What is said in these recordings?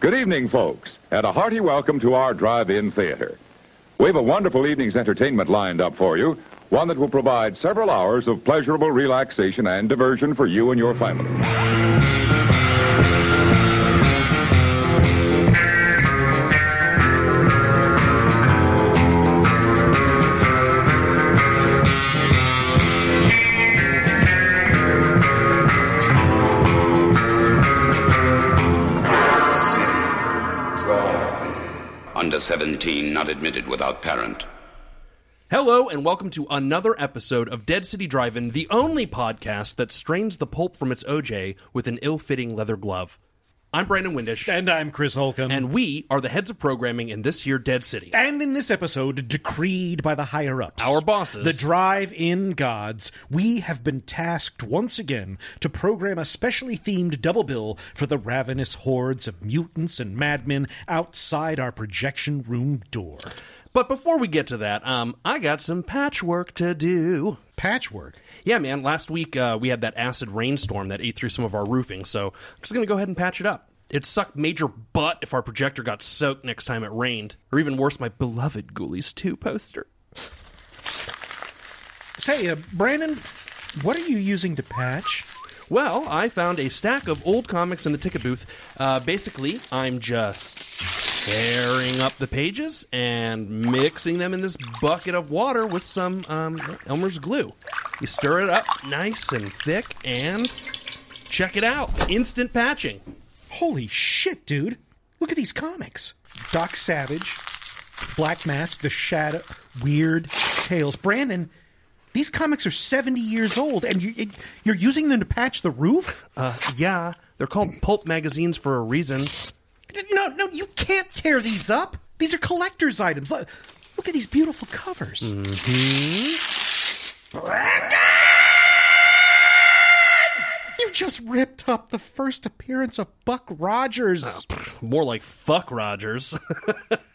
Good evening, folks, and a hearty welcome to our drive-in theater. We have a wonderful evening's entertainment lined up for you, one that will provide several hours of pleasurable relaxation and diversion for you and your family. 17, not admitted without parent. Hello, and welcome to another episode of Dead City Drive-In, the only podcast that strains the pulp from its OJ with an ill-fitting leather glove. I'm Brandon Windish, And I'm Chris Holcomb. and we are the heads of programming in this year Dead City. And in this episode, decreed by the higher ups, Our bosses. the drive in gods, we have been tasked once again to program a specially themed double bill for the ravenous hordes of mutants and madmen outside our projection room door. But before we get to that, um, I got some patchwork to do. Patchwork. Yeah, man. Last week uh, we had that acid rainstorm that ate through some of our roofing, so I'm just gonna go ahead and patch it up. It sucked major butt if our projector got soaked next time it rained, or even worse, my beloved Ghoulies 2 poster. Say, uh, Brandon, what are you using to patch? Well, I found a stack of old comics in the ticket booth. Uh, basically, I'm just tearing up the pages and mixing them in this bucket of water with some um, Elmer's glue. You stir it up nice and thick, and check it out instant patching. Holy shit, dude. Look at these comics. Doc Savage, Black Mask, The Shadow, Weird Tales. Brandon, these comics are 70 years old, and you, you're using them to patch the roof? Uh, yeah, they're called pulp magazines for a reason. No, no, you can't tear these up. These are collector's items. Look, look at these beautiful covers. Mm-hmm. You just ripped up the first appearance of Buck Rogers. Oh, more like fuck Rogers.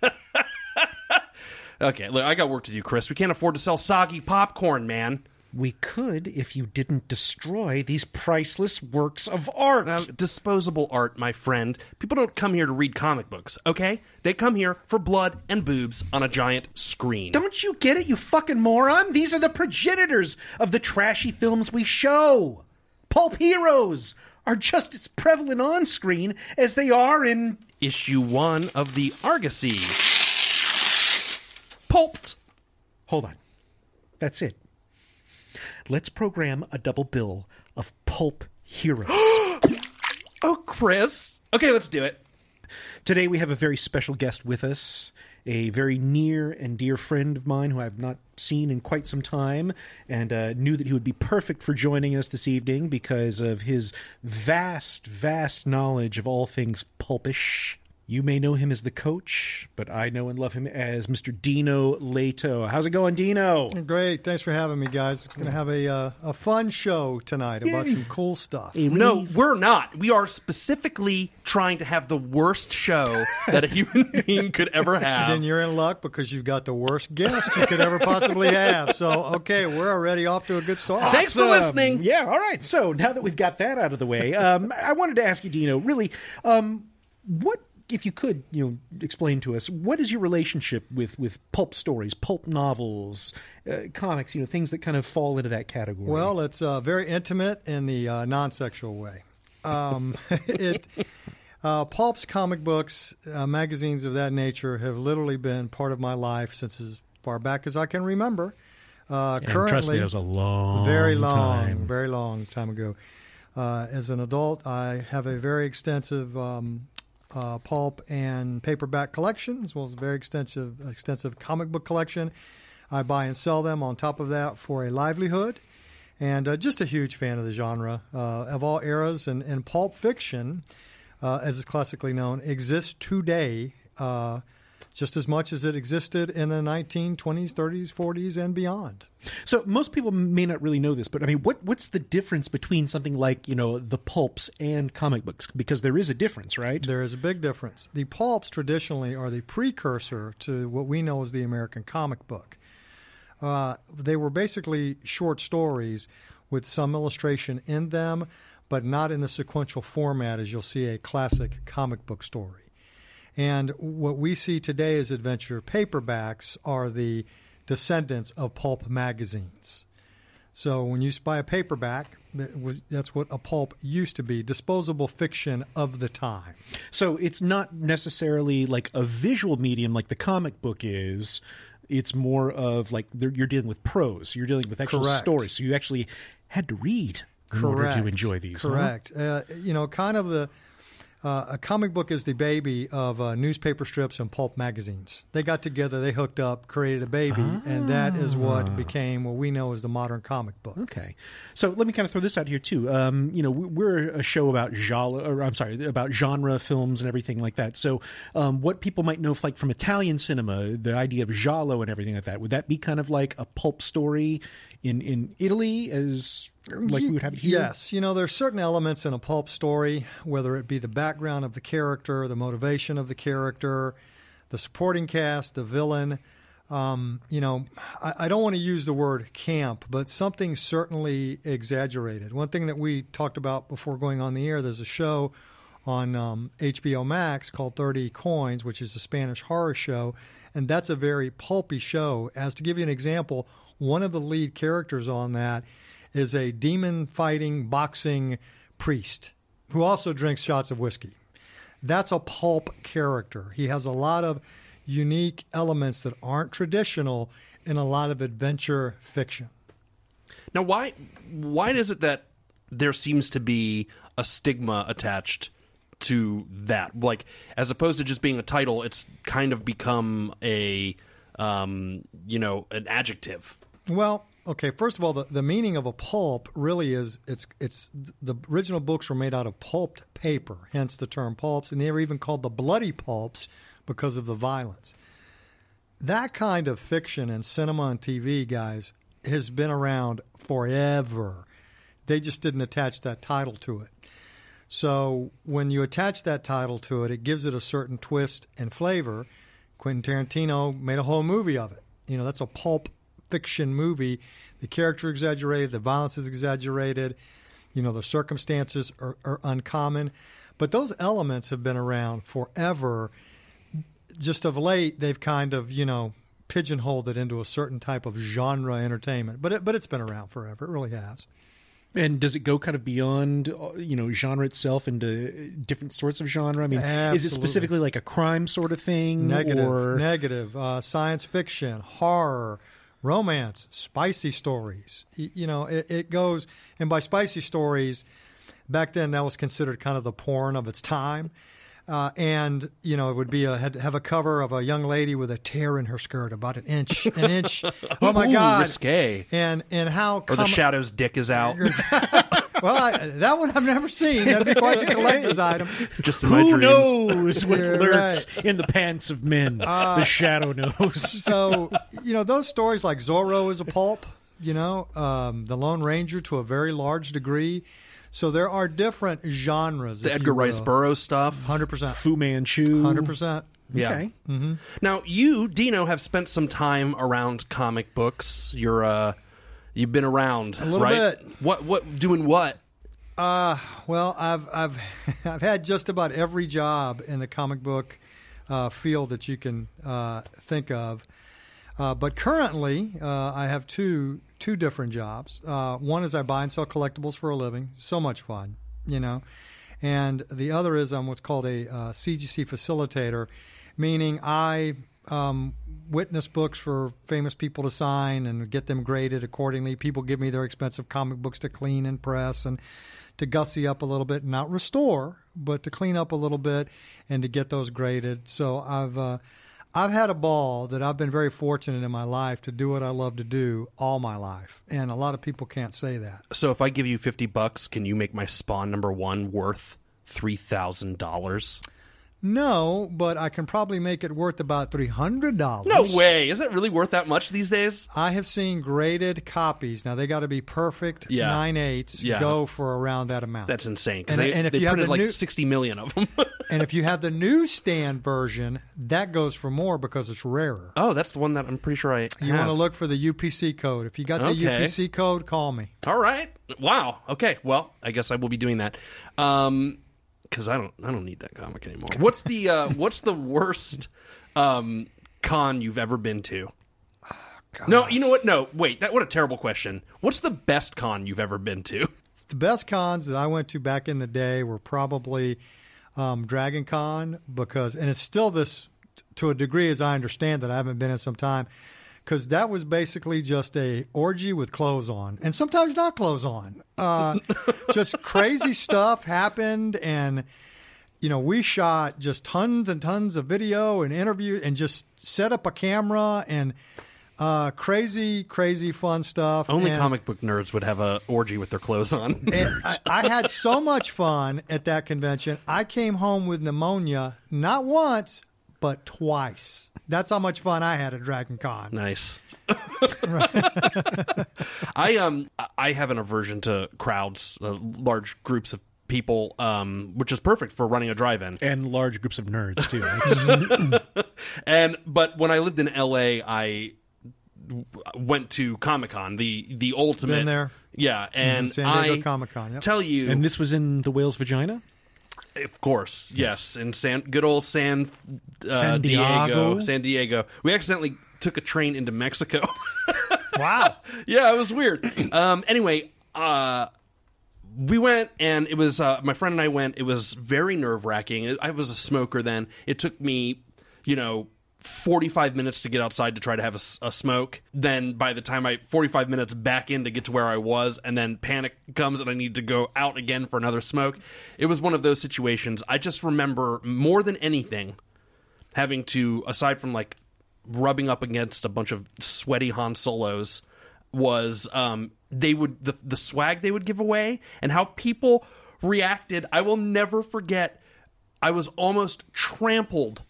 okay, look, I got work to do, Chris. We can't afford to sell soggy popcorn, man. We could if you didn't destroy these priceless works of art. Uh, disposable art, my friend. People don't come here to read comic books, okay? They come here for blood and boobs on a giant screen. Don't you get it, you fucking moron? These are the progenitors of the trashy films we show. Pulp heroes are just as prevalent on screen as they are in. Issue one of the Argosy. Pulped. Hold on. That's it. Let's program a double bill of pulp heroes. Oh, Chris. Okay, let's do it. Today we have a very special guest with us, a very near and dear friend of mine who I've not seen in quite some time, and uh, knew that he would be perfect for joining us this evening because of his vast, vast knowledge of all things pulpish. You may know him as the coach, but I know and love him as Mr. Dino Leto. How's it going, Dino? Great. Thanks for having me, guys. It's going to have a uh, a fun show tonight about some cool stuff. No, we're not. We are specifically trying to have the worst show that a human being could ever have. Then you're in luck because you've got the worst guest you could ever possibly have. So, okay, we're already off to a good start. Thanks for Awesome. listening. Yeah, all right. So now that we've got that out of the way, um, I wanted to ask you, Dino, really, um, what, if you could, you know, explain to us, what is your relationship with, with pulp stories, pulp novels, uh, comics, you know, things that kind of fall into that category? Well, it's uh, very intimate in the uh, non-sexual way. Um, it uh, pulps, comic books, uh, magazines of that nature have literally been part of my life since as far back as I can remember. Uh, and currently, trust me, that was a long, very long, time. very long time ago. Uh, as an adult, I have a very extensive um, uh, pulp and paperback collection, as well as a very extensive, extensive comic book collection. I buy and sell them on top of that for a livelihood, and uh, just a huge fan of the genre uh, of all eras. And, and pulp fiction, uh, as it's classically known, exists today. Just as much as it existed in the 1920s, 30s, 40s, and beyond. So most people may not really know this, but I mean, what what's the difference between something like you know the pulps and comic books? Because there is a difference, right? There is a big difference. The pulps traditionally are the precursor to what we know as the American comic book. Uh, they were basically short stories with some illustration in them, but not in the sequential format as you'll see a classic comic book story. And what we see today as adventure paperbacks are the descendants of pulp magazines. So when you buy a paperback, was, that's what a pulp used to be disposable fiction of the time. So it's not necessarily like a visual medium like the comic book is. It's more of like you're dealing with prose. You're dealing with actual Correct. stories. So you actually had to read in order to enjoy these. huh? Correct. Uh, you know, kind of the uh, a comic book is the baby of uh, newspaper strips and pulp magazines. They got together, they hooked up, created a baby, and that is Ah. what became what we know as the modern comic book. Okay, so let me kind of throw this out here too. Um, you know, we- we're a show about genre, or I'm sorry, about genre films and everything like that. So, um, what people might know, like from Italian cinema, the idea of giallo and everything like that, would that be kind of like a pulp story in in Italy, as like we would have here? Yes, you know, there's certain elements in a pulp story, whether it be the background of the character, the motivation of the character, the supporting cast, the villain. Um, you know, I, I don't want to use the word camp, but something certainly exaggerated. One thing that we talked about before going on the air, there's a show on um, HBO Max called 30 Coins, which is a Spanish horror show, and that's a very pulpy show. As to give you an example, one of the lead characters on that is a demon fighting boxing priest who also drinks shots of whiskey. That's a pulp character. He has a lot of unique elements that aren't traditional in a lot of adventure fiction. Now, why why is it that there seems to be a stigma attached to that? Like, as opposed to just being a title, it's kind of become a um, you know an adjective. Well, okay. First of all, the, the meaning of a pulp really is it's it's the original books were made out of pulped paper, hence the term pulps, and they were even called the bloody pulps because of the violence. That kind of fiction in cinema and TV, guys, has been around forever. They just didn't attach that title to it. So when you attach that title to it, it gives it a certain twist and flavor. Quentin Tarantino made a whole movie of it. You know, that's a pulp fiction movie. The character exaggerated, the violence is exaggerated, you know, the circumstances are, are uncommon. But those elements have been around forever. Just of late, they've kind of, you know, pigeonholed it into a certain type of genre entertainment. But it, but it's been around forever. It really has. And does it go kind of beyond, uh, you know, genre itself into different sorts of genre? I mean, is it specifically like a crime sort of thing, Negative, or negative, uh, science fiction, horror, romance, spicy stories. You know, it, it goes, and by spicy stories, back then that was considered kind of the porn of its time. Uh, and you know, it would be a had have a cover of a young lady with a tear in her skirt, about an inch, an inch. Oh my Ooh, God! risque. And and how Or the Shadow's dick is out. well, I, that one I've never seen. That'd be quite the collector's item. just in my who dreams. knows what You're lurks in the pants of men? the shadow knows. so you know those stories like Zorro is a pulp. You know, um, the Lone Ranger to a very large degree. So there are different genres. The Edgar Rice Burroughs stuff. hundred percent, Fu Manchu. hundred percent. Yeah. Okay. Now, you, Dino, have spent some time around comic books. You're uh, you've been around a little right? bit. What what doing what? Uh, Well, I've I've I've had just about every job in the comic book uh, field that you can uh, think of. Uh, but currently, uh, I have two two different jobs. Uh, one is I buy and sell collectibles for a living. So much fun, you know. And the other is I'm what's called a uh, CGC facilitator, meaning I um, witness books for famous people to sign and get them graded accordingly. People give me their expensive comic books to clean and press and to gussy up a little bit, not restore, but to clean up a little bit and to get those graded. So I've uh, I've had a ball that I've been very fortunate in my life to do what I love to do all my life, and a lot of people can't say that. So if I give you fifty bucks, can you make my Spawn number one worth three thousand dollars? No, but I can probably make it worth about three hundred dollars. No way! Is that really worth that much these days? I have seen graded copies. Now they got to be perfect Yeah. nine eighths. Yeah. Go for around that amount. That's insane. And- they, and if they you have printed the like new- sixty million of them. and if you have the newsstand version, that goes for more because it's rarer. oh, that's the one that I'm pretty sure I. You want to look for the UPC code. If you got the Okay. UPC code, call me. All right. Wow. Okay. Well, I guess I will be doing that. Um, because I don't I don't need that comic anymore. What's the uh, what's the worst um, con you've ever been to? no, you know what? No, wait. That what a terrible question. What's the best con you've ever been to? The best cons that I went to back in the day were probably um, Dragon Con because, and it's still this to a degree as I understand that I haven't been in some time, because that was basically just a orgy with clothes on, and sometimes not clothes on. Uh, just crazy stuff happened, and you know we shot just tons and tons of video and interview, and just set up a camera and. Uh, crazy, crazy fun stuff. Only and- comic book nerds would have a orgy with their clothes on. I, I had so much fun at that convention. I came home with pneumonia not once, but twice. That's how much fun I had at Dragon Con. Nice. I um I have an aversion to crowds, uh, large groups of people, um, which is perfect for running a drive-in. and large groups of nerds too. And but when I lived in L.A., I went to Comic Con, the the ultimate. Been there. Yeah, and San Diego I Comic-Con, yep. tell you, and this was in the whale's vagina. Of course, yes. In San, good old San, uh, San Diego, Diego. San Diego. We accidentally took a train into Mexico. Wow. yeah, it was weird. Um, anyway, uh, we went, and it was uh, my friend and I went. It was very nerve wracking. I was a smoker then. It took me, you know. 45 minutes to get outside to try to have a smoke. Then by the time I 45 minutes back in to get to where I was and then panic comes and I need to go out again for another smoke. It was one of those situations. I just remember more than anything having to aside from like rubbing up against a bunch of sweaty Han Solos was um they would the the swag they would give away and how people reacted. I will never forget. I was almost trampled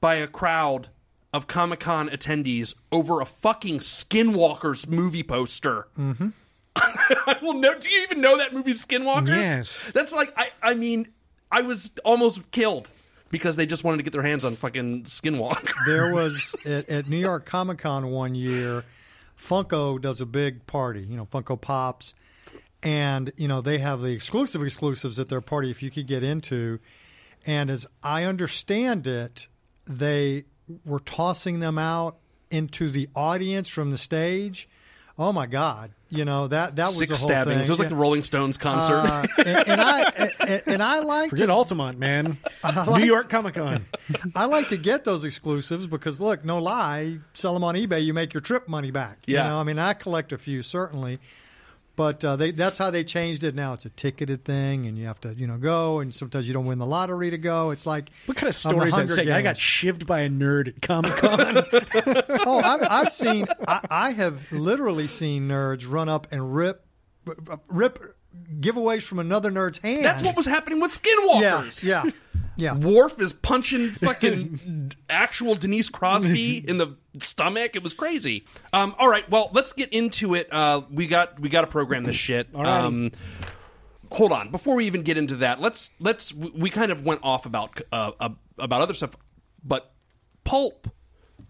by a crowd of Comic Con attendees over a fucking Skinwalkers movie poster. Mm-hmm. I will know. Do you even know that movie Skinwalkers? Yes. That's like I. I mean, I was almost killed because they just wanted to get their hands on fucking Skinwalker. there was at, at New York Comic Con one year, Funko does a big party, you know, Funko Pops. And, you know, they have the exclusive exclusives at their party if you could get into. And as I understand it, they were tossing them out into the audience from the stage. Oh my God! You know that that was Six the whole stabbings. Thing. It was like the Rolling Stones concert. Uh, and, and I and, and I like Forget to Altamont, man. New York Comic Con. I like to get those exclusives because look, no lie, sell them on eBay, you make your trip money back. Yeah. You know, I mean, I collect a few certainly, but uh, they, that's how they changed it. Now it's a ticketed thing, and you have to, you know, go. And sometimes you don't win the lottery to go. It's like What kind of stories that Hunger say I got shivved by a nerd at Comic Con? oh, I've, I've seen, I, I have literally seen nerds run up and rip, rip giveaways from another nerd's hand. That's what was happening with Skinwalkers. yeah, yeah. Worf is punching fucking actual Denise Crosby in the stomach. It was crazy. Um, all right, well, let's get into it. Uh, we got we got to program this shit. Um, hold on, before we even get into that, let's let's we we kind of went off about uh, uh, about other stuff, but pulp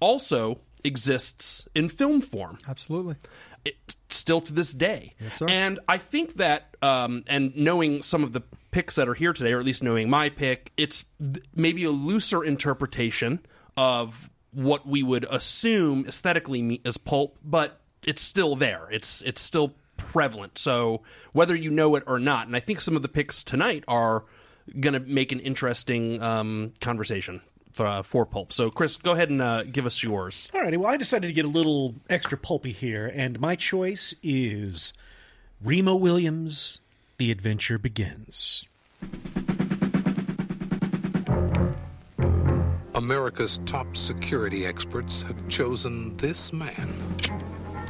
also exists in film form Absolutely. It, still to this day. Yes. And I think that, um, and knowing some of the picks that are here today, or at least knowing my pick, it's th- maybe a looser interpretation of what we would assume aesthetically as pulp, but it's still there. It's it's still prevalent. So whether you know it or not, and I think some of the picks tonight are going to make an interesting um, conversation for, uh, for pulp. So Chris, go ahead and uh, give us yours. All righty. well, I decided to get a little extra pulpy here, and my choice is Remo Williams' The Adventure Begins. America's top security experts have chosen this man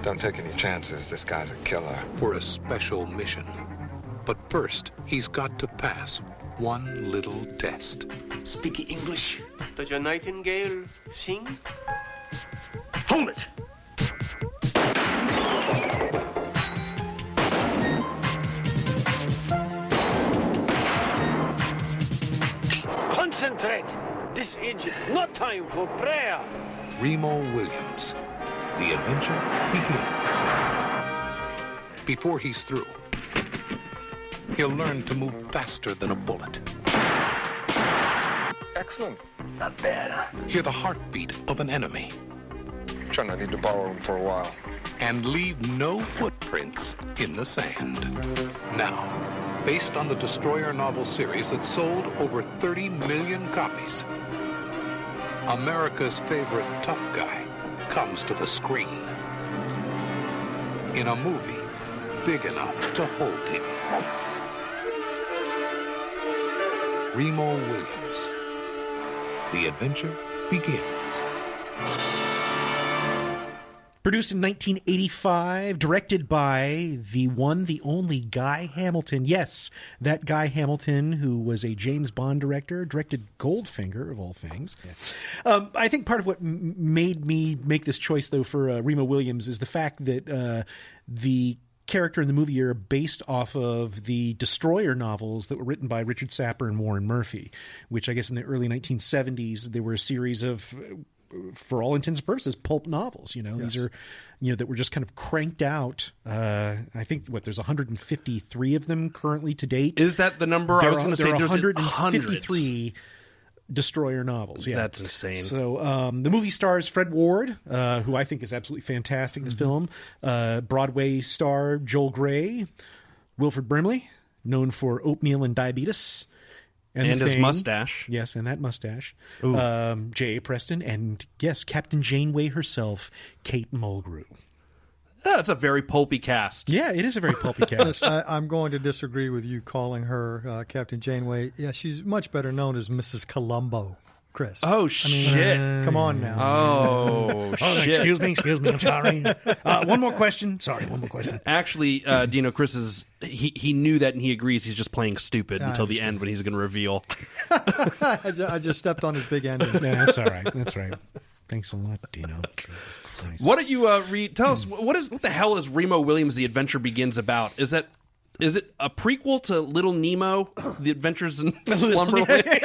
Don't take any chances. This guy's a killer. for a special mission. But first, he's got to pass one little test. Speak English. Does your nightingale sing? Hold it! Concentrate! This is not time for prayer. Remo Williams. The adventure begins. Before he's through, he'll learn to move faster than a bullet Excellent. Not bad, huh? Hear the heartbeat of an enemy. John, I need to borrow him for a while. and leave no footprints in the sand. Now, based on the Destroyer novel series that sold over 30 million copies, America's favorite tough guy comes to the screen in a movie big enough to hold him. Remo Williams. The adventure begins. Produced in 1985, directed by the one, the only Guy Hamilton. Yes, that Guy Hamilton, who was a James Bond director, directed Goldfinger, of all things. Um, I think part of what m- made me make this choice, though, for uh, Remo Williams is the fact that uh, the character in the movie are based off of the Destroyer novels that were written by Richard Sapir and Warren Murphy, which I guess in the early 1970s, they were a series of for all intents and purposes, pulp novels. You know, these are, you know, that were just kind of cranked out. Uh, I think what there's 153 of them currently to date. Is that the number? I was going to say there's 153 Destroyer novels. Yeah, That's insane. So um, the movie stars Fred Ward, uh, who I think is absolutely fantastic. in This film, uh, Broadway star Joel Grey, Wilford Brimley, known for Oatmeal and Diabetes. And The his Thing. mustache. Yes, and that mustache. Um, J.A. Preston, and yes, Captain Janeway herself, Kate Mulgrew. Yeah, it's a very pulpy cast. Yeah, it is a very pulpy cast. I, I'm going to disagree with you calling her uh, Captain Janeway. Yeah, she's much better known as Mrs. Columbo, Chris. Oh I mean, shit! come on now. oh Oh, shit! excuse me, excuse me. I'm sorry. Uh, one more question. Sorry, one more question. Actually, uh, Dino Chris is he he knew that and he agrees. He's just playing stupid I until the end when he's going to reveal. I, ju- I just stepped on his big ending. Yeah, that's all right. That's right. Thanks a lot, Dino. Christ. What don't you uh, read? Tell us what is what the hell is Remo Williams' The Adventure Begins about? Is that is it a prequel to Little Nemo, The Adventures in Slumberland?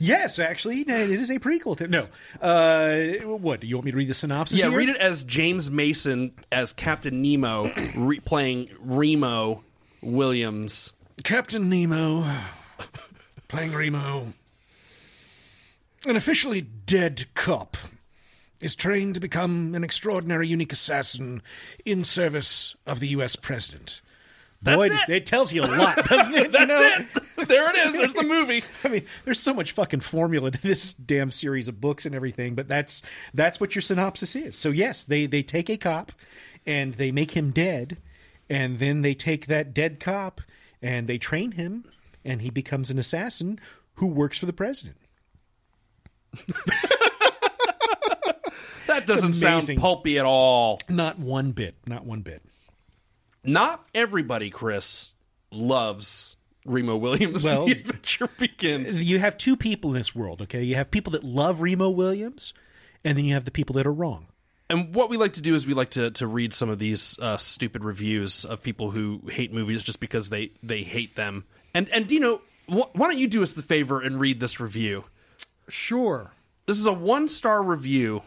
Yes, actually, it is a prequel to no. Uh, what do you want me to read the synopsis? yeah, here? read it as James Mason as Captain Nemo re- playing Remo Williams. Captain Nemo playing Remo. An officially dead cop is trained to become an extraordinary unique assassin in service of the U.S. president. Boy, That's it. tells you a lot, doesn't it? That's You know? it. There it is. There's the movie. I mean, there's so much fucking formula to this damn series of books and everything, but that's that's what your synopsis is. So yes, they they take a cop and they make him dead, and then they take that dead cop and they train him, and he becomes an assassin who works for the president. That doesn't sound pulpy at all. Not one bit. Not one bit. Not everybody, Chris, loves Remo Williams. Well- the adventure begins. You have two people in this world. Okay, you have people that love Remo Williams, and then you have the people that are wrong. And what we like to do is we like to, to read some of these uh, stupid reviews of people who hate movies just because they, they hate them. And and Dino, wh- why don't you do us the favor and read this review? Sure. This is a one star review.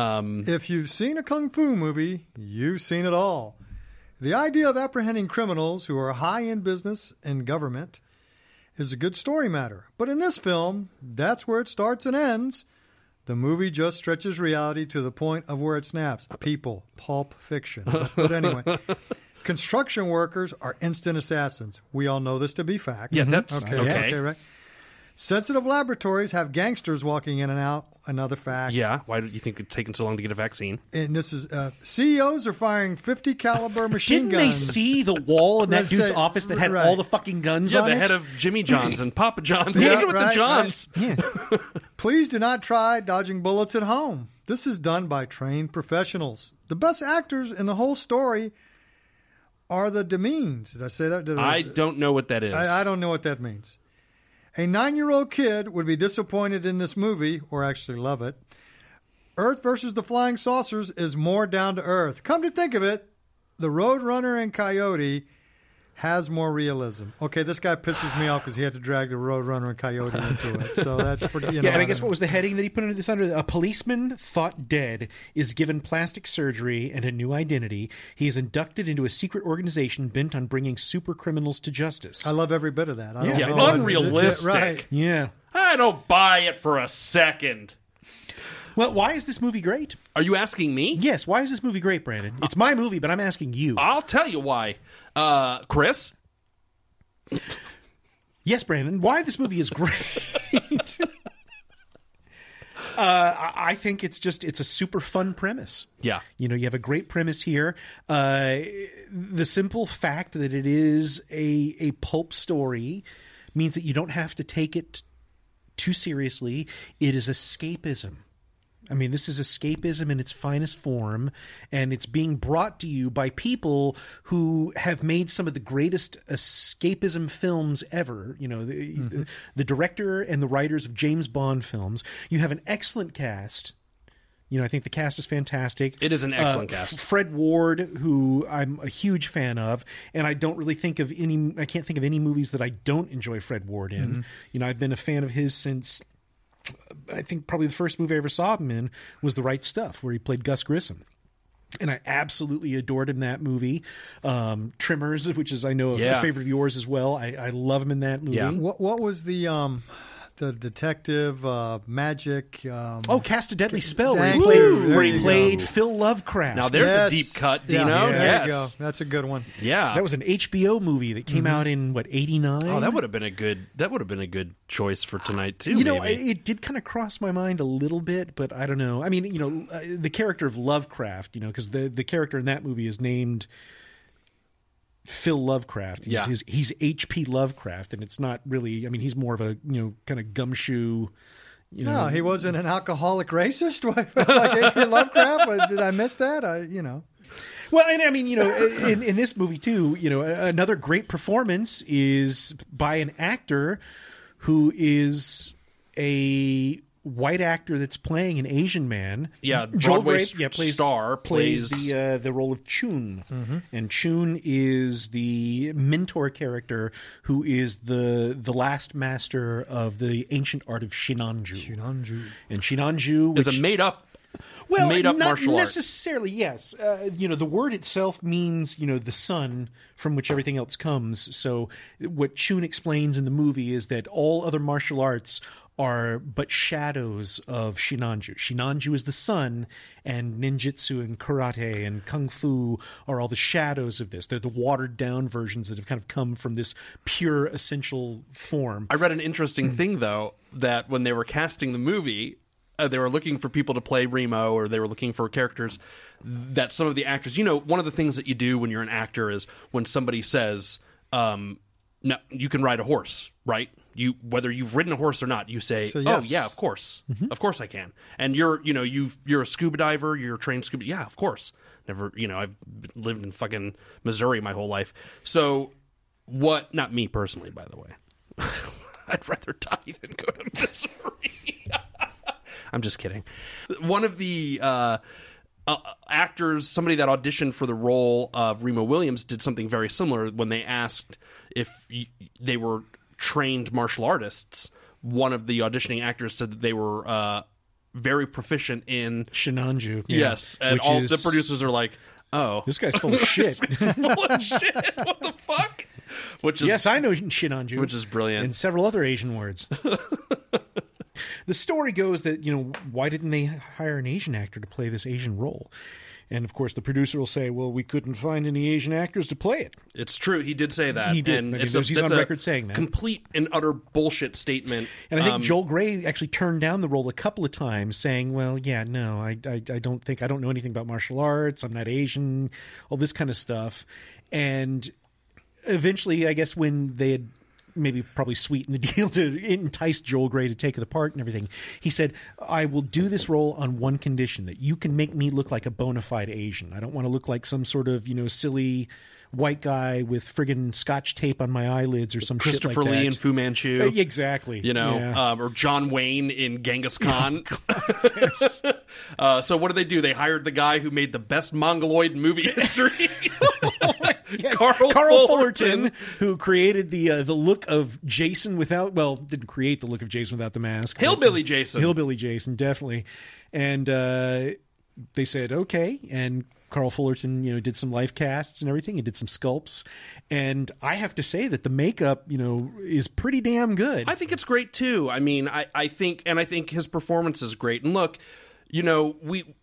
Um, if you've seen a kung fu movie, you've seen it all. The idea of apprehending criminals who are high in business and government is a good story matter. But in this film, that's where it starts and ends. The movie just stretches reality to the point of where it snaps. People, pulp fiction. But anyway, construction workers are instant assassins. We all know this to be fact. Yeah, that's okay. okay. Okay, right. Sensitive laboratories have gangsters walking in and out. Another fact. Yeah, why do you think it's taken so long to get a vaccine? And this is uh, CEOs are firing 50 caliber machine guns. Didn't they see the wall in that dude's say- office that had right. all the fucking guns Yeah, on the it? head of Jimmy John's and Papa John's. Yeah, What's with right, the Johns? yeah. Please do not try dodging bullets at home. This is done by trained professionals. The best actors in the whole story are the demeans. Did I say that? Did I don't know what that is. I, I don't know what that means. A nine year old kid would be disappointed in this movie, or actually love it. Earth versus the Flying Saucers is more down to earth. Come to think of it, the Roadrunner and Coyote has more realism. Okay, this guy pisses me off because he had to drag the Roadrunner and Coyote into it. So that's pretty. You know, yeah, and I guess don't- what was the heading that he put into this under? A policeman thought dead is given plastic surgery and a new identity. He is inducted into a secret organization bent on bringing super criminals to justice. I love every bit of that. I don't Yeah, know what- unrealistic. Right. yeah. I don't buy it for a second. Well, why is this movie great? Are you asking me? Yes, why is this movie great, Brandon? It's my movie, but I'm asking you. I'll tell you why. Uh, Chris? Yes, Brandon, why this movie is great. Uh, I think it's just it's a super fun premise. Yeah. You know, you have a great premise here. Uh, the simple fact that it is a a pulp story means that you don't have to take it too seriously. It is escapism. I mean, this is escapism in its finest form, and it's being brought to you by people who have made some of the greatest escapism films ever. You know, the, the, the director and the writers of James Bond films. You have an excellent cast. You know, I think the cast is fantastic. It is an excellent Uh, cast. F- Fred Ward, who I'm a huge fan of, and I don't really think of any. I can't think of any movies that I don't enjoy Fred Ward in. Mm-hmm. You know, I've been a fan of his since I think probably the first movie I ever saw him in was The Right Stuff, where he played Gus Grissom. And I absolutely adored him in that movie. Um, Tremors, which is I know a Yeah. favorite of yours as well. I, I love him in that movie. Yeah. What what was the um the detective uh, magic? Um, Oh, Cast a Deadly Spell, where he played, you. where he played. Phil Lovecraft. Now there's yes. a deep cut, Yeah, Dino. there yes. you go. That's a good one. Yeah. that was an HBO movie that came out in what eighty nine. Oh, that would have been a good. That would have been a good choice for tonight too. you know, maybe. it did kind of cross my mind a little bit, but I don't know. I mean, you know, uh, the character of Lovecraft, you know, because the the character in that movie is named Phil Lovecraft. He's, Yeah. he's, he's H.P. Lovecraft, and it's not really. I mean, he's more of a you know kind of gumshoe. You know, No, he wasn't an alcoholic racist like H.P. Lovecraft. Did I miss that? I, you know. Well, and I mean, you know, in, in this movie too, you know, another great performance is by an actor who is a white actor that's playing an Asian man. Yeah, Joel Broadway yeah, plays, star plays, plays- the uh, the role of Chiun, and Chiun is the mentor character who is the the last master of the ancient art of Shinanju. Shinanju. and Shinanju is a made up. well, made up not martial art. necessarily. Yes, uh, you know the word itself means you know the sun from which everything else comes. So what Chiun explains in the movie is that all other martial arts are but shadows of Shinanju. Shinanju is the sun, and ninjutsu and karate and kung fu are all the shadows of this. They're the watered down versions that have kind of come from this pure essential form. I read an interesting thing though that when they were casting the movie, uh, they were looking for people to play Remo, or they were looking for characters that some of the actors. You know, one of the things that you do when you're an actor is when somebody says, um, "No, you can ride a horse," right? You whether you've ridden a horse or not, you say, So, "Oh yeah, of course, of course I can." And you're, you know, you you're a scuba diver, you're a trained scuba. Yeah, of course. Never, you know, I've lived in fucking Missouri my whole life. So what? Not me personally, by the way. I'd rather die than go to Missouri. I'm just kidding. One of the uh, uh, actors, somebody that auditioned for the role of Remo Williams, did something very similar when they asked if y- they were trained martial artists. One of the auditioning actors said that they were uh, very proficient in. Shinanju, yeah. Yes, and Which all is- the producers are like, "Oh, This guy's full of shit. full of shit. What the fuck?" Which is Yes, I know Shinanju, Which is brilliant. and several other Asian words. the story goes that you know why didn't they hire an Asian actor to play this Asian role? And of course, the producer will say, "Well, we couldn't find any Asian actors to play it." It's true. He did say that. He did. And I mean, it's a, he's on record saying that. Complete and utter bullshit statement. And I think Um, Joel Grey actually turned down the role a couple of times, saying, "Well, yeah, no, I, I, I don't think I don't know anything about martial arts. I'm not Asian, all this kind of stuff." And eventually, I guess when they had maybe probably sweeten the deal to entice Joel Grey to take the part and everything, he said, "I will do this role on one condition: that you can make me look like a bona fide Asian. I don't want to look like some sort of you know silly." White guy with friggin' scotch tape on my eyelids or some shit Christopher like Lee in Fu Manchu. Uh, exactly. You know, Yeah. um, or John Wayne in Genghis Khan. uh, so what did they do? They hired the guy who made the best Mongoloid movie history. yes, Carl Carl, Fullerton. Fullerton, who created the uh, the look of Jason without well, didn't create the look of Jason without the mask. Hillbilly Jason. Hillbilly Jason, definitely. And uh, they said okay, and Carl Fullerton, you know, did some life casts and everything. He did some sculpts, and I have to say that the makeup, you know, is pretty damn good. I think it's great too. I mean, I, I think, and I think his performance is great. And look, you know, we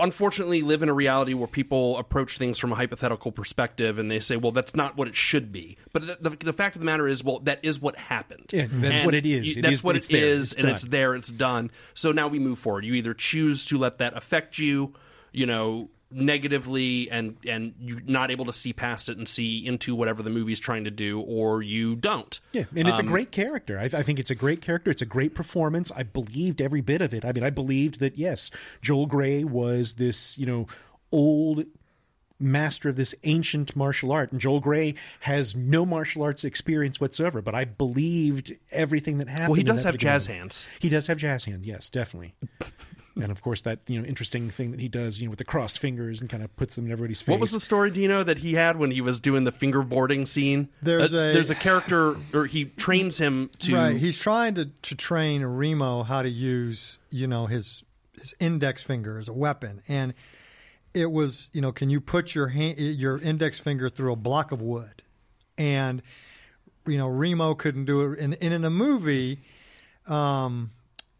unfortunately live in a reality where people approach things from a hypothetical perspective and they say, well, that's not what it should be. But the, the, the fact of the matter is, well, that is what happened. Yeah, that's And what it is. you- that's is- what it It's and it's there, it's done. So now we move forward. You either choose to let that affect you, you know, negatively and and you're not able to see past it and see into whatever the movie's trying to do or you don't Yeah, and it's Um, a great character. I, I think it's a great character. It's a great performance. I believed every bit of it. I mean, I believed that yes, Joel Grey was this you know old master of this ancient martial art, and Joel Grey has no martial arts experience whatsoever. But I believed everything that happened. well he does have particular jazz hands He does have jazz hands. Yes, definitely. and of course, that you know interesting thing that he does, you know, with the crossed fingers and kind of puts them in everybody's face. What was the story, Dino, that he had when he was doing the fingerboarding scene? There's Uh, a- there's a character, or he trains him to. Right. He's trying to, to train Remo how to use, you know, his his index finger as a weapon. And it was, you know, can you put your hand, your index finger through a block of wood? And you know, Remo couldn't do it. And, and in the movie, um,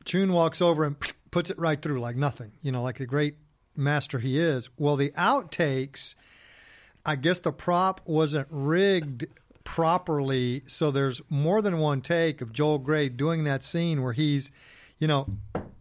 Chiun walks over and puts it right through like nothing. You know, like the great master he is. Well, the outtakes. I guess the prop wasn't rigged properly, so there's more than one take of Joel Grey doing that scene where he's, you know,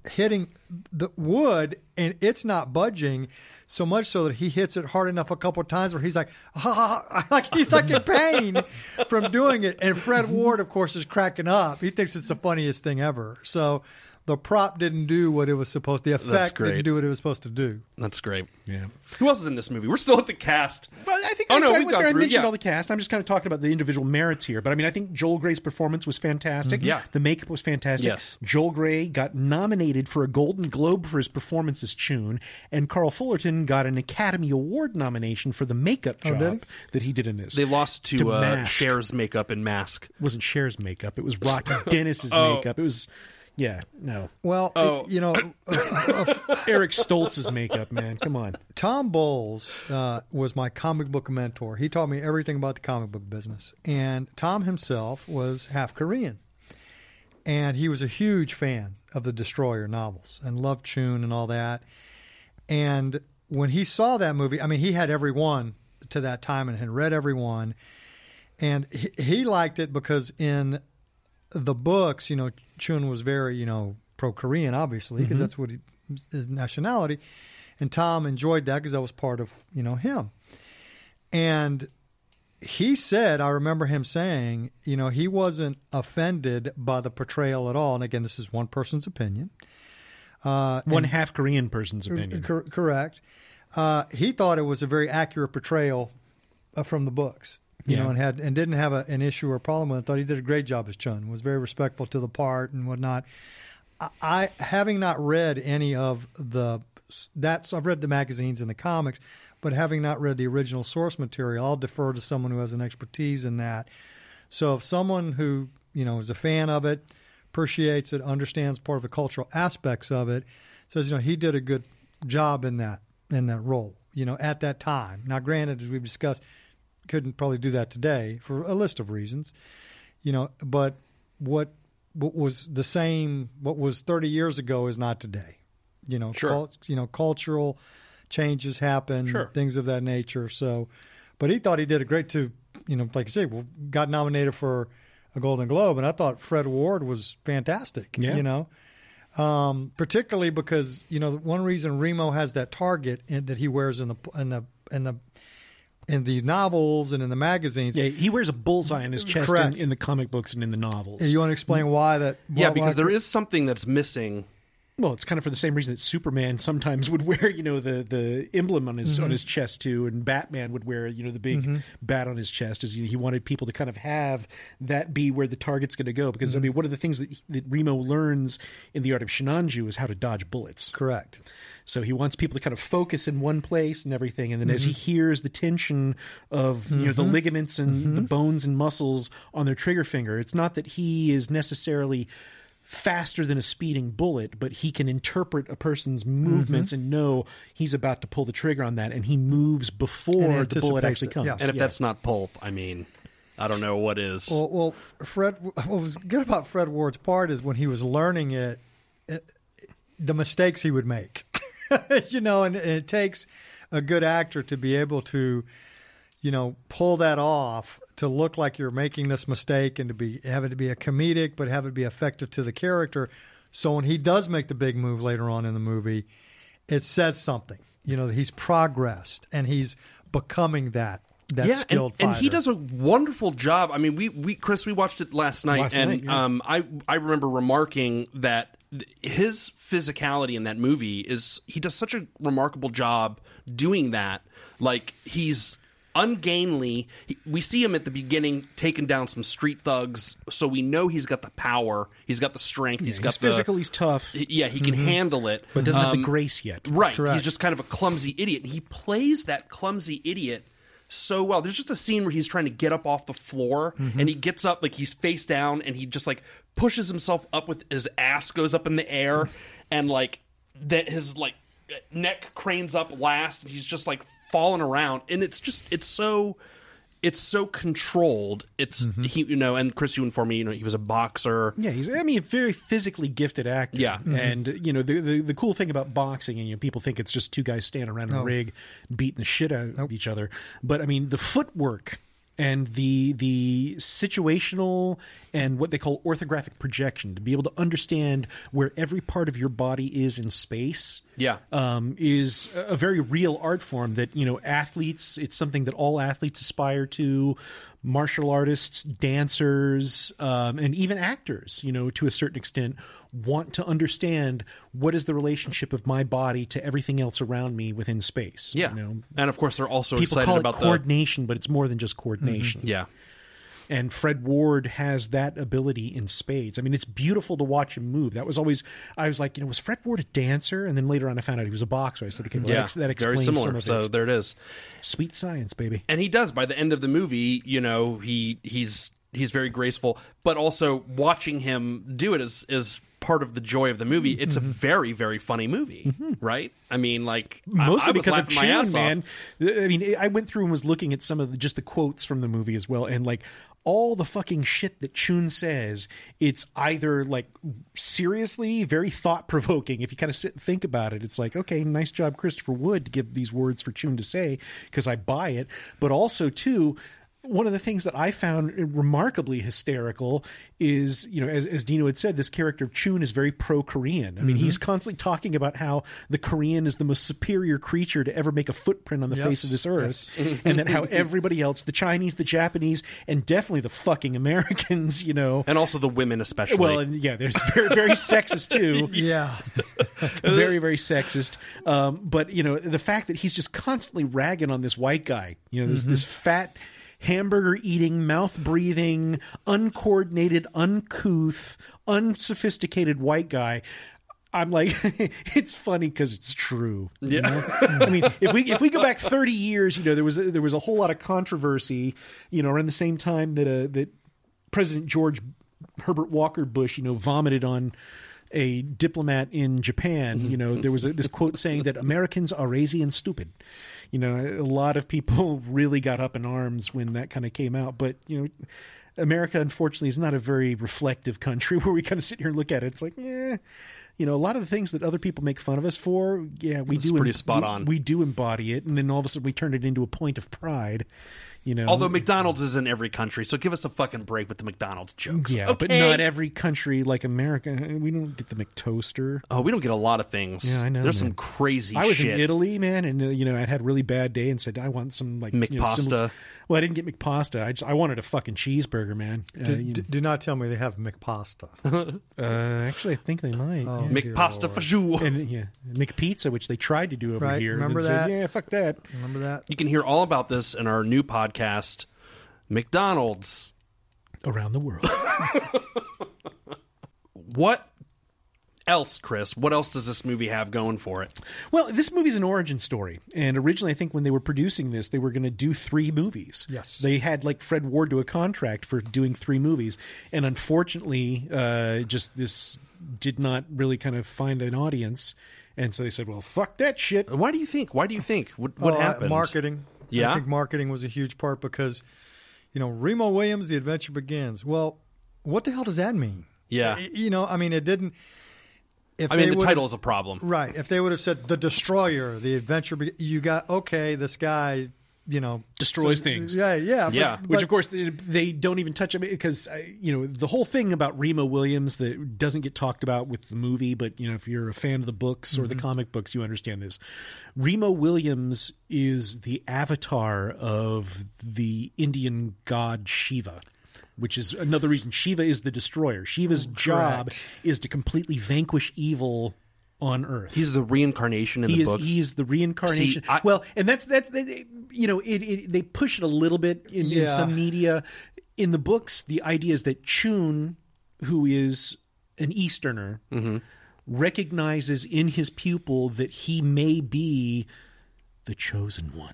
hitting the wood and it's not budging so much so that he hits it hard enough a couple times where he's like, ah, like he's like in pain from doing it. And Fred Ward, of course, is cracking up. He thinks it's the funniest thing ever. So the prop didn't do what it was supposed. To. The effect great. didn't do what it was supposed to do. That's great. Yeah. Who else is in this movie? We're still at the cast. Well, I think Oh, I, no, I, we've went gone there. I mentioned yeah. all the cast. I'm just kind of talking about the individual merits here. But I mean, I think Joel Grey's performance was fantastic. Yeah. The makeup was fantastic. Yes. Joel Grey got nominated for a Golden Globe for his performance as Chiun, and Carl Fullerton got an Academy Award nomination for the makeup Oh, job did he? that he did in this. They lost to, To uh, Cher's makeup and mask. It wasn't Cher's makeup. It was Rocky Dennis's Oh. makeup. It was, yeah, no. Well, Oh. you know, Eric Stoltz's makeup, man. Come on. Tom Bowles uh, was my comic book mentor. He taught me everything about the comic book business. And Tom himself was half Korean. And he was a huge fan of the Destroyer novels and loved Chiun and all that. And when he saw that movie, I mean, he had every one to that time and had read every one. And he, he liked it because in the books, you know, Chiun was very, you know, pro Korean, obviously, because that's what he, his nationality. And Tom enjoyed that because that was part of, you know, him. And he said, I remember him saying, you know, he wasn't offended by the portrayal at all. And again, this is one person's opinion. Uh, One half Korean person's opinion. Cor- correct. Uh, he thought it was a very accurate portrayal uh, from the books. You Yeah. know, and had and didn't have a, an issue or problem with it. Thought he did a great job as Chiun. Was very respectful to the part and whatnot. I, I having not read any of the that's I've read the magazines and the comics, but having not read the original source material, I'll defer to someone who has an expertise in that. So if someone who you know is a fan of it, appreciates it, understands part of the cultural aspects of it, says you know he did a good job in that in that role. You know at that time. Now, granted, as we've discussed, couldn't probably do that today for a list of reasons. You know, but what what was the same, what was 30 years ago is not today. You know, Sure. cul- you know, cultural changes happen, Sure. things of that nature. So, but he thought he did a great to, you know, like you say, well, got nominated for a Golden Globe, and I thought Fred Ward was fantastic. Yeah. You know, um, particularly because you know one reason Remo has that target in, that he wears in the in the in the in the novels and in the magazines. Yeah, he wears a bullseye on his chest in, in the comic books and in the novels. You want to explain why that? Yeah, why- because why- there is something that's missing. Well, it's kind of for the same reason that Superman sometimes would wear, you know, the the emblem on his Mm-hmm. on his chest too, and Batman would wear, you know, the big bat on his chest. Is you know, he wanted people to kind of have that be where the target's going to go. Because I Mm-hmm. mean, one of the things that that Remo learns in the art of Shinanju is how to dodge bullets. correct. So he wants people to kind of focus in one place and everything, and then as he Mm-hmm. hears the tension of you know the ligaments and Mm-hmm. the bones and muscles on their trigger finger, it's not that he is necessarily faster than a speeding bullet, but he can interpret a person's movements Mm-hmm. and know he's about to pull the trigger on that, and he moves before the bullet actually comes. yes. And if Yeah. that's not pulp, I mean, I don't know what is. Well, well, Fred. What was good about Fred Ward's part is when he was learning it, it the mistakes he would make. you know, and, and it takes a good actor to be able to, you know, pull that off to look like you're making this mistake and to be have it to be a comedic, but have it be effective to the character. So when he does make the big move later on in the movie, it says something. You know, he's progressed and he's becoming that that yeah, skilled and, and he does a wonderful job. I mean, we, we Chris, we watched it last night, Last and night, yeah. um, I I remember remarking that th- his physicality in that movie is he does such a remarkable job doing that. Like he's ungainly. He, we see him at the beginning taking down some street thugs, so we know he's got the power, he's got the strength, he's he's got physical, the he's tough, yeah, he can handle it, but doesn't have Um, the grace yet. Right. Correct. He's just kind of a clumsy idiot. And he plays that clumsy idiot so well. There's just a scene where he's trying to get up off the floor and he gets up like he's face down and he just like pushes himself up with his ass goes up in the air and like that his like neck cranes up last and he's just like falling around and it's just it's so it's so controlled. It's mm-hmm. he you know and Chris you informed me you know he was a boxer. Yeah, he's I mean a very physically gifted actor. Yeah. Mm-hmm. and you know the, the the cool thing about boxing, and you know people think it's just two guys standing around in a rig beating the shit out of each other, but I mean the footwork and the the situational and what they call orthographic projection to be able to understand where every part of your body is in space Yeah. um, is a very real art form that you know athletes it's something that all athletes aspire to martial artists dancers um, and even actors you know to a certain extent want to understand what is the relationship of my body to everything else around me within space Yeah. you know And of course they're also people excited call it about the coordination but it's more than just mm-hmm. coordination Yeah. and Fred Ward has that ability in spades. I mean, it's beautiful to watch him move. That was always I was like, you know, was Fred Ward a dancer? And then later on, I found out he was a boxer. I said, okay, well, Yeah. that, ex- that very explains similar. some of so there it is. Sweet science, baby. and he does by the end of the movie you know he he's he's very graceful but also watching him do it is is part of the joy of the movie it's a very very funny movie right i mean like Mm-hmm. Mostly I, was because of laughing my Chun, off. man. I mean, I went through and was looking at some of the, just the quotes from the movie as well, and like all the fucking shit that Chiun says, it's either like seriously very thought provoking. If you kind of sit and think about it, it's like, okay, nice job, Christopher Wood, to give these words for Chiun to say because I buy it. But also too. One of the things that I found remarkably hysterical is, you know, as, as Dino had said, this character of Chiun is very pro Korean. I mean, he's constantly talking about how the Korean is the most superior creature to ever make a footprint on the Yes, face of this earth, and that how everybody else, the Chinese, the Japanese, and definitely the fucking Americans, you know, and also the women especially well, and yeah, there's very, very sexist too. yeah. very, very sexist. Um, but you know, the fact that he's just constantly ragging on this white guy, you know, this this fat hamburger eating, mouth breathing, uncoordinated, uncouth, unsophisticated white guy. I'm like, it's funny because it's true. you know? I mean, if we if we go back 30 years, you know, there was a, there was a whole lot of controversy, you know, around the same time that uh, that President George Herbert Walker Bush, you know, vomited on a diplomat in Japan. You know, there was a, this quote saying that Americans are lazy and stupid. You know, a lot of people really got up in arms when that kind of came out. But you know, America unfortunately is not a very reflective country where we kind of sit here and look at it. It's like, yeah. You know, a lot of the things that other people make fun of us for, yeah, we do. pretty spot we- on. We do embody it, and then all of a sudden we turn it into a point of pride. You know, although mcdonald's is in every country so give us a fucking break with the mcdonald's jokes yeah, okay? but not every country like America. We don't get the McToaster. oh we don't get a lot of things Yeah, I know, there's man. some crazy I was shit in Italy, man, and uh, you know I had a really bad day and said I want some like you know, McPasta. well, I didn't get McPasta. I just I wanted a fucking cheeseburger, man. Uh, Do, you do- do not tell me they have McPasta. know, uh, actually, I think they might. Oh, yeah. dear mcpasta Lord. for you And yeah, McPizza, which they tried to do over Right, here. and remember then said, that? yeah, fuck that. Remember that? you can hear all about this in our new podcast mcdonald's Around the world. what else, Chris? What else does this movie have going for it? Well, this movie's an origin story, and originally, I think when they were producing this, they were going to do three movies. Yes. they had like Fred Ward do a contract for doing three movies, and unfortunately, uh, just this did not really kind of find an audience, and so they said, "Well, fuck that shit." Why do you think? Why do you think? What, what uh, happened? Marketing. Yeah? I think marketing was a huge part because, you know, Remo Williams, The Adventure Begins. Well, what the hell does that mean? Yeah. You know, I mean, it didn't. If I mean, the would've- title is a problem. Right. If they would have said The Destroyer, The Adventure, Be- you got, okay, this guy, you know, Destroys so- things. Yeah, yeah. but- Yeah. Which, but- of course, they, they don't even touch it because uh, you know the whole thing about Remo Williams that doesn't get talked about with the movie. But you know, if you're a fan of the books or the comic books, you understand this. Remo Williams is the avatar of the Indian god Shiva. Which is another reason Shiva is the destroyer. Shiva's job is to completely vanquish evil on Earth He's the reincarnation in he the is books. he is the reincarnation. See, I- well, and that's that. that- You know, it, it they push it a little bit in, in some media. In the books, the idea is that Chiun, who is an Easterner, Mm-hmm. recognizes in his pupil that he may be the chosen one.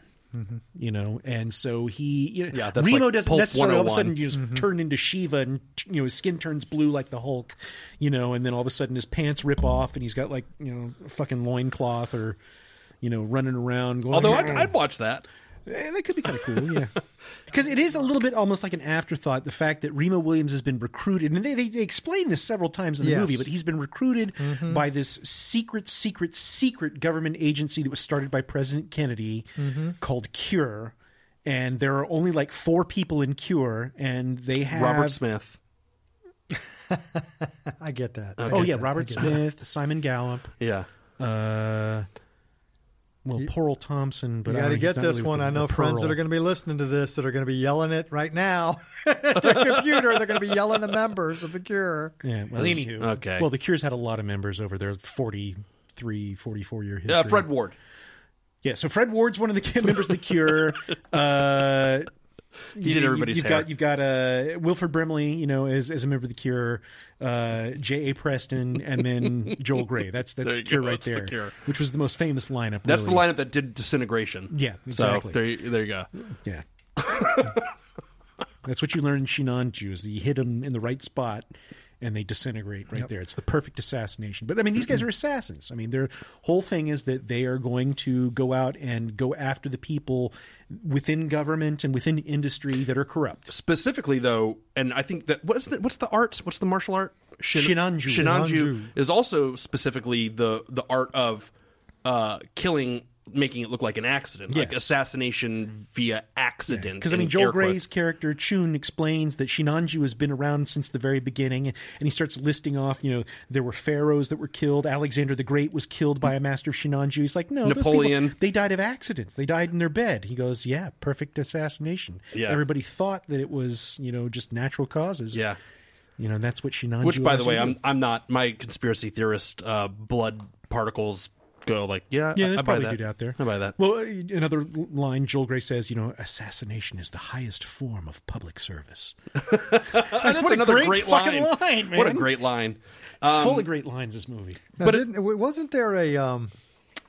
You know, and so he, you know, Mm-hmm. Yeah, that's Remo like doesn't Pulp necessarily all of a 101. sudden just Mm-hmm. turn into Shiva and you know his skin turns blue like the Hulk, you know, and then all of a sudden his pants rip off and he's got like you know a fucking loincloth or you know running around. Going, Although I'd, I'd watch that. Eh, that could be kind of cool, yeah. Because it is a little bit almost like an afterthought. The fact that Remo Williams has been recruited, and they, they, they explain this several times in the Yes. movie, but he's been recruited by this secret, secret, secret government agency that was started by President Kennedy called Cure. And there are only like four people in Cure, and they have Robert Smith. I get that. Oh yeah, Robert Smith, Simon Gallup, Yeah. uh, well, Pearl Thompson. But You I got to don't know, he's get this really one. with I know the friends that are going to be listening to this that are going to be yelling it right now at their computer. They're going to be yelling the members of the Cure. Yeah, well, anywho. Okay. Well, the Cure's had a lot of members over their 43, 44 year history. Uh, Fred Ward. Yeah, so Fred Ward's one of the members of the Cure. Uh, He did everybody's you've hair. Got, you've got uh, Wilford Brimley, you know, as, as a member of the Cure, uh, J.A. Preston, and then Joel Grey. That's that's the Cure go, right that's the there, Cure. which was the most famous lineup. That's really. the lineup that did Disintegration. Yeah, exactly. So there, you- there you go. Yeah. That's what you learn in Shinanju is that you hit them in the right spot and they disintegrate right there. It's the perfect assassination. But I mean, these guys are assassins. I mean, their whole thing is that they are going to go out and go after the people within government and within industry that are corrupt. Specifically, though, and I think that what's the what's the art? What's the martial art? Shin- Shinanju. Shinanju Shinanju. is also specifically the the art of uh, killing, making it look like an accident, like assassination via accident. Because I mean, Joel. Grey's character Chiun explains that Shinanju has been around since the very beginning, and he starts listing off. You know, there were pharaohs that were killed. Alexander the Great was killed by a master of Shinanju. He's like, no, Napoleon. people, they died of accidents. They died in their bed. He goes, yeah, perfect assassination. Yeah. everybody thought that it was you know just natural causes. Yeah. you know, that's what Shinanju. Which, by the way, I'm. I'm not my conspiracy theorist. Uh, blood particles go like, yeah, Yeah, I, there's I buy probably that. dude out there. I buy that. Well, uh, another line Joel Grey says, you know, assassination is the highest form of public service. That's what a another great great, fucking line. line, What a great line. Full of great lines. This movie. Now, But it- didn't, it, wasn't there a um,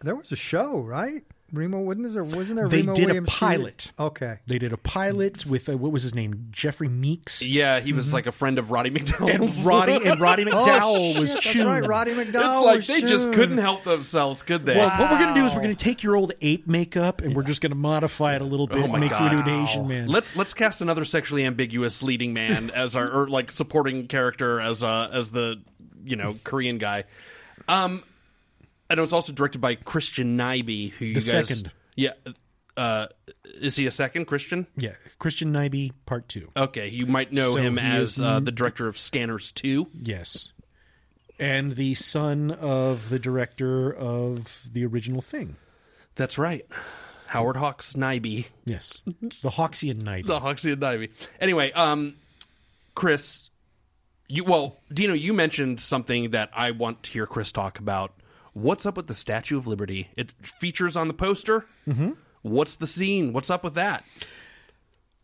there was a show right? Remo wasn't there? Wasn't there? They Remo did a Williams pilot. Okay. They did a pilot with uh, what was his name, Jeffrey Meeks, Yeah, he was like a friend of Roddy McDowall. and Roddy and Roddy McDowall oh, was shit, That's right, Roddy McDowall. It's like was they just couldn't help themselves, could they? Well, what we're going to do is we're going to take your old ape makeup and we're just going to modify it a little bit, Oh and make God. you into an Asian man. Let's let's cast another sexually ambiguous leading man as our or like supporting character as uh as the you know Korean guy. Um, I it was also directed by Christian Nyby, who you The guys second. yeah. Uh, is he a second Christian? yeah, Christian Nyby, part two. Okay, you might know So him as is uh, the director of Scanners Two. Yes, and the son of the director of the original thing. That's right, Howard Hawks Nyby. Yes, the Hawksian Knight. the and Ivy. Anyway, um, Chris, you well, Dino, you mentioned something that I want to hear Chris talk about. What's up with the Statue of Liberty? It features on the poster. Mm-hmm. What's the scene? What's up with that?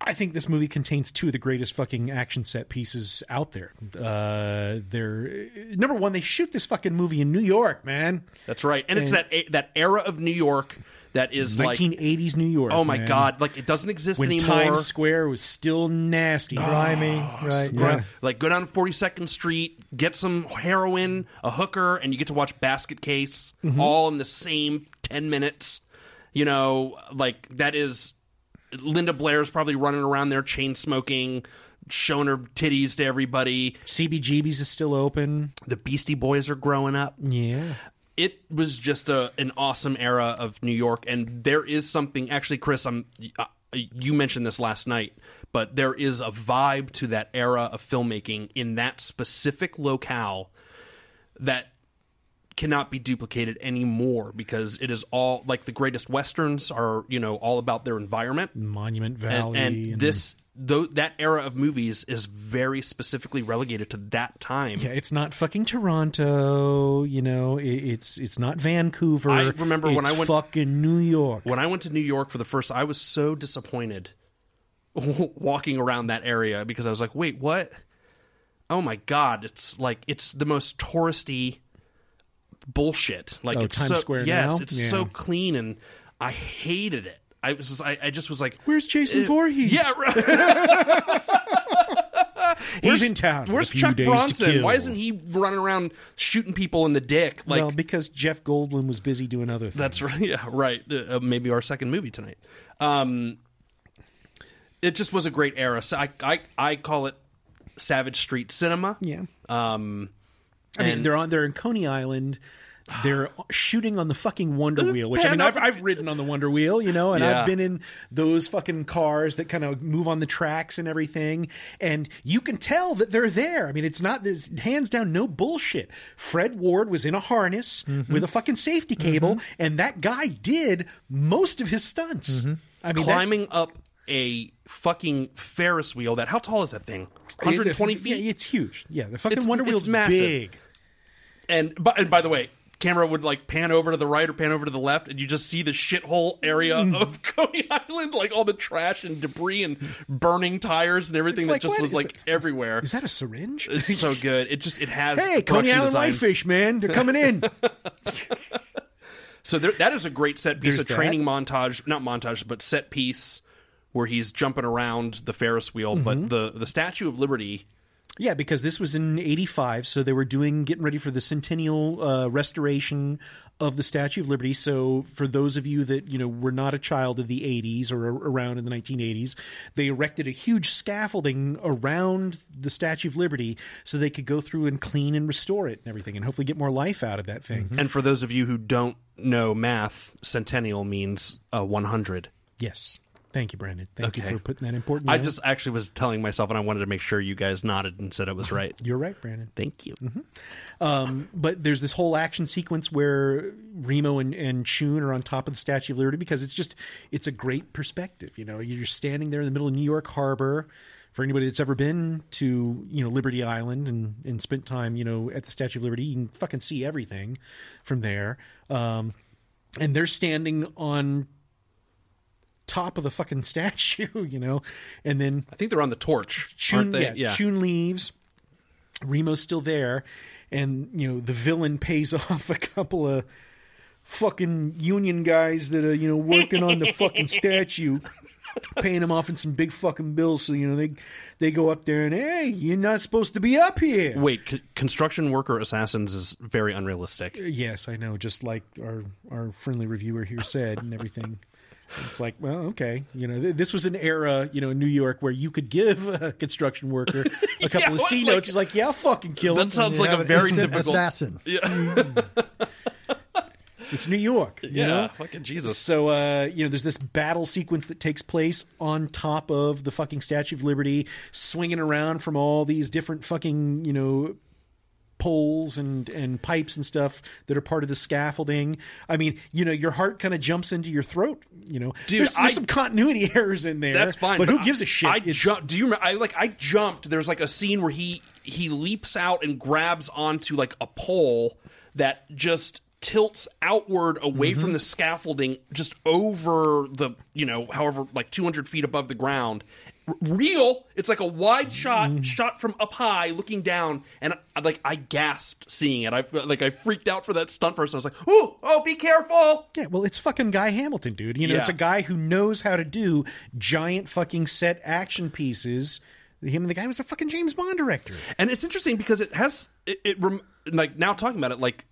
I think this movie contains two of the greatest fucking action set pieces out there. Uh, they're number one. They shoot this fucking movie in New York, man. That's right, and, it's that that era of New York that is like 1980s New York. oh my man. god, like it doesn't exist when anymore. Times Square was still nasty, grimy, right? Yeah. Like go down to 42nd Street, get some heroin, a hooker, and you get to watch Basket Case Mm-hmm. all in the same 10 minutes. You know, like that is Linda Blair's probably running around there chain smoking, showing her titties to everybody. CBGB's is still open. The Beastie Boys are growing up. Yeah. It was just a an awesome era of New York, and there is something. Actually, Chris, I'm. Uh, you mentioned this last night, but there is a vibe to that era of filmmaking in that specific locale that cannot be duplicated anymore because it is all like the greatest westerns are you know all about their environment Monument and, Valley. and this though that era of movies is very specifically relegated to that time Yeah, it's not fucking Toronto. You know, it, it's it's not Vancouver. I remember when I went- fucking New York. when I went to New York for the first, I was so disappointed walking around that area because I was like, wait, what? Oh my god, it's like it's the most touristy bullshit. Like Oh, it's Times so, Square yes, now? it's Yeah. so clean, and I hated it. I was, just, I, I just was like, Where's Jason eh, Voorhees? Yeah, right. He's in town. Where's Chuck Bronson? Why isn't he running around shooting people in the dick? Like well, because Jeff Goldblum was busy doing other things. That's right. Yeah, right. Uh, uh, maybe our second movie tonight. Um, it just was a great era. So I, I, I call it Savage Street Cinema. Yeah. Um, I mean, they're on. They're in Coney Island. They're shooting on the fucking Wonder Wheel, which I mean, I've, I've ridden on the Wonder Wheel, you know, and Yeah. I've been in those fucking cars that kind of move on the tracks and everything, and you can tell that they're there. I mean, it's not there's hands down no bullshit. Fred Ward was in a harness Mm-hmm. with a fucking safety cable, and that guy did most of his stunts. I mean, climbing up a fucking Ferris wheel. That how tall is that thing? 120 Yeah, feet. it's huge. Yeah, the fucking It's- Wonder Wheel's massive. big. And but and by the way, camera would like pan over to the right or pan over to the left, and you just see the shithole area Mm. of Coney Island, like all the trash and debris and burning tires and everything It's that like, just was like that- everywhere. Is that a syringe? It's so good. It just it has Hey, Coney Island design. Man, they're coming in. So there, that is a great set piece, There's a training that. montage, not montage, but set piece where he's jumping around the Ferris wheel. Mm-hmm. But the the Statue of Liberty, Yeah, because this was in '85, so they were doing getting ready for the centennial uh, restoration of the Statue of Liberty. So, for those of you that you know were not a child of the '80s or around in the 1980s, they erected a huge scaffolding around the Statue of Liberty so they could go through and clean and restore it and everything, and hopefully get more life out of that thing. and for those of you who don't know math, centennial means uh, 100. Yes, thank you, Brandon. Thank Okay. you for putting that important. I just actually was telling myself, and I wanted to make sure you guys nodded and said it was right. you're right, Brandon. Thank you. Um, but there's this whole action sequence where Remo and, and Chiun are on top of the Statue of Liberty because it's just it's a great perspective. You know, you're standing there in the middle of New York Harbor. For anybody that's ever been to you know Liberty Island and, and spent time you know at the Statue of Liberty, you can fucking see everything from there. Um, and they're standing on top of the fucking statue, you know, and then I think they're on the torch, Chiun, aren't they? yeah, yeah. Chiun leaves. Remo's still there, and you know the villain pays off a couple of fucking union guys that are you know working on the fucking statue, paying them off in some big fucking bills. So you know they they go up there and hey, you're not supposed to be up here. Wait, c- construction worker assassins is very unrealistic. Yes, I know. Just like our our friendly reviewer here said, and everything. It's like, well, okay, you know, th- this was an era, you know, in New York where you could give a construction worker a couple Yeah, of what, C like- notes. He's like, yeah, I'll fucking kill him. That sounds like a very instant typical. assassin. It's New York, you Yeah, know. fucking Jesus. So, uh, you know, there's this battle sequence that takes place on top of the fucking Statue of Liberty, swinging around from all these different fucking, you know, poles and and pipes and stuff that are part of the scaffolding. I mean, you know, your heart kind of jumps into your throat. You know, Dude, there's, there's I- some continuity errors in there. That's fine. but, who I- gives a shit? I jumped. Do you remember? I like. I jumped. There's like a scene where he he leaps out and grabs onto like a pole that just tilts outward away from mm-hmm. the scaffolding, just over the you know, however, like 200 feet above the ground. Real. It's like a wide shot, shot from up high, looking down, and I, like I gasped seeing it. I like I freaked out for that stunt person. I was like, "Oh, oh, be careful!" Yeah, well, it's fucking Guy Hamilton, dude. You know, Yeah. it's a guy who knows how to do giant fucking set action pieces. Him and the guy was a fucking James Bond director. And it's interesting because it has it, it rem, like now talking about it like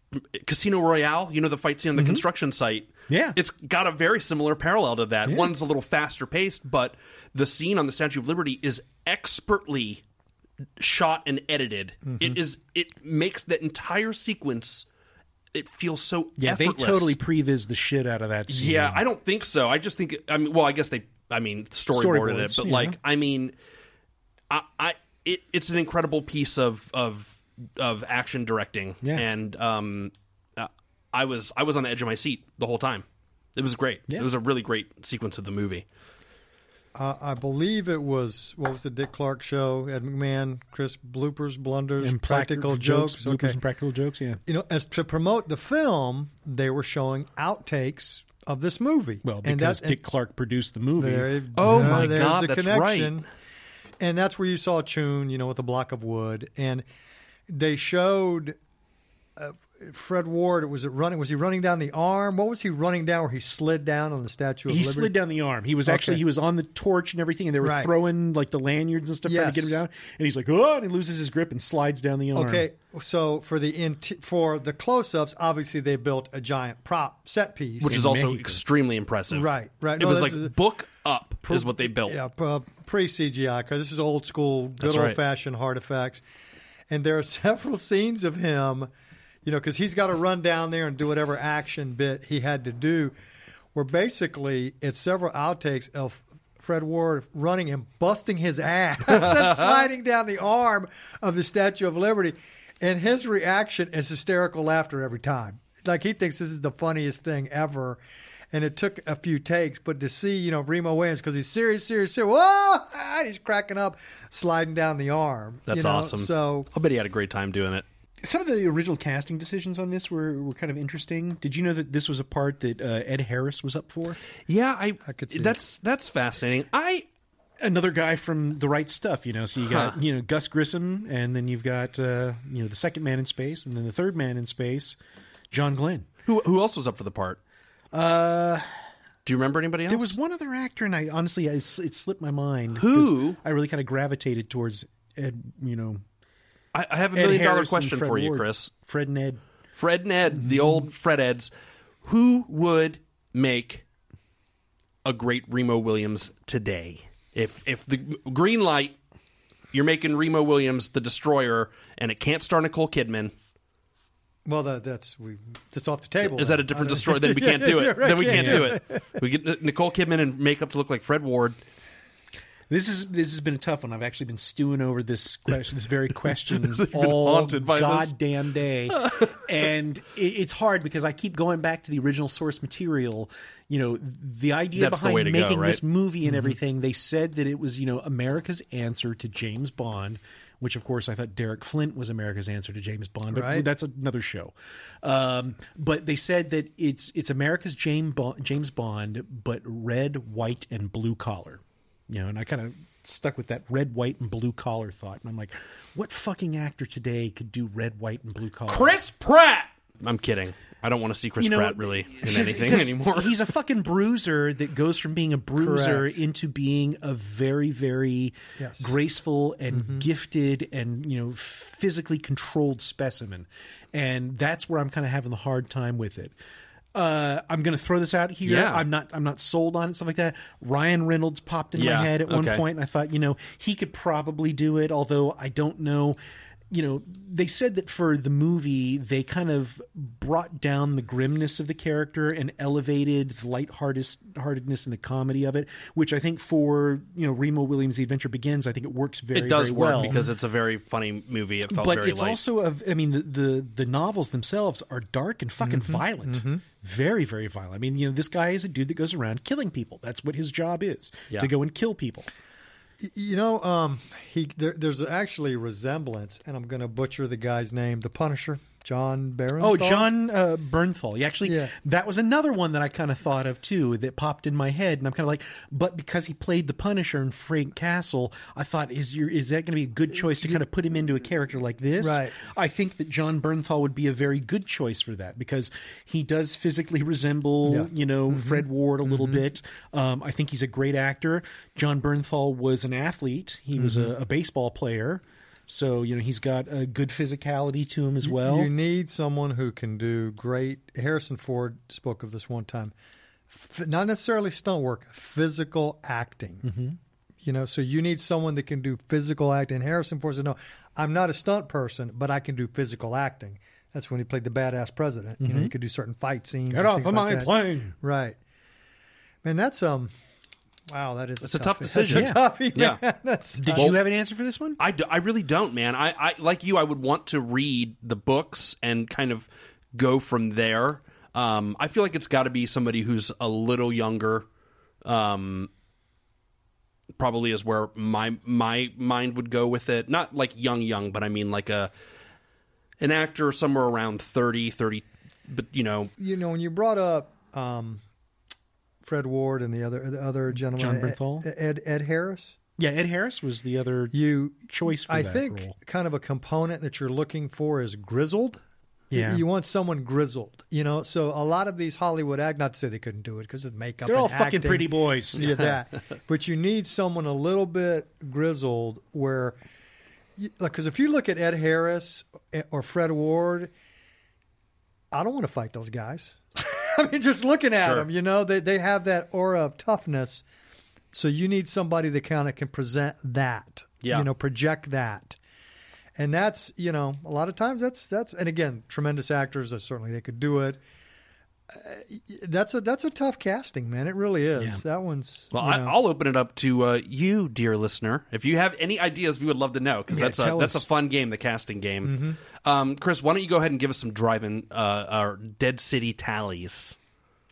Casino Royale, you know the fight scene on the mm-hmm. construction site. Yeah. It's got a very similar parallel to that. One's a little faster paced, but the scene on the Statue of Liberty is expertly shot and edited. Mm-hmm. It is it makes that entire sequence it feels so Yeah, effortless. they totally previs the shit out of that scene. Yeah, I don't think so. I just think I mean, well, I guess they, I mean, storyboarded it, but yeah. like, I mean, I, I, it, it's an incredible piece of of of action directing, Yeah. and um, uh, I was I was on the edge of my seat the whole time. It was great. Yeah. It was a really great sequence of the movie. Uh, I believe it was what was the Dick Clark show? Ed McMahon, Chris bloopers, blunders, and practical jokes. bloopers Okay, and practical jokes. Yeah. you know, as to promote the film, they were showing outtakes of this movie. Well, and because that- Dick Clark produced the movie. There, Oh there- my God, the that's connection. right. And that's where you saw Chiun, you know, with a block of wood, and they showed uh, Fred Ward. Was it running? Was he running down the arm? What was he running down? Where he slid down on the Statue of he Liberty? slid down the arm. He was actually he was on the torch and everything, and they were Right. throwing like the lanyards and stuff trying to get him down. And he's like, oh, and he loses his grip and slides down the arm. Okay, so for the int- for the close-ups, obviously they built a giant prop set piece, Which is also Mexico. extremely impressive. Right, right. It No, was that's- like book up is what they built. Yeah, pre CGI because this is old school, good That's old right. fashioned hard effects. And there are several scenes of him, you know, because he's got to run down there and do whatever action bit he had to do. Where basically it's several outtakes of Fred Ward running and busting his ass and sliding down the arm of the Statue of Liberty, and his reaction is hysterical laughter every time. Like he thinks this is the funniest thing ever and it took a few takes. But to see, you know, Remo Williams because he's serious, serious, serious. Whoa! He's cracking up, sliding down the arm. That's you know? awesome. So I'll bet he had a great time doing it. Some of the original casting decisions on this were, were kind of interesting. Did you know that this was a part that uh, Ed Harris was up for? Yeah, I, I could see that's that's fascinating. I Another guy from the right stuff, you know. So you got you know Gus Grissom, and then you've got uh, you know the second man in space, and then the third man in space, John Glenn. who who else was up for the part? Uh, Do you remember anybody else? there was one other actor, and I honestly, I, it slipped my mind. Who? I really kind of gravitated towards Ed. You know, I, I have a Ed million dollar Harris and question Fred for you, Ward. Chris. Fred and Ed. Fred and Ed, the old Fred Eds, who would make a great Remo Williams today? If if the green light, you're making Remo Williams the destroyer, and it can't star Nicole Kidman. Well, that, that's we that's off the table. Is then. that a different destroyer? Then we can't do it. right, Then we can't can't do it. We get Nicole Kidman and makeup to look like Fred Ward. This is this has been a tough one. I've actually been stewing over this question, this very question been all haunted by this. goddamn day, and it, it's hard because I keep going back to the original source material. You know, the idea That's the behind way to go, making this movie and mm-hmm. everything. They said that it was you know America's answer to James Bond. Which, of course, I thought Derek Flint was America's answer to James Bond, but Right. that's another show. Um, but they said that it's it's America's James Bond, James Bond, but red, white, and blue collar. You know, and I kind of stuck with that red, white, and blue collar thought. And I'm like, what fucking actor today could do red, white, and blue collar? Chris Pratt. I'm kidding. I don't want to see Chris You know, Pratt really in anything anymore. He's a fucking bruiser that goes from being a bruiser Correct. into being a very, very Yes. graceful and gifted and you know physically controlled specimen, and that's where I'm kind of having the hard time with it. Uh, I'm going to throw this out here. Yeah. I'm not. I'm not sold on it. Stuff like that. Ryan Reynolds popped in Yeah, my head at one point, and I thought, you know, he could probably do it. Although I don't know. You know, they said that for the movie, they kind of brought down the grimness of the character and elevated the lightheartedness and the comedy of it, which I think for you know Remo Williams' The Adventure Begins, I think it works very, it does very work well. because it's a very funny movie. It felt but very it's light. also a, I mean the, the the novels themselves are dark and fucking Mm-hmm, violent. Very very violent. I mean you know this guy is a dude that goes around killing people. That's what his job is Yeah. to go and kill people You know, um, he there, there's actually a resemblance, and I'm going to butcher the guy's name, the Punisher, John Barron. Oh, Jon uh, Bernthal. Yeah, actually, Yeah. that was another one that I kind of thought of too that popped in my head, and I'm kind of like, but because he played the Punisher in Frank Castle, I thought, is your is that going to be a good choice to kind of put him into a character like this? Right. I think that Jon Bernthal would be a very good choice for that because he does physically resemble, Yeah. you know, Fred Ward a little bit. Um, I think he's a great actor. Jon Bernthal was an athlete. He was a, a baseball player. So you know he's got a good physicality to him as well. You need someone who can do great. Harrison Ford spoke of this one time. F- not necessarily stunt work, physical acting. Mm-hmm. You know, so you need someone that can do physical acting. Harrison Ford said, "No, I'm not a stunt person, but I can do physical acting." That's when he played the badass president. You know, he could do certain fight scenes. Get and off of like my that. plane. Right. Man, that's um. Wow, that is It's a tough decision. That's a toughie, Yeah. man. That's Did tough. you have an answer for this one? I, d- I really don't, man. I, I like you. I would want to read the books and kind of go from there. Um, I feel like it's got to be somebody who's a little younger. Um, probably is where my my mind would go with it. Not like young, young, but I mean like a an actor somewhere around 30, 30 But you know, you know when you brought up um, Fred Ward and the other the other gentleman, Jon Ed- Bernthal? Ed Ed Harris. Yeah, Ed Harris was the other You choice for I think role. kind of a component that you're looking for is grizzled. Yeah. you want someone grizzled. You know, so a lot of these Hollywood act not to say they couldn't do it because of makeup. They're all fucking pretty boys. Yeah, that. But you need someone a little bit grizzled where, because if you look at Ed Harris eh, or Fred Ward, I don't want to fight those guys. I mean, just looking at them, you know, they, they have that aura of toughness. So you need somebody that kind of can present that, Yeah. you know, project that. And that's, you know, a lot of times that's, that's, and again, tremendous actors, uh, certainly they could do it. Uh, that's a, that's a tough casting, man. It really is. That one's, well, you I, know. I'll open it up to uh, you, dear listener. If you have any ideas, we would love to know because Yeah, that's a tell that's a fun game, the casting game. Um, Chris, why don't you go ahead and give us some driving uh, our Dead City tallies?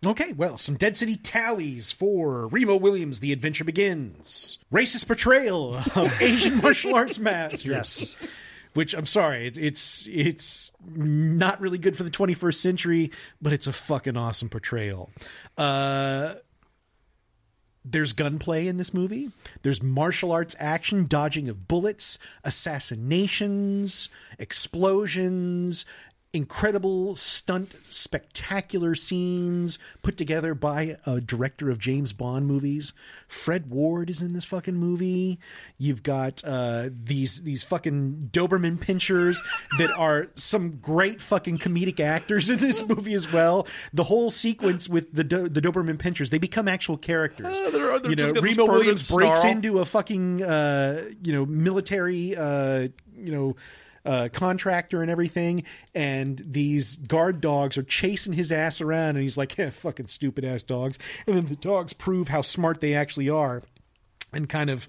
Okay, well, some Dead City tallies for Remo Williams, The Adventure Begins. Racist portrayal of Asian martial arts masters. Yes. Which I'm sorry, it's it's it's not really good for the 21st century, but it's a fucking awesome portrayal. Uh there's gunplay in this movie. There's martial arts action, dodging of bullets, assassinations, explosions, incredible stunt, spectacular scenes put together by a director of James Bond movies. Fred Ward is in this fucking movie. You've got uh, these these fucking Doberman pinchers that are some great fucking comedic actors in this movie as well. The whole sequence with the Do- the Doberman pinchers, they become actual characters. Ah, they're- they're you know, Remo Williams breaks snarl. into a fucking uh, you know military uh, you know uh, contractor and everything, and these guard dogs are chasing his ass around, and he's like, "Yeah, fucking stupid ass dogs," and then the dogs prove how smart they actually are, and kind of.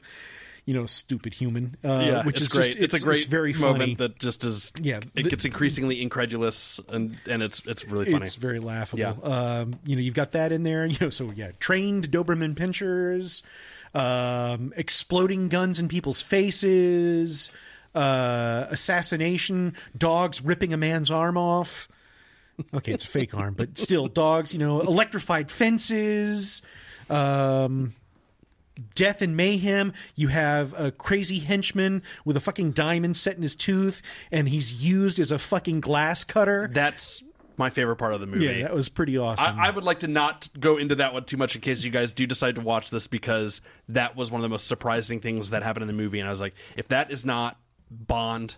You know, stupid human. Uh, yeah, which it's is great. Just, it's, a great it's very funny. moment that just is. Yeah, it gets increasingly incredulous, and and it's it's really funny. It's very laughable. Yeah. Um, you know, you've got that in there. You know, so yeah, trained Doberman pinchers, um, exploding guns in people's faces, uh, assassination, dogs ripping a man's arm off. Okay, it's a fake arm, but still, dogs. You know, electrified fences. Um, death and mayhem. You have a crazy henchman with a fucking diamond set in his tooth, and he's used as a fucking glass cutter. That's my favorite part of the movie. Yeah, that was pretty awesome. I, I would like to not go into that one too much in case you guys do decide to watch this because that was one of the most surprising things that happened in the movie, and I was like, if that is not Bond,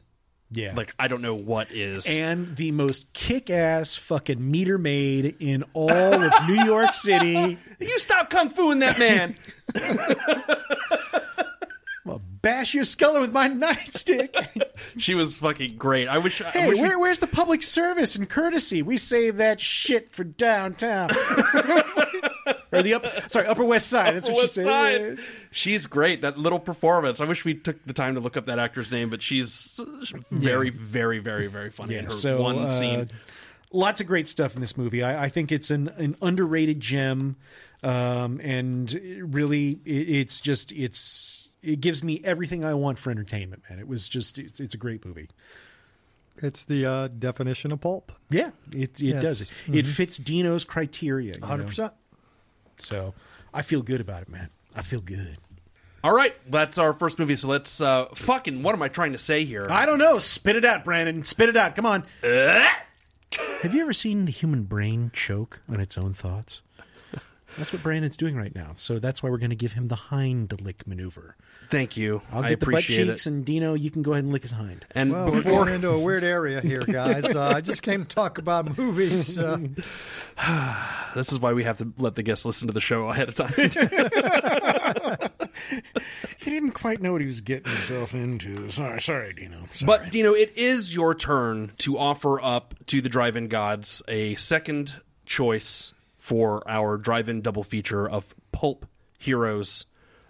yeah. like I don't know what is. and the most kick-ass fucking meter maid in all of New York City. you stop kung fuing that man. Bash your skull with my nightstick. she was fucking great. I wish. I hey, wish we- where's the public service and courtesy? We save that shit for downtown. or the up, sorry, Upper West Side. That's what West she Side. said. She's great. That little performance. I wish we took the time to look up that actor's name, but she's very, very, very, very funny in Yeah, her so one uh, scene. lots of great stuff in this movie. I, I think it's an, an underrated gem, um, and really, it, it's just it's it gives me everything I want for entertainment. Man, it was just it's, it's a great movie. It's the uh, definition of pulp. Yeah, it it Yes. does. It, it fits Dino's criteria. 100%. So I feel good about it, man. I feel good. All right, that's our first movie. So let's uh, fucking. What am I trying to say here? I don't know. Spit it out, Brandon. Spit it out. Come on. Have you ever seen the human brain choke on its own thoughts? That's what Brandon's doing right now. So that's why we're going to give him the hind lick maneuver. Thank you. I'll I get the butt cheeks, it. and Dino, you can go ahead and lick his hind. And Well, we're going into a weird area here, guys. Uh, I just came to talk about movies. Uh, this is why we have to let the guests listen to the show ahead of time. He didn't quite know what he was getting himself into. Sorry, sorry, Dino. Sorry. But Dino, it is your turn to offer up to the drive-in gods a second choice for our drive-in double feature of pulp heroes.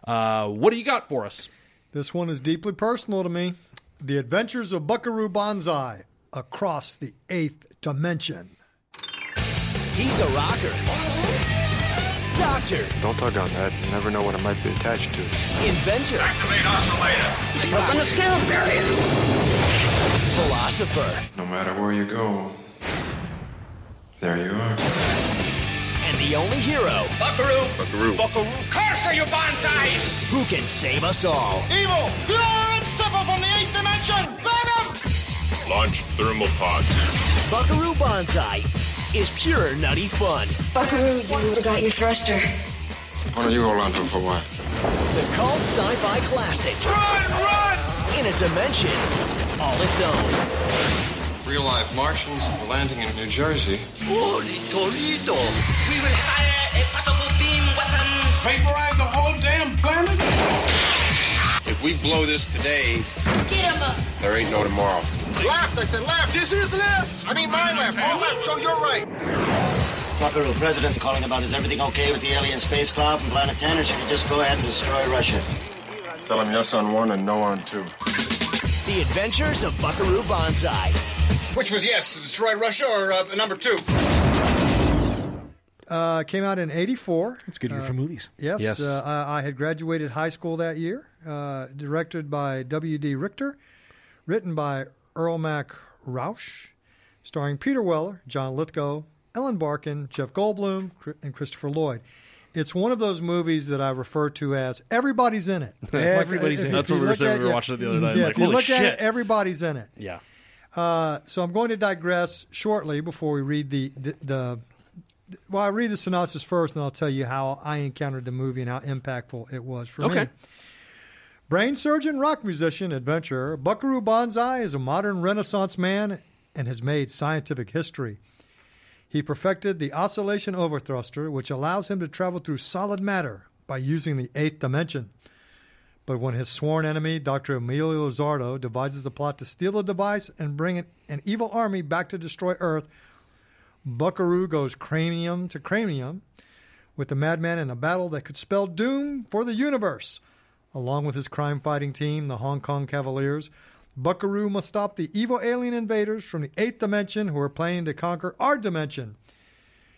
Uh, what do you got for us? this one is deeply personal to me. The Adventures of Buckaroo Banzai Across the Eighth Dimension. He's a rocker. Doctor, Don't tug on that. You never know what it might be attached to. inventor, Activate oscillator. It's broken the sound barrier. philosopher, No matter where you go, there you are. And the only hero Buckaroo! Buckaroo! Buckaroo! Curse you, Banzai! who can save us all. Evil! Pure and simple from the eighth dimension! Venom! Launch thermal pod. Buckaroo Banzai is pure nutty fun. Buckaroo, you forgot your thruster. Why don't you hold on to it for a while? The cult sci-fi classic. Run! Run! In a dimension all its own. Real life Martians landing in New Jersey. Holy Toledo! We will fire a portable beam weapon! Vaporize the whole damn planet? If we blow this today, Get him up! there ain't no tomorrow. Left! I said left! This is left! I mean my left! Your left! Go your right! Buckaroo, the president's calling about is everything okay with the alien spacecraft from Planet 10, or should we just go ahead and destroy Russia? Tell him yes on one and no on two. The Adventures of Buckaroo Banzai. Which was yes, destroy Russia or uh, number two? Uh, came out in 84. it's good year for movies. Yes, Yes. Uh, I, I had graduated high school that year. Uh, directed by W.D. Richter, written by Earl Mac Rausch, starring Peter Weller, John Lithgow, Ellen Barkin, Jeff Goldblum, and Christopher Lloyd. It's one of those movies that I refer to as everybody's in it. Everybody's in it. That's what we were saying at- when we were watching it the other night. Yeah, like, if you holy look at it, everybody's in it. yeah. Uh, so I'm going to digress shortly before we read the, the the well, I read the synopsis first, and I'll tell you how I encountered the movie and how impactful it was for Okay. me. Brain surgeon, rock musician, adventurer, Buckaroo Banzai is a modern Renaissance man and has made scientific history. He perfected the oscillation overthruster, which allows him to travel through solid matter by using the eighth dimension. But when his sworn enemy, Dr. Emilio Lizardo, devises a plot to steal the device and bring an, evil army back to destroy Earth, Buckaroo goes cranium to cranium with the madman in a battle that could spell doom for the universe. Along with his crime fighting team, the Hong Kong Cavaliers, Buckaroo must stop the evil alien invaders from the eighth dimension who are planning to conquer our dimension.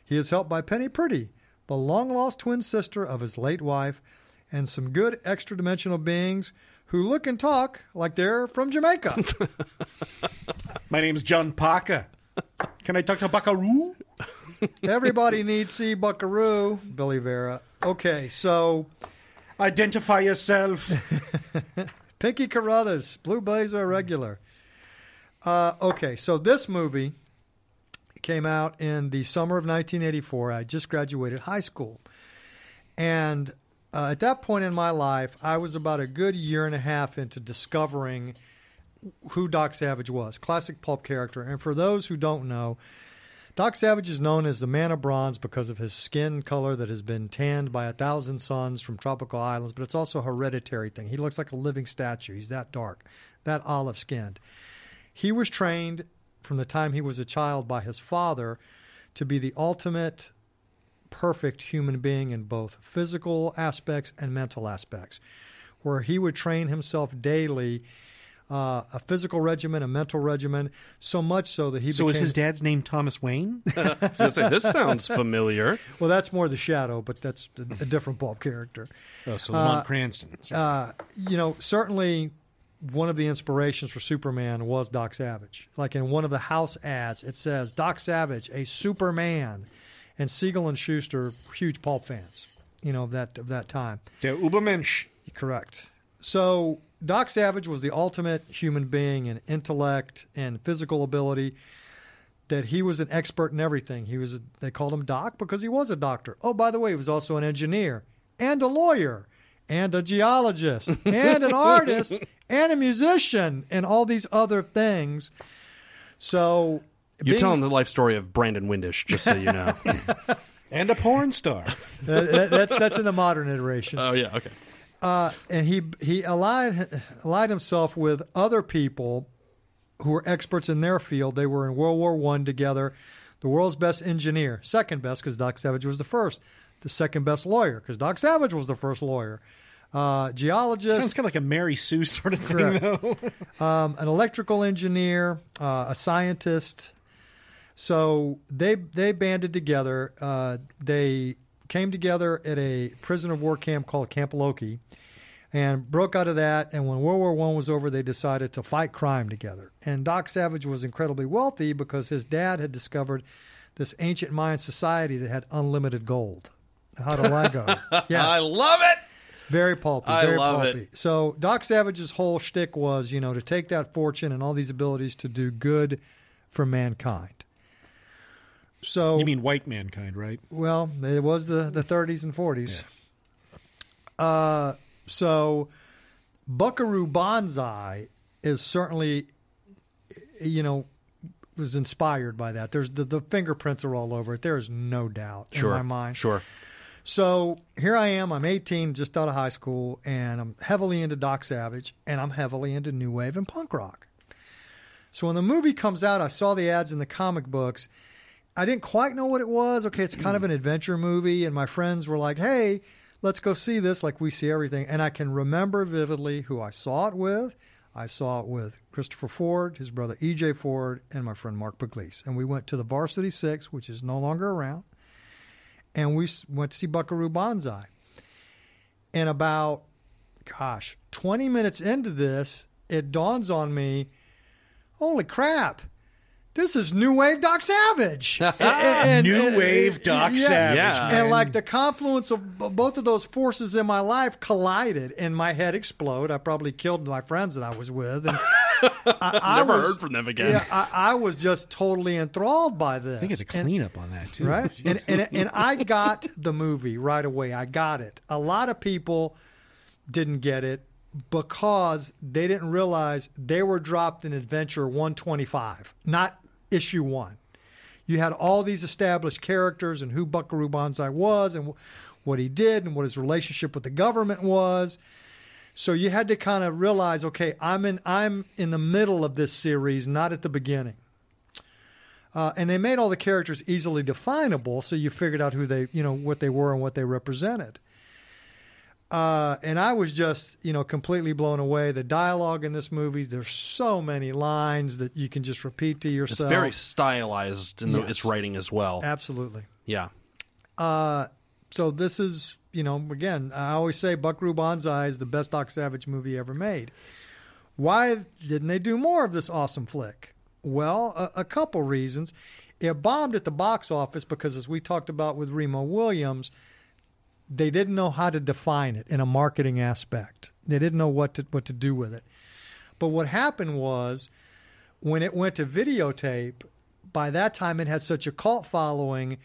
He is helped by Penny Priddy, the long lost twin sister of his late wife, and some good extra dimensional beings who look and talk like they're from Jamaica. My name's John Parker. Can I talk to Buckaroo? Everybody needs to see Buckaroo, Billy Vera. Okay, so Identify yourself. Pinky Carruthers, Blue Blazer regular. Uh, okay, so this movie came out in the summer of 1984. I just graduated high school. And uh, at that point in my life, I was about a good year and a half into discovering who Doc Savage was, classic pulp character. And for those who don't know, Doc Savage is known as the man of bronze because of his skin color that has been tanned by a thousand suns from tropical islands, but it's also a hereditary thing. He looks like a living statue. He's that dark, that olive skinned. He was trained from the time he was a child by his father to be the ultimate perfect human being in both physical aspects and mental aspects, where he would train himself daily. Uh, a physical regimen, a mental regimen, so much so that he so became. is his dad's name Thomas Wayne? I was say, this sounds familiar. Well, that's more the shadow, but that's a, a different pulp character. Oh, so Lamont Cranston. Uh, you know, certainly one of the inspirations for Superman was Doc Savage. Like in one of the house ads, it says Doc Savage, a Superman, and Siegel and Shuster, huge pulp fans, you know, of that of that time. Der Übermensch. Correct. So Doc Savage was the ultimate human being in intellect and physical ability. That he was an expert in everything. He was. They called him Doc because he was a doctor. Oh, by the way, he was also an engineer and a lawyer and a geologist and an artist and a musician and all these other things. So You're being- telling the life story of Brandon Windish, just so you know. and a porn star. That- that- that's that's in the modern iteration. oh yeah, okay. Uh, and he he allied allied himself with other people who were experts in their field. They were in World War One together. The world's best engineer, second best because Doc Savage was the first. The second best lawyer because Doc Savage was the first lawyer. Uh, geologist, Sounds kind of like a Mary Sue sort of thing, though. um, an electrical engineer, uh, a scientist. So they they banded together. Uh, they came together at a prisoner of war camp called Camp Loki, and broke out of that. And when World War One was over, they decided to fight crime together. And Doc Savage was incredibly wealthy because his dad had discovered this ancient Mayan society that had unlimited gold. How do I go? Yes. I love it. Very pulpy. I very love it. pulpy. So Doc Savage's whole shtick was, you know, to take that fortune and all these abilities to do good for mankind. So You mean white mankind, right? well, it was the, the 30s and 40s. Uh, so Buckaroo Banzai is certainly, you know, was inspired by that. There's the, the fingerprints are all over it. There is no doubt Sure. in my mind. Sure. So here I am. I'm 18, just out of high school, and I'm heavily into Doc Savage, and I'm heavily into new wave and punk rock. So when the movie comes out, I saw the ads in the comic books. I didn't quite know what it was. Okay, it's kind of an mm. adventure movie, and my friends were like, "Hey, let's go see this." Like we see everything, and I can remember vividly who I saw it with. I saw it with Christopher Ford, his brother E.J. Ford, and my friend Mark Pugliese, and we went to the Varsity Six, which is no longer around and we went to see Buckaroo Banzai. And about, gosh, 20 minutes into this, it dawns on me, holy crap, this is New Wave Doc Savage. And- New Wave Doc yeah, Savage, Yeah. And like the confluence of both of those forces in my life collided, and my head exploded. I probably killed my friends that I was with. And I, I Never was- heard from them again. Yeah, I, I was just totally enthralled by this. I think it's a And- cleanup on that, too. right? and, and and I got the movie right away. I got it. A lot of people didn't get it because they didn't realize they were dropped in Adventure 125, not issue one. You had all these established characters and who Buckaroo Banzai was and what he did and what his relationship with the government was. So you had to kind of realize, okay, I'm in I'm in the middle of this series, not at the beginning. Uh, and they made all the characters easily definable, so you figured out who they, you know, what they were and what they represented. Uh, and I was just, you know, completely blown away. The dialogue in this movie, there's so many lines that you can just repeat to yourself. It's very stylized in the, Yes. its writing as well. Absolutely. Yeah. Uh, so this is, you know, again, I always say Buckaroo Banzai is the best Doc Savage movie ever made. Why didn't they do more of this awesome flick? Well, a, a couple reasons. It bombed at the box office because, as we talked about with Remo Williams, they didn't know how to define it in a marketing aspect. They didn't know what to what to do with it. But what happened was when it went to videotape, by that time it had such a cult following.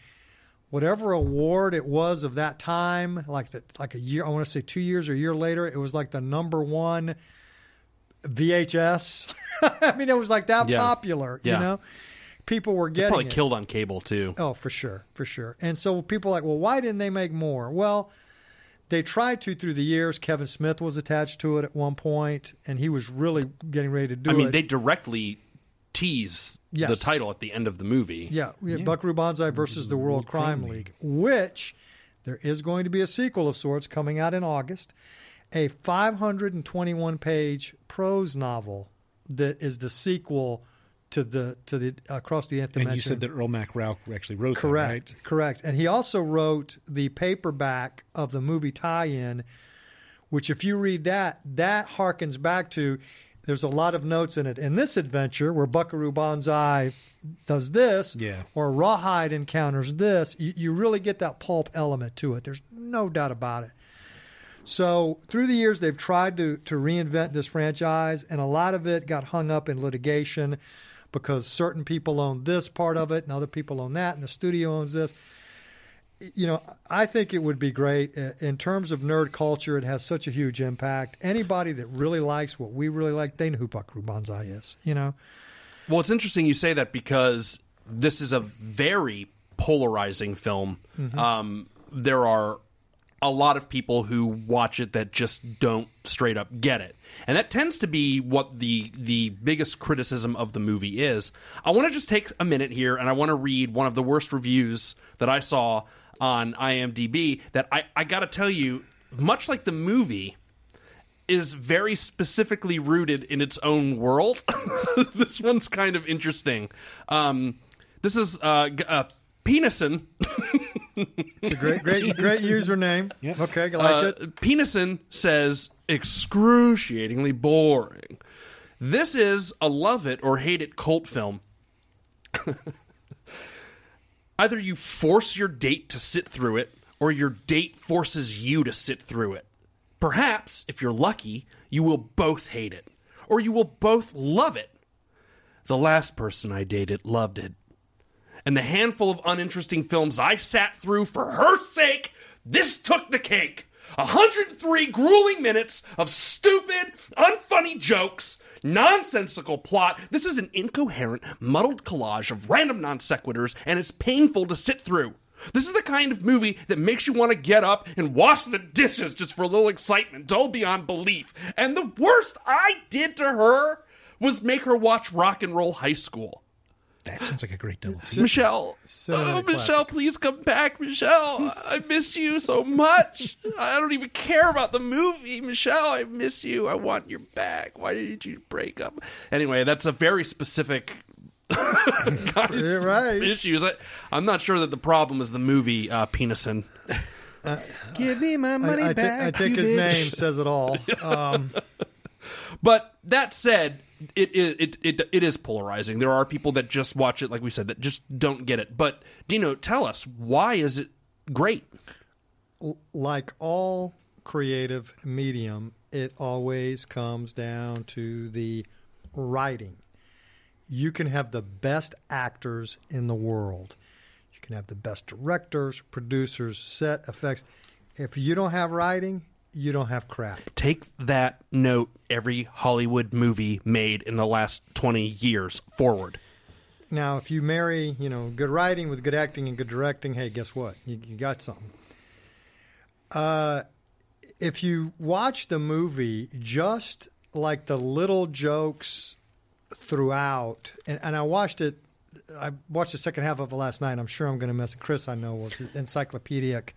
Whatever award it was of that time, like the, like a year, I want to say two years or a year later, it was like the number one VHS. I mean, it was like that Yeah. popular. Yeah. You know, people were It getting probably it. killed on cable too. Oh, for sure, for sure. And so people are like, well, why didn't they make more? Well, they tried to through the years. Kevin Smith was attached to it at one point, and he was really getting ready to do I mean, it. they directly tease the title at the end of the movie. yeah, we had Buckaroo Banzai versus the World Crime League, which there is going to be a sequel of sorts coming out in August, a 521 page prose novel that is the sequel to the to the across the nth And you said that Earl Mac Rauch actually wrote Correct, that, correct. And he also wrote the paperback of the movie tie-in, which if you read that, that harkens back to there's a lot of notes in it. In this adventure where Buckaroo Banzai does this, Yeah. or Rawhide encounters this, you, you really get that pulp element to it. There's no doubt about it. So through the years, they've tried to to reinvent this franchise, and a lot of it got hung up in litigation because certain people own this part of it, and other people own that, and the studio owns this. You know, I think it would be great Uh, in terms of nerd culture. It has such a huge impact. Anybody that really likes what we really like, they know who Buckaroo Banzai is. You know, Well, it's interesting you say that because this is a very polarizing film. Mhm. Um, there are a lot of people who watch it that just don't straight up get it, and that tends to be what the the biggest criticism of the movie is. I want to just take a minute here, and I want to read one of the worst reviews that I saw on IMDb. That I I got to tell you, much like the movie is very specifically rooted in its own world. this one's kind of interesting. Um, this is uh, uh, Penison. it's a great, great, great username. Okay, I like uh, it. Penison says excruciatingly boring. This is a love it or hate it cult film. Either you force your date to sit through it, or your date forces you to sit through it. Perhaps, if you're lucky, you will both hate it, or you will both love it. The last person I dated loved it. And the handful of uninteresting films I sat through for her sake, this took the cake. 103 grueling minutes of stupid, unfunny jokes, nonsensical plot. This is an incoherent, muddled collage of random non sequiturs, and it's painful to sit through. This is the kind of movie that makes you want to get up and wash the dishes just for a little excitement, dull beyond belief. And the worst I did to her was make her watch Rock and Roll High School. That sounds like a great double. Michelle, Cinematic oh, classic. Michelle, please come back, Michelle. I miss you so much. I don't even care about the movie, Michelle. I miss you. I want your back. Why did you break up? Anyway, that's a very specific guy's right. issues. I, I'm not sure that the problem is the movie uh, Penison. Uh, Give me my money I, I, thi- back. I think you his bitch. name says it all. Um, But that said, it, it it it is polarizing. There are people that just watch it, like we said, that just don't get it. But Dino, tell us why is it great? like all creative medium, it always comes down to the writing. You can have the best actors in the world. You can have the best directors, producers, set effects. If you don't have writing, you don't have crap. Take that note every Hollywood movie made in the last 20 years forward. Now, if you marry, you know, good writing with good acting and good directing, hey, guess what? You, you got something. Uh, if you watch the movie, just like the little jokes throughout, and, and I watched it, I watched the second half of it last night. I'm sure I'm going to mess. Chris, I know was encyclopedic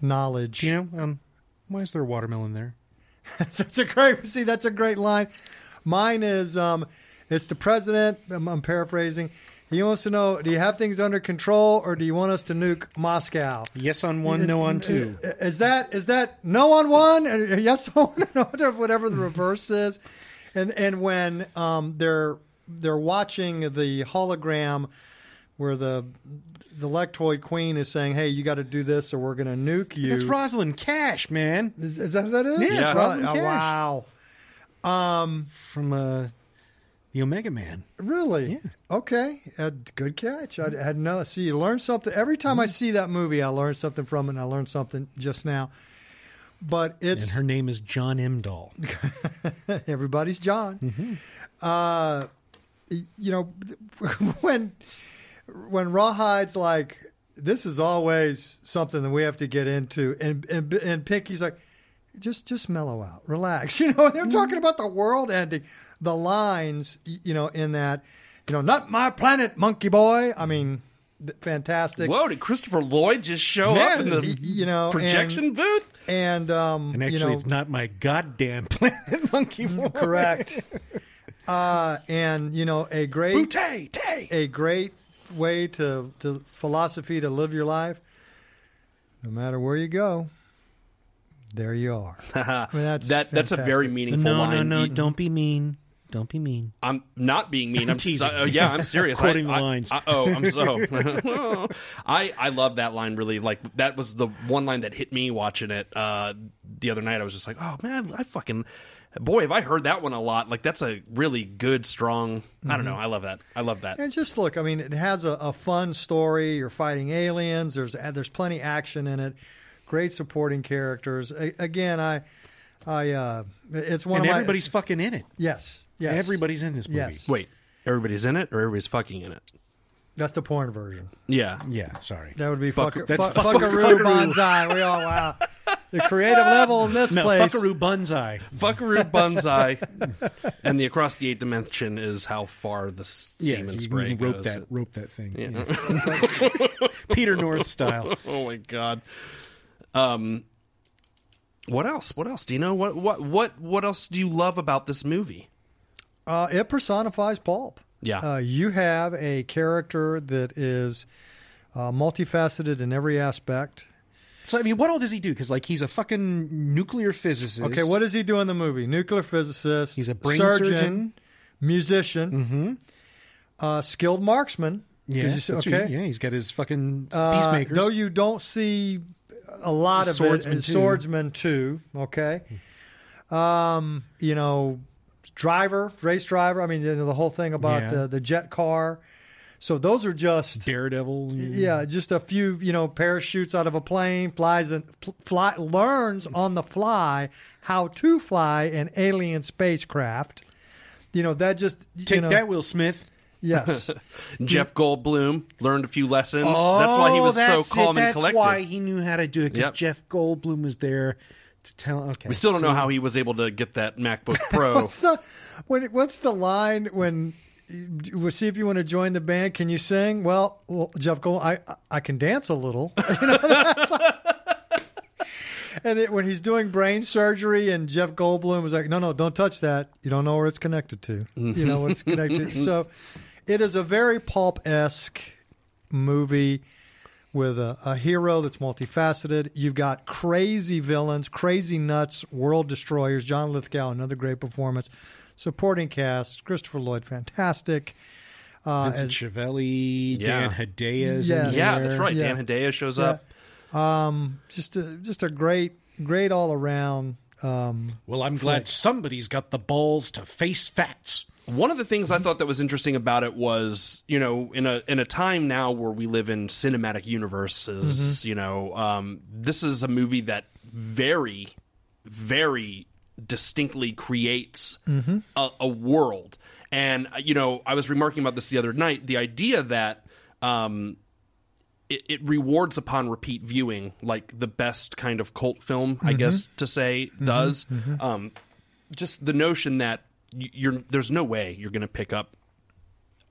knowledge. You know, um, why is there a watermelon there? that's a great. See, that's a great line. Mine is, um, it's the president. I'm, I'm paraphrasing. He wants to know: Do you have things under control, or do you want us to nuke Moscow? Yes on one, no on two. Is that is that no on one? Uh, Yes on one? No, whatever the reverse is. And and when um, they're they're watching the hologram where the the Lectroid Queen is saying, "Hey, you got to do this, or we're going to nuke you." That's Rosalind Cash, man. Is, is that what that is? Yeah, it's Right. Rosalind Oh, Cash. wow. Um, From uh, the Omega Man. Really? Yeah. Okay. Uh, good catch. I had no. See, you learn something every time Mm-hmm. I see that movie. I learn something from it. and I learned something just now. But it's and her name is John Emdall. everybody's John. Mm-hmm. Uh, you know, when when Rawhide's like, this is always something that we have to get into, and and, and Pinky's like, just just mellow out, relax. You know, they're talking about the world ending. The lines, you know, in that, you know, not my planet, monkey boy. I mean, fantastic. Whoa, did Christopher Lloyd just show Yeah, up in the you know, projection and- booth? And um, And actually, you know, it's not my goddamn planet, Monkey Boy. correct. uh, and you know, a great Booty, tay. a great way to to philosophy to live your life. No matter where you go, there you are. I mean, that's that that's a very fantastic. meaningful no, line. no, no, You- don't be mean. Don't be mean. I'm not being mean. I'm Teasing. so- uh, yeah, I'm serious. Quoting I, the I- lines. I- oh, I'm so. I I love that line. Really, like that was the one line that hit me watching it uh, the other night. I was just like, oh man, I fucking boy, have I heard that one a lot. Like that's a really good, strong. I don't know. I love that. I love that. And just look, I mean, it has a, a fun story. You're fighting aliens. There's there's plenty action in it. Great supporting characters. A, again, I, I, uh, it's one and of my. everybody's fucking in it. yes, yes. Everybody's in this movie. Yes, Wait, everybody's in it, or everybody's fucking in it? That's the porn version. Yeah. Yeah, sorry. That would be Fuck- fucker, that's fu- fuck- fuckaroo fuckaroo. bonsai. We all wow. The creative level in this No, place. fuckaroo bunzai. Fuckaroo Bunzai, and the across the eight dimension is how far the Yeah, semen you spray can rope goes. that, rope that thing. Yeah. Yeah. Peter North style. oh my god. Um, what else? What else? Do you know what what what what else do you love about this movie? Uh, it personifies pulp. Yeah. Uh, you have a character that is uh, multifaceted in every aspect. So I mean, what all does he do? Because like he's a fucking nuclear physicist. Okay, what does he do in the movie? Nuclear physicist. He's a brain surgeon, surgeon. musician, Mm-hmm. uh, skilled marksman. you Yes, see- that's okay. right. Yeah, he's got his fucking Uh, peacemakers. though you don't see a lot of Swordsman it, too. swordsman too. Okay, um, you know, driver, race driver. I mean, you know, the whole thing about Yeah. the the jet car. So those are just Daredevil. yeah, just a few you know parachutes out of a plane, flies and fly learns on the fly how to fly an alien spacecraft. You know that just Take you know, that, Will Smith. Yes. Jeff Goldblum learned a few lessons. that's why he oh, was so Oh, calm it. and That's collected. That's why he knew how to do it. Because Yep. Jeff Goldblum was there tell. Okay, we still don't know how he was able to get that MacBook Pro. What's the, when, what's the line when we'll see if you want to join the band? Can you sing? Well, well Jeff Gold, I I can dance a little. You know, that's like- and it, when he's doing brain surgery, and Jeff Goldblum was like, "No, no, don't touch that. You don't know where it's connected to. You know what it's connected." So, it is a very pulp esque movie with a, a hero that's multifaceted. You've got crazy villains, crazy nuts, world destroyers. John Lithgow, another great performance. Supporting cast: Christopher Lloyd, fantastic. Uh, Vincent as- Schiavelli, Yeah. Dan Hedaya is Yes. yeah, that's right. Yeah. Dan Hedaya shows Yeah. up. um, just a just a great, great all around. Um, Well, I'm glad somebody's got the balls to face facts. One of the things I thought that was interesting about it was, you know, in a in a time now where we live in cinematic universes, you know, um, this is a movie that very, very distinctly creates a, a world. And uh, you know, I was remarking about this the other night. The idea that um, it, it rewards upon repeat viewing, like the best kind of cult film, I guess to say, does. Um, just the notion that you're there's no way you're going to pick up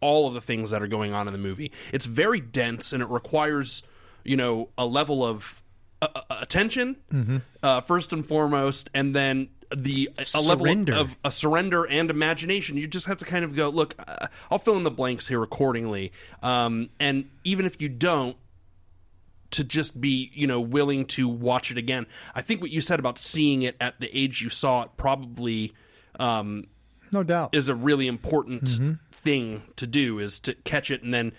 all of the things that are going on in the movie. It's very dense and it requires, you know, a level of uh, uh, attention uh, first and foremost, and then the a level Surrender. of, of a surrender and imagination. You just have to kind of go, look, uh, I'll fill in the blanks here accordingly, um, and even if you don't, to just be you know willing to watch it again. I think what you said about seeing it at the age you saw it probably um, no doubt. is a really important thing to do is to catch it and then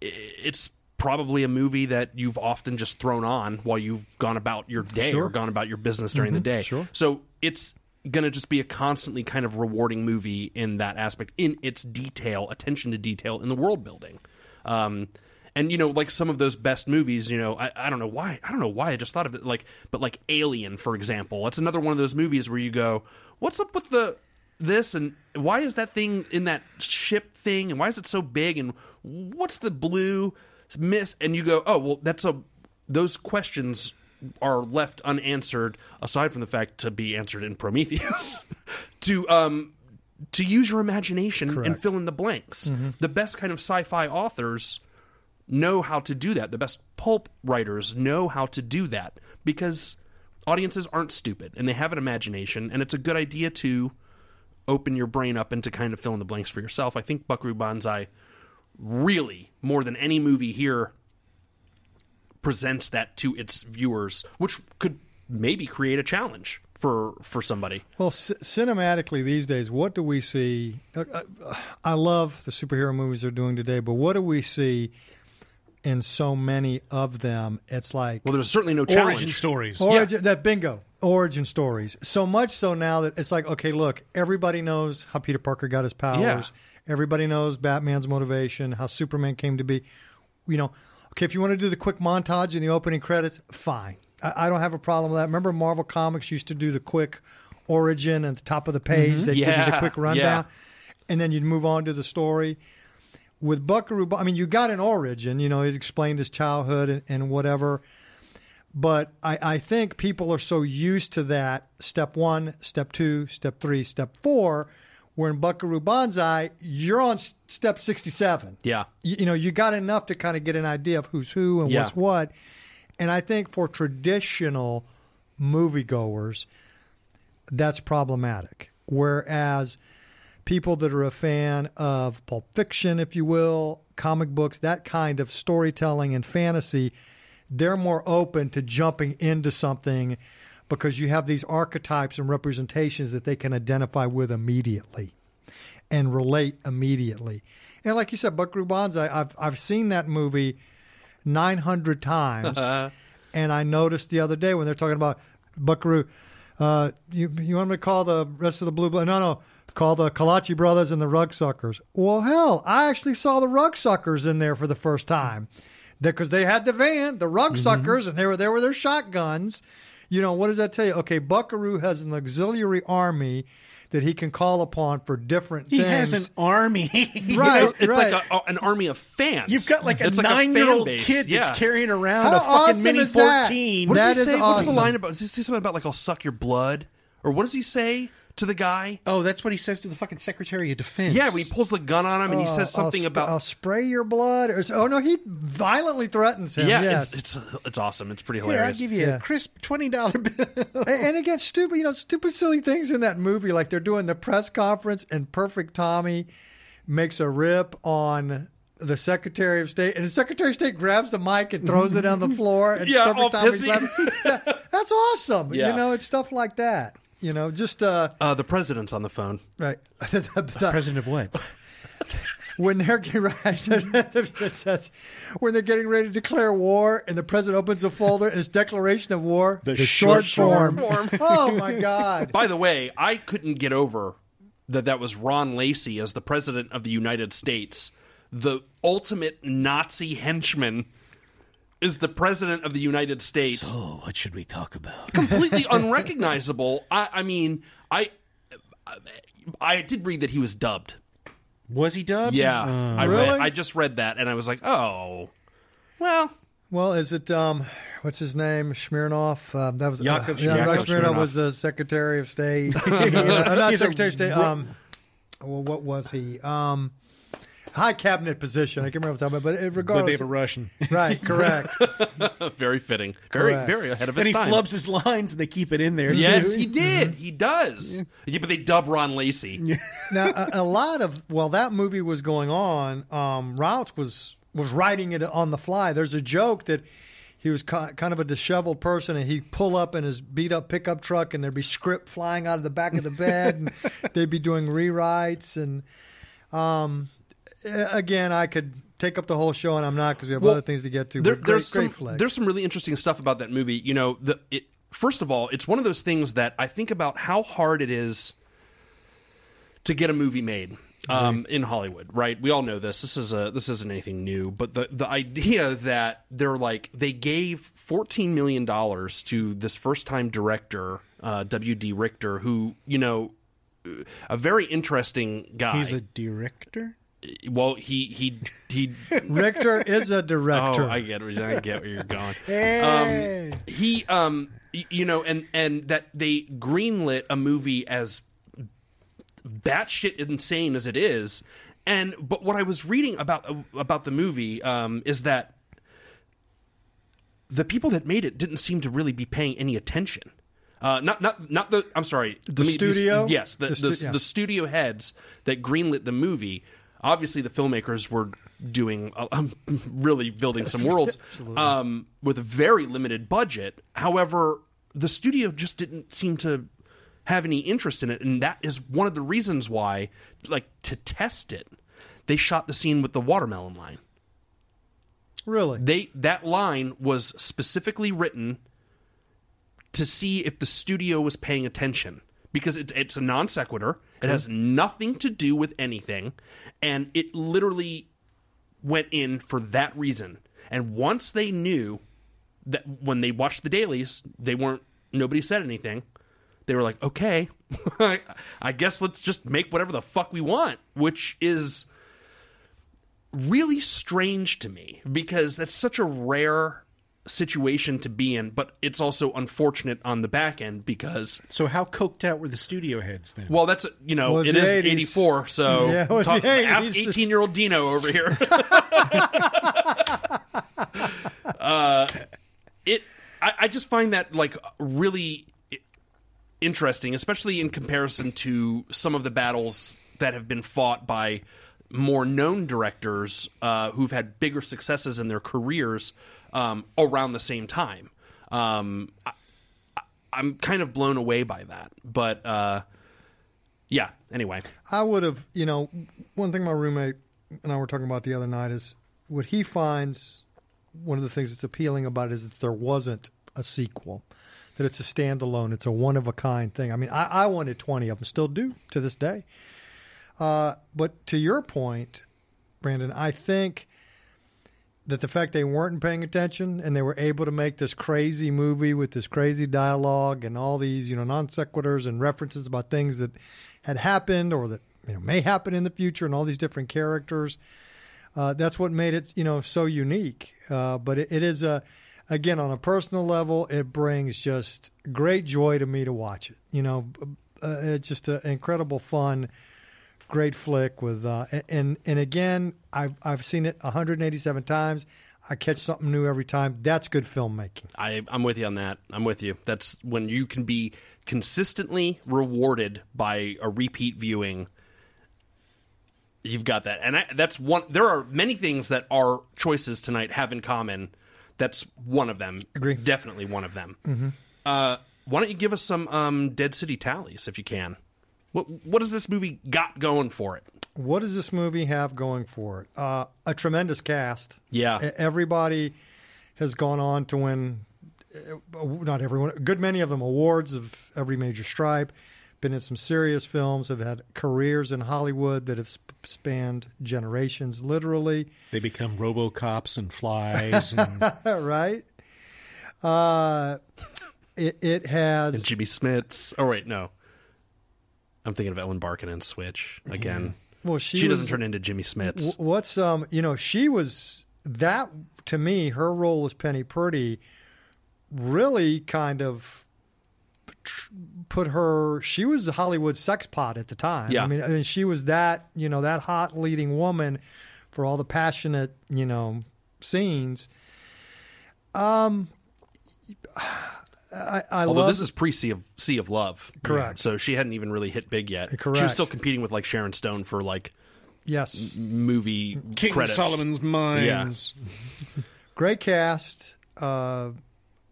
it's probably a movie that you've often just thrown on while you've gone about your day Sure. or gone about your business during the day. sure. So it's going to just be a constantly kind of rewarding movie in that aspect, in its detail, attention to detail, in the world building. Um, and you know, like some of those best movies, you know, I, I don't know why, I don't know why I just thought of it, like, but like Alien, for example, that's another one of those movies where you go, what's up with the this and why is that thing in that ship thing and why is it so big and what's the blue mist and you go, oh well, that's a those questions are left unanswered aside from the fact to be answered in Prometheus to um to use your imagination and fill in the blanks. The best kind of sci-fi authors know how to do that. The best pulp writers know how to do that because audiences aren't stupid and they have an imagination and it's a good idea to open your brain up and to kind of fill in the blanks for yourself. I think Buckaroo Banzai really more than any movie here presents that to its viewers, which could maybe create a challenge for for somebody. Well, c- cinematically these days, what do we see? Uh, uh, I love the superhero movies they're doing today, but what do we see in so many of them? It's like Well, there's certainly no Origin challenge. stories. Origin, that bingo. Origin stories. So much so now that it's like, okay, look, everybody knows how Peter Parker got his powers. Yeah. Everybody knows Batman's motivation, how Superman came to be. You know, okay, if you want to do the quick montage in the opening credits, fine. I, I don't have a problem with that. Remember, Marvel Comics used to do the quick origin at the top of the page. Mhm. They give you the quick rundown, yeah. and then you'd move on to the story with Buckaroo, I mean, you got an origin. You know, it explained his childhood and, and whatever. But I, I think people are so used to that step one, step two, step three, step four, where in Buckaroo Banzai, you're on step 67. Yeah. You, you know, you got enough to kind of get an idea of who's who and Yeah. what's what. And I think for traditional moviegoers, that's problematic. Whereas people that are a fan of Pulp Fiction, if you will, comic books, that kind of storytelling and fantasy, they're more open to jumping into something because you have these archetypes and representations that they can identify with immediately and relate immediately. And like you said, Buckaroo Banzai, I've I've seen that movie nine hundred times, and I noticed the other day when they're talking about Buckaroo, uh, you you want me to call the rest of the Blue Blood? No, no, call the Kalachi Brothers and the Rug Suckers. Well, hell, I actually saw the Rug Suckers in there for the first time because they had the van, the Rug mm-hmm. Suckers, and they were there with their shotguns. You know, what does that tell you? Okay, Buckaroo has an auxiliary army that he can call upon for different He things. has an army. Right, it's right. like a, a- an army of fans. You've got like a It's like nine year old base. kid yeah. that's carrying around How a fucking awesome mini is that? 14. What does That he say? What's the line about? Does he say something about like I'll suck your blood, or what does he say to the guy? Oh, that's what he says to the fucking Secretary of Defense. Yeah, when he pulls the gun on him and he Uh, says something I'll sp- about I'll spray your blood. Or, oh no, he violently threatens him. yeah, yes. it's, it's it's awesome. It's pretty Here, I'll hilarious. give you Yeah. a crisp twenty dollar bill. and, and again, stupid, you know, stupid, silly things in that movie. Like they're doing the press conference, and Perfect Tommy makes a rip on the Secretary of State, and the Secretary of State grabs the mic and throws it on the floor. And Yeah, Perfect all Tommy's pissy. laughing. Yeah, that's awesome. Yeah. You know, it's stuff like that. You know, just uh, uh, the president's on the phone. right. The president of what? when they're getting right, says, when they're getting ready to declare war, and the president opens a folder, and it's declaration of war, The short, short form. oh my god! By the way, I couldn't get over that that was Ron Lacey as the president of the United States, the ultimate Nazi henchman. Is the president of the United States Oh, what should we talk about? completely unrecognizable? I, I mean, I, I did read that he was dubbed. Was he dubbed? Yeah, Uh, I read. Really? I just read that, and I was like, oh, well, Well, is it um, what's his name? Smirnoff. Um, that was Yakov uh, yeah, Smirnoff. Yakov Smirnoff Smirnoff. was the Secretary of State. Uh, not he's a Secretary of State. Um, well, what was he? Um, high cabinet position. I can't remember what I'm talking about, but it- regards. but regardless, they were Russian. right? Correct. very fitting, very, Correct. very ahead of and its he time. flubs his lines and they keep it in there. Yes, too. he did. He does. Yeah. but they dub Ron Lacey. now, a, a lot of while that movie was going on, um, Rauch was was writing it on the fly. There's a joke that he was kind of a disheveled person, and he'd pull up in his beat up pickup truck, and there'd be script flying out of the back of the bed, and they'd be doing rewrites. And um, a- again, I could take up the whole show, and I'm not because we have Well, other things to get to. There- great, there's some great flick. there's some really interesting stuff about that movie. You know, the it, first of all, it's one of those things that I think about how hard it is to get a movie made um, in Hollywood. Right? We all know this. This is a this isn't anything new. But the the idea that they're like they gave 14 million dollars to this first time director uh, W. D. Richter, who you know. A very interesting guy. He's a director. Well, he he he Richter is a director. Oh, I get where I get where you're going. Hey. Um, he, um, you know, and and that they greenlit a movie as batshit insane as it is, and but what I was reading about about the movie um, is that the people that made it didn't seem to really be paying any attention. Uh, not not not the. I'm sorry. The me- studio? yes, the The the, yeah. the studio heads that greenlit the movie. Obviously, the filmmakers were doing uh, um, really building some worlds um, with a very limited budget. However, the studio just didn't seem to have any interest in it, and that is one of the reasons why, like to test it, they shot the scene with the watermelon line. Really? They that line was specifically written to see if the studio was paying attention because it's it's a non sequitur. It has nothing to do with anything, and it literally went in for that reason. And once they knew that when they watched the dailies, they weren't nobody said anything. They were like, okay, I guess let's just make whatever the fuck we want, which is really strange to me because that's such a rare situation to be in, but it's also unfortunate on the back end because. So how coked out were the studio heads then? Well, that's you know Was it the is 80s. eighty four, so Yeah, it talk- ask eighteen year old Dino over here. uh, it I, I just find that like really interesting, especially in comparison to some of the battles that have been fought by more known directors uh, who've had bigger successes in their careers um, around the same time. Um, I, I'm kind of blown away by that, but uh, yeah. Anyway, I would have, you know, one thing my roommate and I were talking about the other night is what he finds one of the things that's appealing about it is that there wasn't a sequel, that it's a standalone, it's a one of a kind thing. I mean, I, I wanted 20 of them, still do to this day. Uh, but to your point, Brandon, I think that the fact they weren't paying attention and they were able to make this crazy movie with this crazy dialogue and all these you know non sequiturs and references about things that had happened or that you know may happen in the future and all these different characters. Uh, that's what made it you know so unique. Uh, but it, it is a again on a personal level, it brings just great joy to me to watch it. You know, uh, it's just an incredible fun great flick with uh, and and again I've I've seen it 187 times. I catch something new every time. That's good filmmaking. I, I'm with you on that. I'm with you. That's when you can be consistently rewarded by a repeat viewing. You've got that, and I, that's one. There are many things that our choices tonight have in common. That's one of them. Agree. Definitely one of them. Mhm. Uh, why don't you give us some um, Dead City tallies if you can? What What has this movie got going for it? What does this movie have going for it? Uh, a tremendous cast. Yeah. Everybody has gone on to win. uh, Not everyone. A good many of them awards of every major stripe. Been in some serious films. Have had careers in Hollywood that have sp- spanned generations, literally. They become RoboCops and flies. And right? Uh, it, it has And Jimmy Smits. Oh wait, no. I'm thinking of Ellen Barkin and Switch again. Well, she doesn't turn into Jimmy Smits. What's um, you know, she was that to me. Her role as Penny Priddy really kind of put her. She was a Hollywood sex pot at the time. Yeah. I mean, I mean, she was that you know that hot leading woman for all the passionate you know scenes. Um, I, I Although love this is pre Sea of Sea of Love, Correct. So she hadn't even really hit big yet. Correct. She was still competing with like Sharon Stone for like yes movie King credits. Solomon's Mines. Great cast, uh,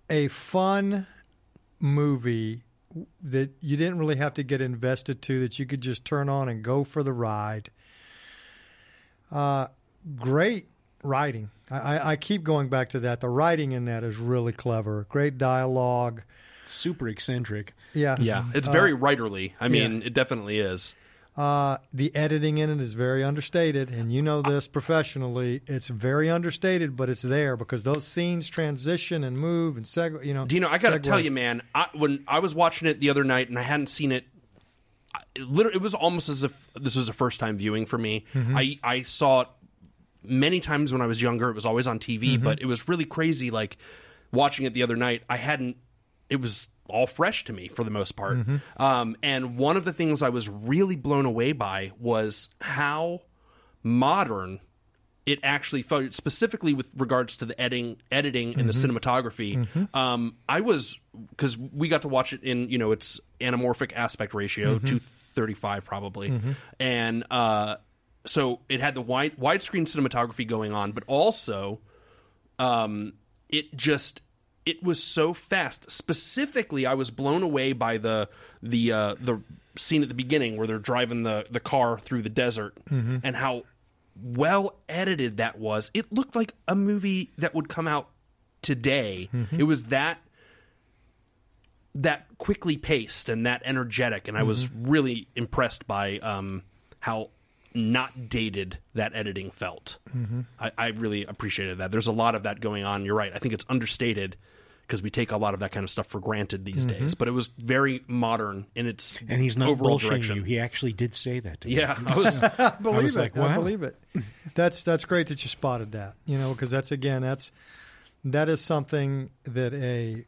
a fun movie that you didn't really have to get invested to, that you could just turn on and go for the ride. Uh, great writing. I, I, I keep going back to that. The writing in that is really clever. Great dialogue. Super eccentric. Yeah. Yeah, it's Uh, very writerly. I mean, yeah. it definitely is. Uh, the editing in it is very understated, and you know this professionally. It's very understated, but it's there because those scenes transition and move and segue. You know, Do you know? I got to tell you, man. I, when I was watching it the other night and I hadn't seen it, it, literally, it was almost as if this was a first time viewing for me. Mhm. I I saw it many times when I was younger. It was always on TV, Mhm. but it was really crazy. Like watching it the other night, I hadn't. It was all fresh to me for the most part. Mhm. Um, and one of the things I was really blown away by was how modern it actually felt, specifically with regards to the editing, editing and the Mhm. cinematography. Mhm. Um, I was because we got to watch it in you know its anamorphic aspect ratio, Mhm. two thirty five probably, Mhm. and uh, so it had the wide widescreen cinematography going on, but also um, it just it was so fast. Specifically, I was blown away by the the uh, the scene at the beginning where they're driving the the car through the desert Mhm. and how well edited that was. It looked like a movie that would come out today. Mhm. It was that that quickly paced and that energetic, and I was really impressed by um, how not dated that editing felt. Mhm. I, I really appreciated that. There's a lot of that going on. You're right. I think it's understated because we take a lot of that kind of stuff for granted these Mhm. days. But it was very modern in its And he's not overall direction. you. He actually did say that to me. Yeah, I was- I believe was it. like, I believe it. That's that's great that you spotted that. You know, because that's again, that's that is something that a,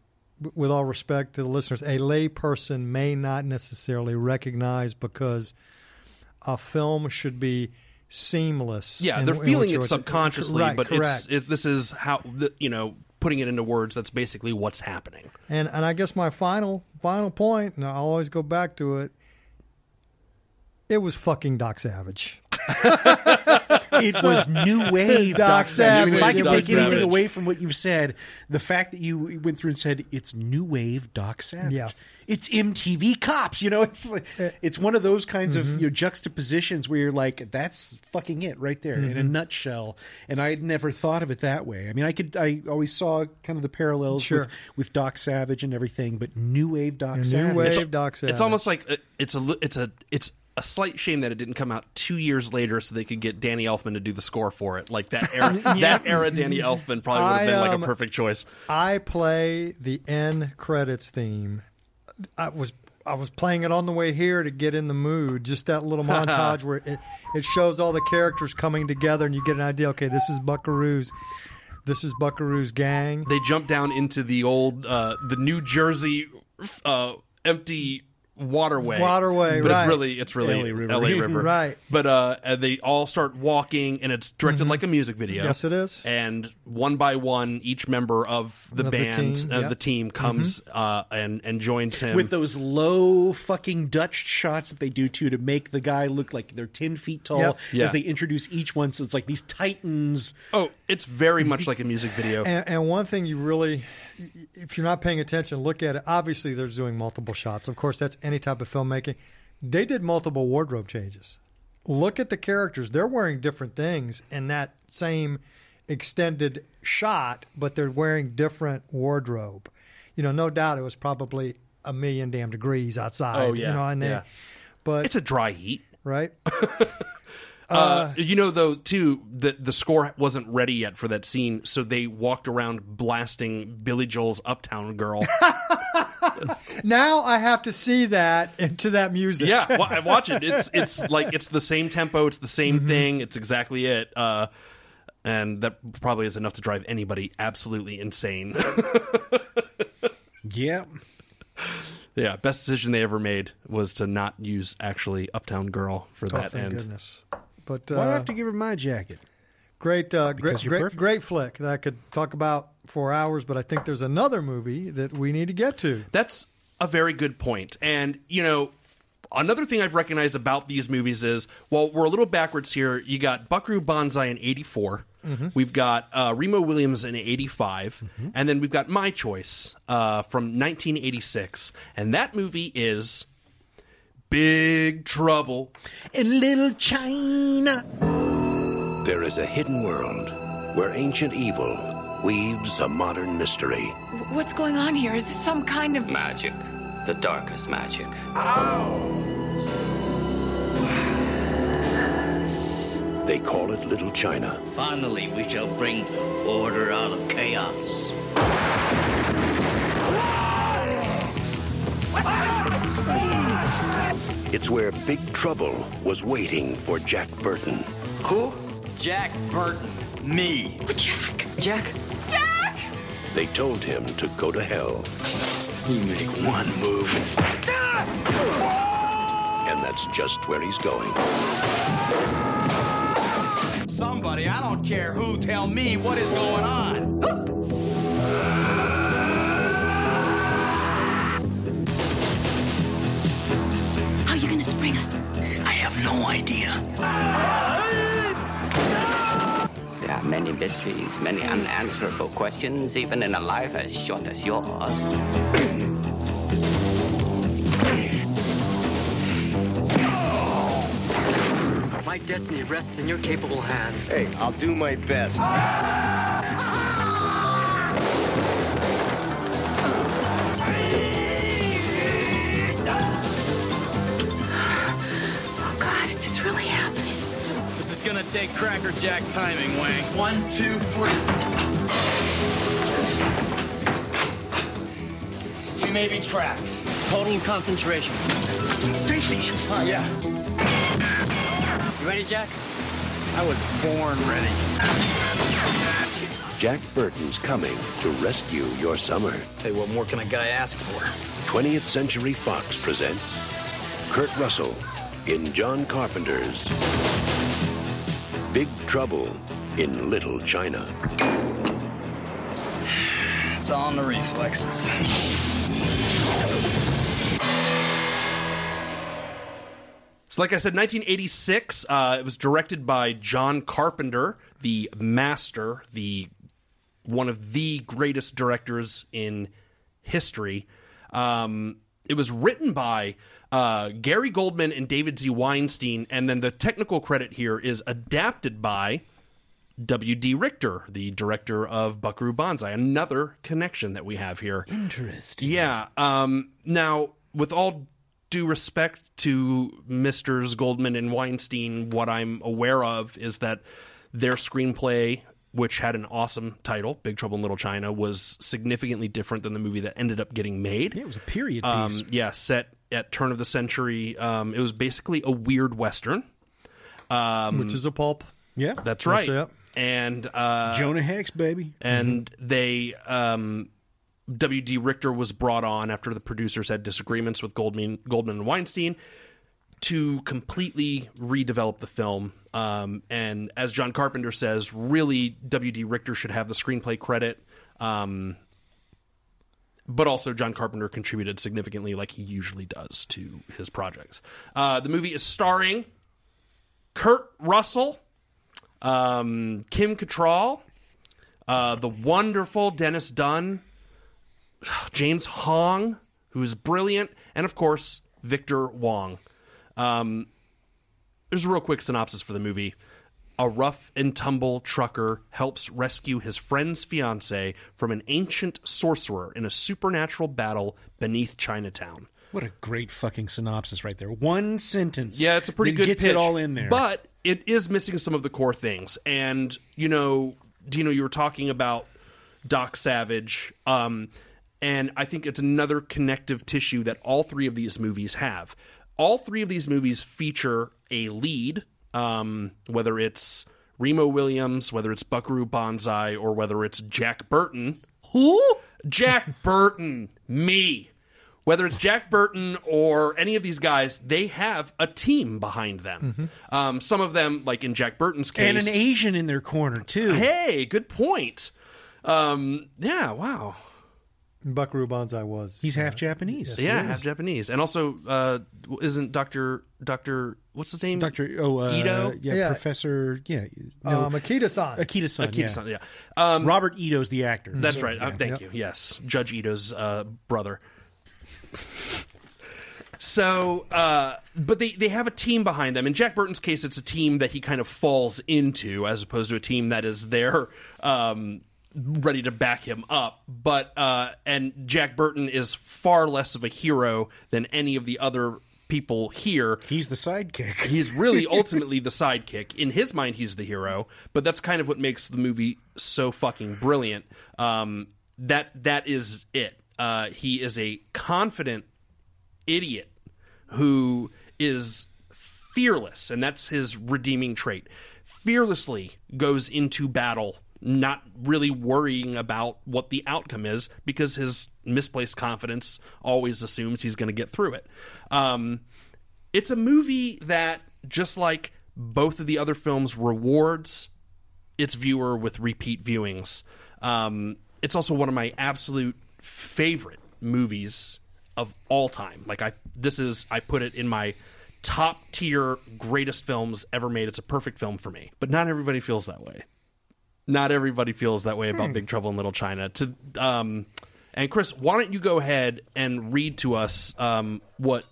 with all respect to the listeners, a lay person may not necessarily recognize because a film should be seamless. Yeah, in- they're feeling it subconsciously, Right, but correct. it's it, this is how the, you know putting it into words. That's basically what's happening. And and I guess my final final point, and I'll always go back to it. It was fucking Doc Savage. it was new wave Doc Doc Savage. I mean, if I can Doc take anything away from what you've said, the fact that you went through and said it's new wave Doc Savage. Yeah. It's MTV Cops. You know, it's like, it's one of those kinds Mhm. of you know, juxtapositions where you're like, that's fucking it right there in a Mhm. nutshell. And I had never thought of it that way. I mean, I could, I always saw kind of the parallels Sure. with, with Doc Savage and everything, but new wave Doc New Savage. wave it's, Doc Savage. It's almost like a, it's a it's a it's a slight shame that it didn't come out two years later so they could get Danny Elfman to do the score for it. Like that era, that era, Danny Elfman probably would have been I, like um, a perfect choice. I play the end credits theme. I was I was playing it on the way here to get in the mood. Just that little montage where it, it shows all the characters coming together, and you get an idea. Okay, this is Buckaroo's. This is Buckaroo's gang. They jump down into the old uh, the New Jersey uh, empty waterway. Waterway, but right. it's really it's really LA River. LA River, Right. But uh, they all start walking, and it's directed like a music video. Yes, it is. And one by one, each member of the Of the band team, of yep. the team comes uh, and and joins him with those low fucking Dutch shots that they do too to make the guy look like they're ten feet tall Yep. Yeah. as they introduce each one. So it's like these titans. Oh, it's very much like a music video. And, and one thing you really, if you're not paying attention, look at it. Obviously, they're doing multiple shots. Of course, that's any type of filmmaking. They did multiple wardrobe changes. Look at the characters; they're wearing different things in that same extended shot, but they're wearing different wardrobe. You know, no doubt it was probably a million damn degrees outside. Oh, yeah, you know, and they, yeah. but it's a dry heat, right? Uh, you know, though, too, the the score wasn't ready yet for that scene, so they walked around blasting Billy Joel's "Uptown Girl." now I have to see that into that music. yeah, wa- I watch it. It's it's like it's the same tempo, it's the same Mm-hmm. thing, it's exactly it. Uh, and that probably is enough to drive anybody absolutely insane. Yeah. yeah, best decision they ever made was to not use actually "Uptown Girl" for Oh, that thank end. goodness. But uh, Why do I have to give her my jacket? Great, uh, great, great, perfect. great flick that I could talk about for hours. But I think there's another movie that we need to get to. That's a very good point. And, you know, another thing I've recognized about these movies is, well, we're a little backwards here. You got Buckaroo Banzai in 84. Mhm. We've got uh, Remo Williams in 85. And then we've got My Choice uh, from 1986. And that movie is Big Trouble in Little China. There is a hidden world where ancient evil weaves a modern mystery. What's going on here? Is this some kind of Magic. The darkest magic. They call it Little China. Finally, we shall bring order out of chaos. It's where Big Trouble was waiting for Jack Burton. Who? Jack Burton. Me. Jack? Jack? Jack! They told him to go to hell. He make one move. And that's just where he's going. Somebody, I don't care who, tell me what is going on. How are you gonna spring us? I have no idea. There are many mysteries, many unanswerable questions, even in a life as short as yours. My destiny rests in your capable hands. Hey, I'll do my best. God, this really happening? This is gonna take Cracker Jack timing, Wang. One, two, three. We may be trapped. Total concentration. Safety. Oh, yeah. You ready, Jack? I was born ready. Jack Burton's coming to rescue your summer. Hey, what more can a guy ask for? 20th Century Fox presents Kurt Russell in John Carpenter's Big Trouble in Little China. It's all in the reflexes. So, like I said, 1986. Uh, it was directed by John Carpenter, the master, the one of the greatest directors in history. Um, it was written by uh, Gary Goldman and David Z. Weinstein, and then the technical credit here is adapted by W.D. Richter, the director of Buckaroo Banzai. Another connection that we have here. Interesting. Yeah. Um, now, with all due respect to Misters Goldman and Weinstein, what I'm aware of is that their screenplay, which had an awesome title, Big Trouble in Little China, was significantly different than the movie that ended up getting made. Yeah, it was a period Um, piece. yeah, set at turn of the century. Um, it was basically a weird western. Um, Which is a pulp. Yeah, that's right. it. And uh, Jonah Hex, baby. and they um, W.D. Richter was brought on after the producers had disagreements with Goldman, Goldman and Weinstein to completely redevelop the film. Um, and as John Carpenter says, really W.D. Richter should have the screenplay credit. Um, but also, John Carpenter contributed significantly, like he usually does, to his projects. Uh, the movie is starring Kurt Russell, um, Kim Cattrall, uh, the wonderful Dennis Dunn, James Hong, who's brilliant, and of course Victor Wong. Um, there's a real quick synopsis for the movie. A rough and tumble trucker helps rescue his friend's fiance from an ancient sorcerer in a supernatural battle beneath Chinatown. What a great fucking synopsis right there. One sentence. Yeah, it's a pretty good gets pitch, it all in there. But it is missing some of the core things. And you know, Dino, you were talking about Doc Savage, um, and I think it's another connective tissue that all three of these movies have. All three of these movies feature a lead, um, whether it's Remo Williams, whether it's Buckaroo Banzai, or whether it's Jack Burton. Who? Jack Burton. Me whether it's Jack Burton or any of these guys, they have a team behind them. Um, some of them, like in Jack Burton's case, and an Asian in their corner too. Hey, good point. Um, yeah, wow. Buckaroo Banzai was. He's half Japanese. yeah, half Japanese, and also uh, isn't Doctor Doctor what's his name? Doctor oh uh, Ito. yeah, Yeah. Professor yeah Um, Akita-san. Akita-san Akita-san, yeah. yeah. Um, Robert Ito's the actor. That's So, right. Uh, yeah. thank you. Yes, Judge Ito's uh, brother. so, uh, but they they have a team behind them. In Jack Burton's case, it's a team that he kind of falls into, as opposed to a team that is there. Um, ready to back him up but uh and Jack Burton is far less of a hero than any of the other people here He's the sidekick. he's really ultimately the sidekick. In his mind, he's the hero, but that's kind of what makes the movie so fucking brilliant. Um, that that is it. Uh, he is a confident idiot who is fearless, and that's his redeeming trait. Fearlessly goes into battle, not really worrying about what the outcome is, because his misplaced confidence always assumes he's going to get through it. Um, it's a movie that, just like both of the other films, rewards its viewer with repeat viewings. Um, it's also one of my absolute favorite movies of all time. Like I, this is I put it in my top tier greatest films ever made. It's a perfect film for me, but not everybody feels that way. Not everybody feels that way about Hmm. Big Trouble in Little China. To um, and Chris, why don't you go ahead and read to us um, what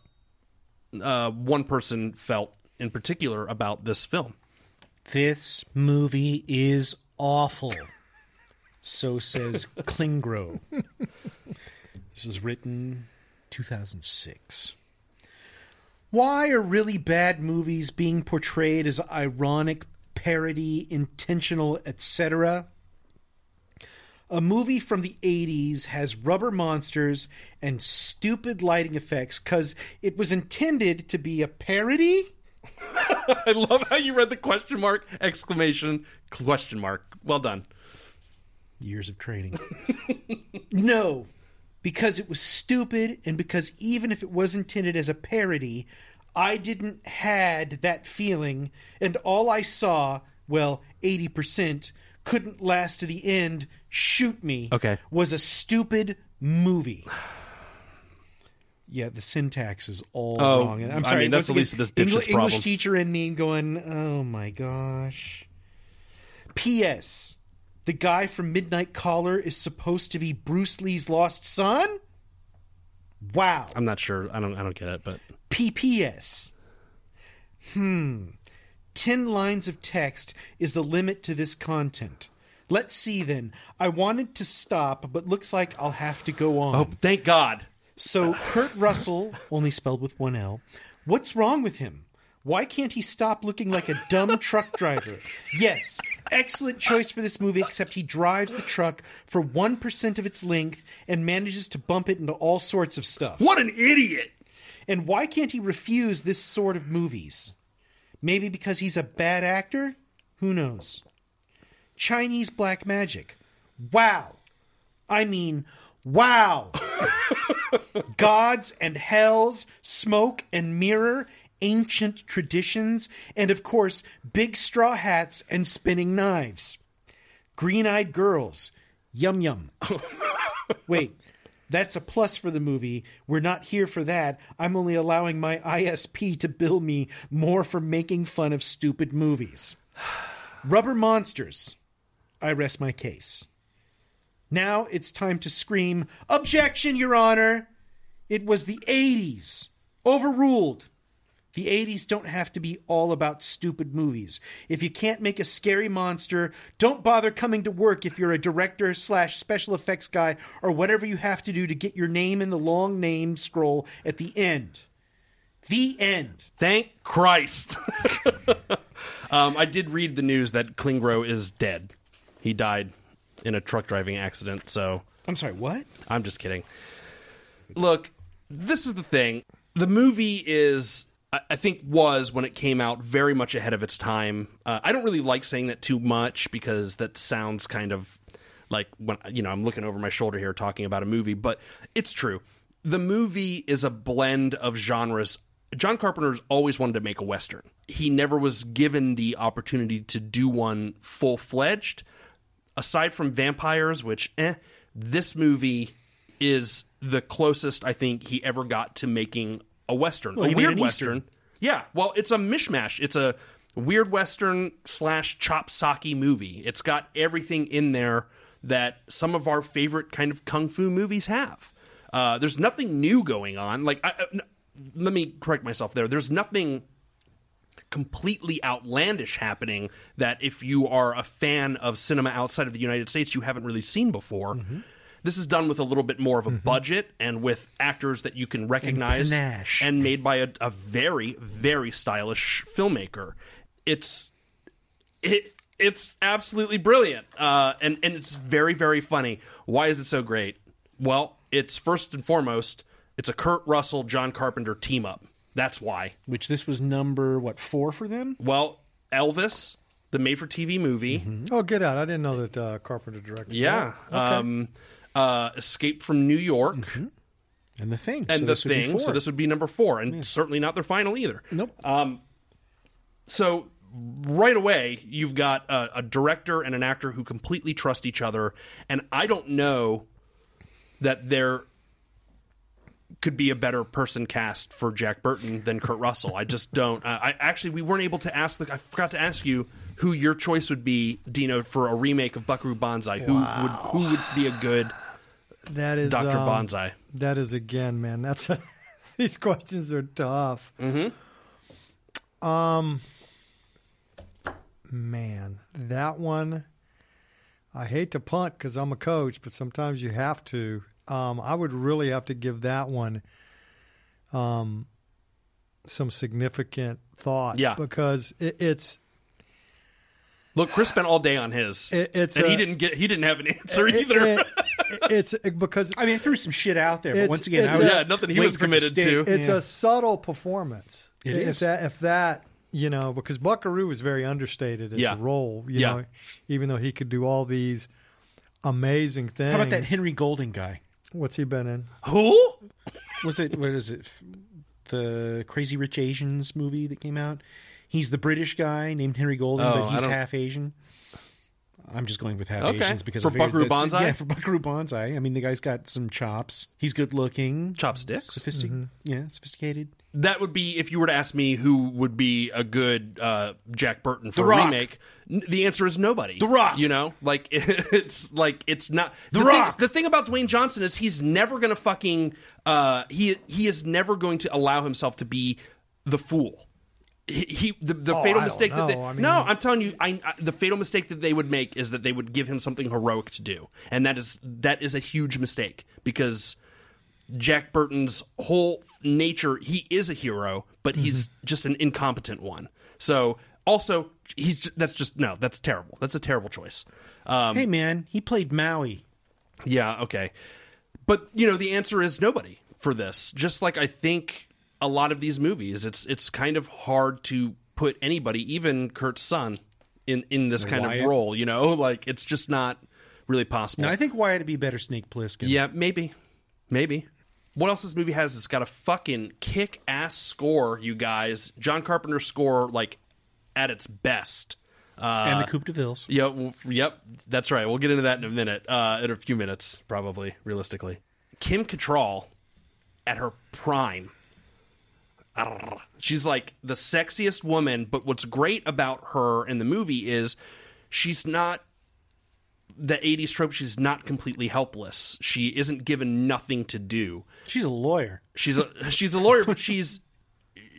uh, one person felt in particular about this film? This movie is awful. So says Klingro. this was written 2006. Why are really bad movies being portrayed as ironic, parody, intentional, etc.? A movie from the 80s has rubber monsters and stupid lighting effects because it was intended to be a parody? I love how you read the question mark exclamation question mark. Well done. Years of training. no, because it was stupid, and because even if it was intended as a parody, I didn't had that feeling, and all I saw, well, eighty percent, couldn't last to the end. Shoot me. Okay. was a stupid movie. Yeah, the syntax is all Oh, wrong. I I'm sorry. mean, that's once at least again, this dipshit's Engli- English teacher in me going, "Oh my gosh." P.S. The guy from Midnight Caller is supposed to be Bruce Lee's lost son? Wow. I'm not sure. I don't. I don't get it. But PPS. Hmm. 10 lines of text is the limit to this content. Let's see then. I wanted to stop, but looks like I'll have to go on. oh, thank God. So, Kurt Russell, only spelled with one L, what's wrong with him? Why can't he stop looking like a dumb truck driver? Yes, excellent choice for this movie, except he drives the truck for 1% of its length and manages to bump it into all sorts of stuff. What an idiot! And why can't he refuse this sort of movies? Maybe because he's a bad actor? Who knows? Chinese black magic. Wow. I mean, wow. Gods and hells, smoke and mirror, ancient traditions, and of course, big straw hats and spinning knives. Green eyed girls. Yum yum. Wait, that's a plus for the movie. We're not here for that. I'm only allowing my ISP to bill me more for making fun of stupid movies. Rubber monsters. I rest my case. Now it's time to scream, Objection, Your Honor! It was the 80s. Overruled. The 80s don't have to be all about stupid movies. If you can't make a scary monster, don't bother coming to work if you're a director slash special effects guy or whatever you have to do to get your name in the long name scroll at the end. The end. Thank Christ. um, I did read the news that Klingro is dead. He died in a truck driving accident. So I'm sorry, what? I'm just kidding. Look, this is the thing. The movie is, I think, was when it came out very much ahead of its time. Uh, I don't really like saying that too much because that sounds kind of like when you know I'm looking over my shoulder here talking about a movie, but it's true. The movie is a blend of genres. John Carpenter's always wanted to make a western. He never was given the opportunity to do one full fledged. Aside from vampires, which eh, this movie is the closest I think he ever got to making a western, Well, a weird western. Eastern. Yeah, well, it's a mishmash. It's a weird western slash chop socky movie. It's got everything in there that some of our favorite kind of kung fu movies have. Uh, there's nothing new going on. Like, I, I- n- let me correct myself there. There's nothing completely outlandish happening that if you are a fan of cinema outside of the United States, you haven't really seen before. This is done with a little bit more of a budget and with actors that you can recognize panache. and made by a, a very, very stylish filmmaker. It's it it's absolutely brilliant, uh, and and it's very, very funny. Why is it so great? Well, it's first and foremost, it's a Kurt Russell John Carpenter team up. That's why. Which this was number, what, four for them? Well, Elvis, the made-for-TV movie. Oh, get out! I didn't know that uh, Carpenter directed. Yeah. that. Okay. Um, uh, Escape from New York. And the thing. And So the this would be thing. So this would be number four, and certainly not their final either. Nope. Um, so right away, you've got a, a director and an actor who completely trust each other, and I don't know that there could be a better person cast for Jack Burton than Kurt Russell. I just don't. I, I actually we weren't able to ask the. I forgot to ask you who your choice would be, Dino, for a remake of Buckaroo Banzai. Who would who would be a good That is Dr. um, Banzai? That is again, man. That's these questions are tough. Mm-hmm. Um, man, that one. I hate to punt because I'm a coach, but sometimes you have to. Um, I would really have to give that one um, some significant thought. Yeah. because it, it's Look, Chris spent all day on his, It- it's and he didn't get he didn't have an answer it- either. it- it's because I mean, I threw some shit out there, but once again, I was a- Yeah, nothing he was committed to. It's Yeah. a subtle performance. It if is. that if that you know because Buckaroo was very understated as Yeah. a role. You Yeah. know, even though he could do all these amazing things. How about that Henry Golding guy? What's he been in? Who? Was it what is it? The Crazy Rich Asians movie that came out. He's the British guy named Henry Golding, Oh, but he's half Asian. I'm just going with half Okay. Asians because For I figured Buckaroo that's- Banzai? Yeah, for Buckaroo Banzai. I mean, the guy's got some chops. He's good looking, Chopsticks. sophisticated. Yeah, sophisticated. That would be if you were to ask me who would be a good uh, Jack Burton for The a Rock. remake. n- The answer is nobody. The Rock. You know, like it's like it's not The thing- Rock. the thing about Dwayne Johnson is he's never going to fucking uh, he he is never going to allow himself to be the fool. He, he the, the Oh, fatal mistake that they. I mean- no I'm telling you I, I the fatal mistake that they would make is that they would give him something heroic to do and that is that is a huge mistake because Jack Burton's whole nature, he is a hero, but he's just an incompetent one. So also, he's that's just no, that's terrible. That's a terrible choice. Um, hey, man, he played Maui. yeah, okay, but you know the answer is nobody for this. Just like I think a lot of these movies, it's it's kind of hard to put anybody, even Kurt's son, in in this kind Wyatt? of role. You know, like it's just not really possible. I think Wyatt would be better Snake Plissken. Yeah, maybe. Maybe. What else this movie has? It's got a fucking kick ass score, you guys. John Carpenter's score, like, at its best. Uh, and the Coupe de Villes. Yep, yep, that's right. We'll get into that in a minute, uh, in a few minutes, probably, realistically. Kim Cattrall, at her prime. She's like the sexiest woman. But what's great about her in the movie is she's not the 80s trope. She's not completely helpless. She isn't given nothing to do. She's a lawyer. She's a she's a lawyer, but she's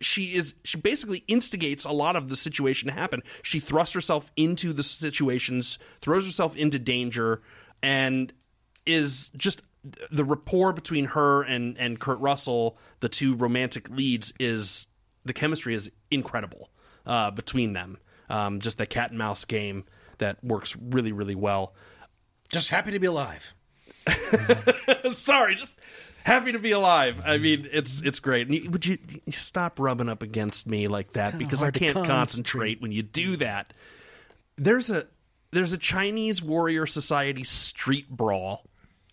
she is she basically instigates a lot of the situation to happen. She thrusts herself into the situations, throws herself into danger, and is just the rapport between her and and Kurt Russell, the two romantic leads, is the chemistry is incredible uh, between them. Um, just the cat and mouse game that works really really well. Just happy to be alive. Sorry, just happy to be alive. I mean, it's it's great. You, would you, you stop rubbing up against me like that because I can't concentrate. concentrate when you do that. There's a there's a Chinese warrior society street brawl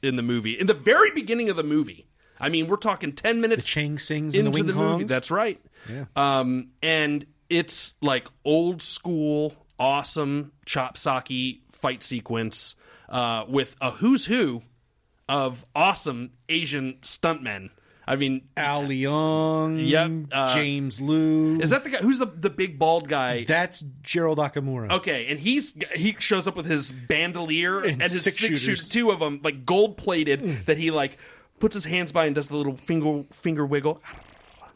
in the movie in the very beginning of the movie. I mean, we're talking ten minutes Chang Sings into the the, movie. That's right. Yeah. Um, and it's like old school, awesome chop socky fight sequence uh, with a who's who of awesome Asian stuntmen. I mean, Al Leong. Yep, uh, James Lew. is that the guy? Who's the the big bald guy? That's Gerald Okamura. Okay, and he's he shows up with his bandolier and, And his six six, shooters. two of them, like gold plated, that he like puts his hands by and does the little finger finger wiggle,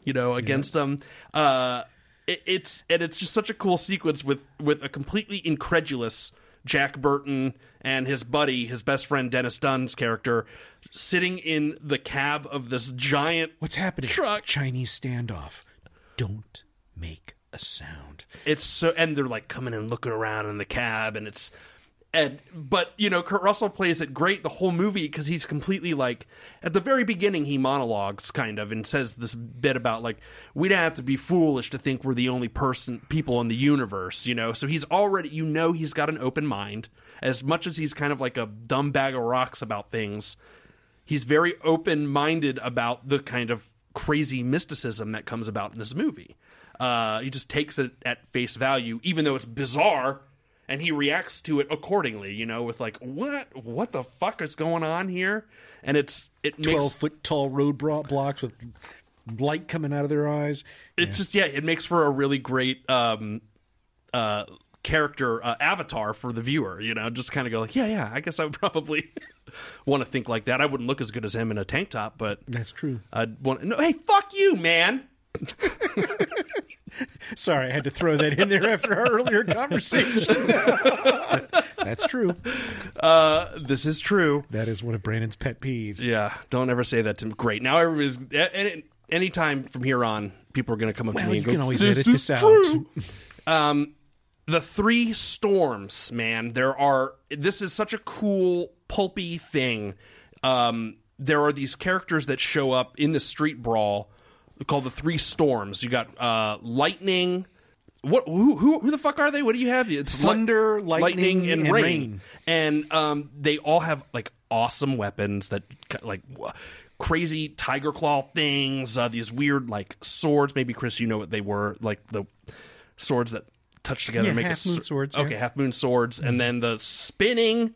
you know, against them. Uh, it, it's and it's just such a cool sequence with with a completely incredulous Jack Burton and his buddy, his best friend Dennis Dunn's character, sitting in the cab of this giant What's happening? truck. Chinese standoff. Don't make a sound. it's so and they're like coming and looking around in the cab and it's and but you know Kurt Russell plays it great the whole movie because he's completely like at the very beginning he monologues kind of and says this bit about like we'd have to be foolish to think we're the only person people in the universe you know so he's already you know he's got an open mind as much as he's kind of like a dumb bag of rocks about things he's very open minded about the kind of crazy mysticism that comes about in this movie. Uh, he just takes it at face value, even though it's bizarre, and he reacts to it accordingly. You know, with like, what, what the fuck is going on here? And it's it makes Twelve foot tall road blocks with light coming out of their eyes. it's just yeah, it makes for a really great um, uh, character uh, avatar for the viewer. You know, just kind of go like, yeah, yeah. I guess I would probably want to think like that. I wouldn't look as good as him in a tank top, but That's true. I'd want. No, hey, fuck you, man. Sorry, I had to throw that in there after our earlier conversation. That's true. Uh, this is true. That is one of Brandon's pet peeves. Yeah, don't ever say that to me. Great. Now everybody's any anytime from here on, people are going to come up Well, to me you and go, can always "This edit is this out." true." um, the three storms, man. There are. This is such a cool pulpy thing. Um, there are these characters that show up in the street brawl called the three storms. You got uh, lightning. What? Who, who? Who the fuck are they? What do you have? It's li- Thunder, lightning, and, and rain. rain. And um, they all have like awesome weapons that like wha- crazy tiger claw things. Uh, these weird like swords. Maybe Chris, you know what they were? Like the swords that touch together Yeah, and make half a moon swords, yeah. Okay, half moon swords, and then the spinning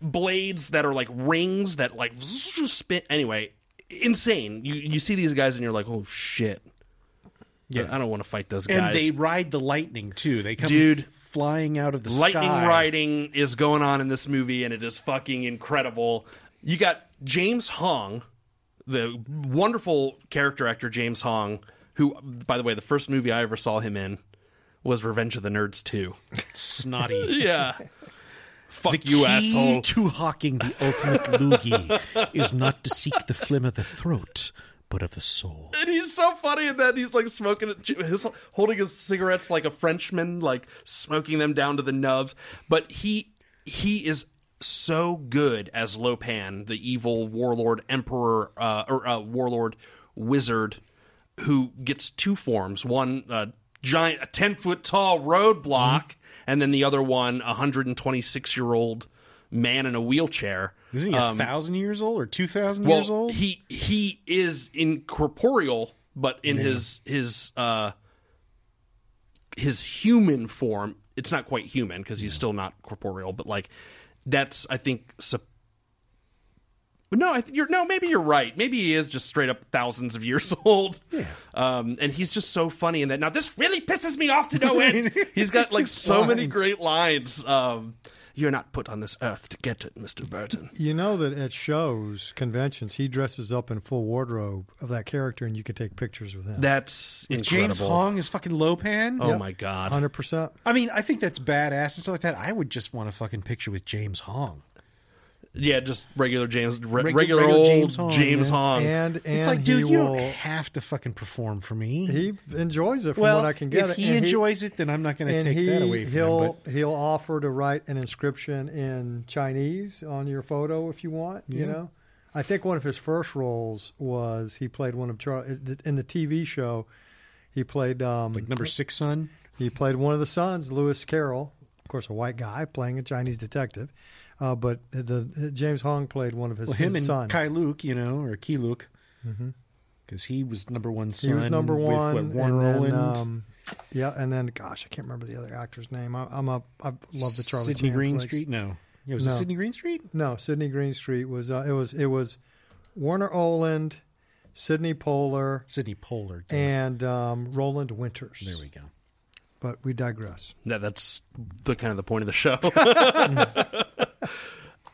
blades that are like rings that like spin. Anyway, insane. You you see these guys and you're like, oh shit. Yeah. I don't want to fight those guys. And they ride the lightning too. They come Dude. flying out of the lightning sky. riding is going on in this movie and it is fucking incredible you got james hong the wonderful character actor james hong who by the way the first movie i ever saw him in was revenge of the nerds 2 Snotty. yeah fuck the you key asshole to hawking the ultimate loogie is not to seek the phlegm of the throat, but of the soul. and he's so funny in that he's like smoking it, he's holding his cigarettes like a Frenchman, like smoking them down to the nubs. But he he is so good as Lopan, the evil warlord emperor uh, or uh, warlord wizard, who gets two forms: one uh, giant, a ten foot tall roadblock, and then the other one, a hundred and twenty six year old man in a wheelchair. Isn't he a Um, thousand years old or two thousand well, years old? He he is incorporeal, but in his his uh his human form, it's not quite human because he's still not corporeal. But like that's I think. Sup- no, I think you're no. Maybe you're right. Maybe he is just straight up thousands of years old. Yeah. Um, and he's just so funny in that. Now this really pisses me off to no end. he's got like His so many great lines. Um, you're not put on this earth to get it, Mister Burton. You know that at shows, conventions, he dresses up in full wardrobe of that character, and you can take pictures with him. That's If incredible. James Hong is fucking Lopan. Oh my god. hundred percent. I mean, I think that's badass and stuff like that. I would just want a fucking picture with James Hong. Yeah, just regular James, re- Regu- regular, regular old James James Hong, Hong. And and it's like, dude, you will, don't have to fucking perform for me. He enjoys it from well, what I can get. if he and enjoys it, then I'm not going to take he, that away from he'll him. But he'll offer to write an inscription in Chinese on your photo if you want. You know, I think one of his first roles was he played one of Charles in the TV show. He played um, like number six son. He played one of the sons, Lewis Carroll, of course, a white guy playing a Chinese detective. Uh, but the James Hong played one of his, well, him his and sons. Kai Luke, you know, or Keye Luke, because he was number one son. He was number with, one. what, Warner and then, Roland. um, yeah, and then gosh, I can't remember the other actor's name. I, I'm a I love the Charlie Sidney Chan Green flicks. Street? No. Yeah, was it Sydney Greenstreet? No, Sydney Greenstreet was uh, it was it was Warner Oland, Sydney Polar, Sidney Polar, and um, Roland Winters. There we go. But we digress. Yeah, that's the kind of the point of the show.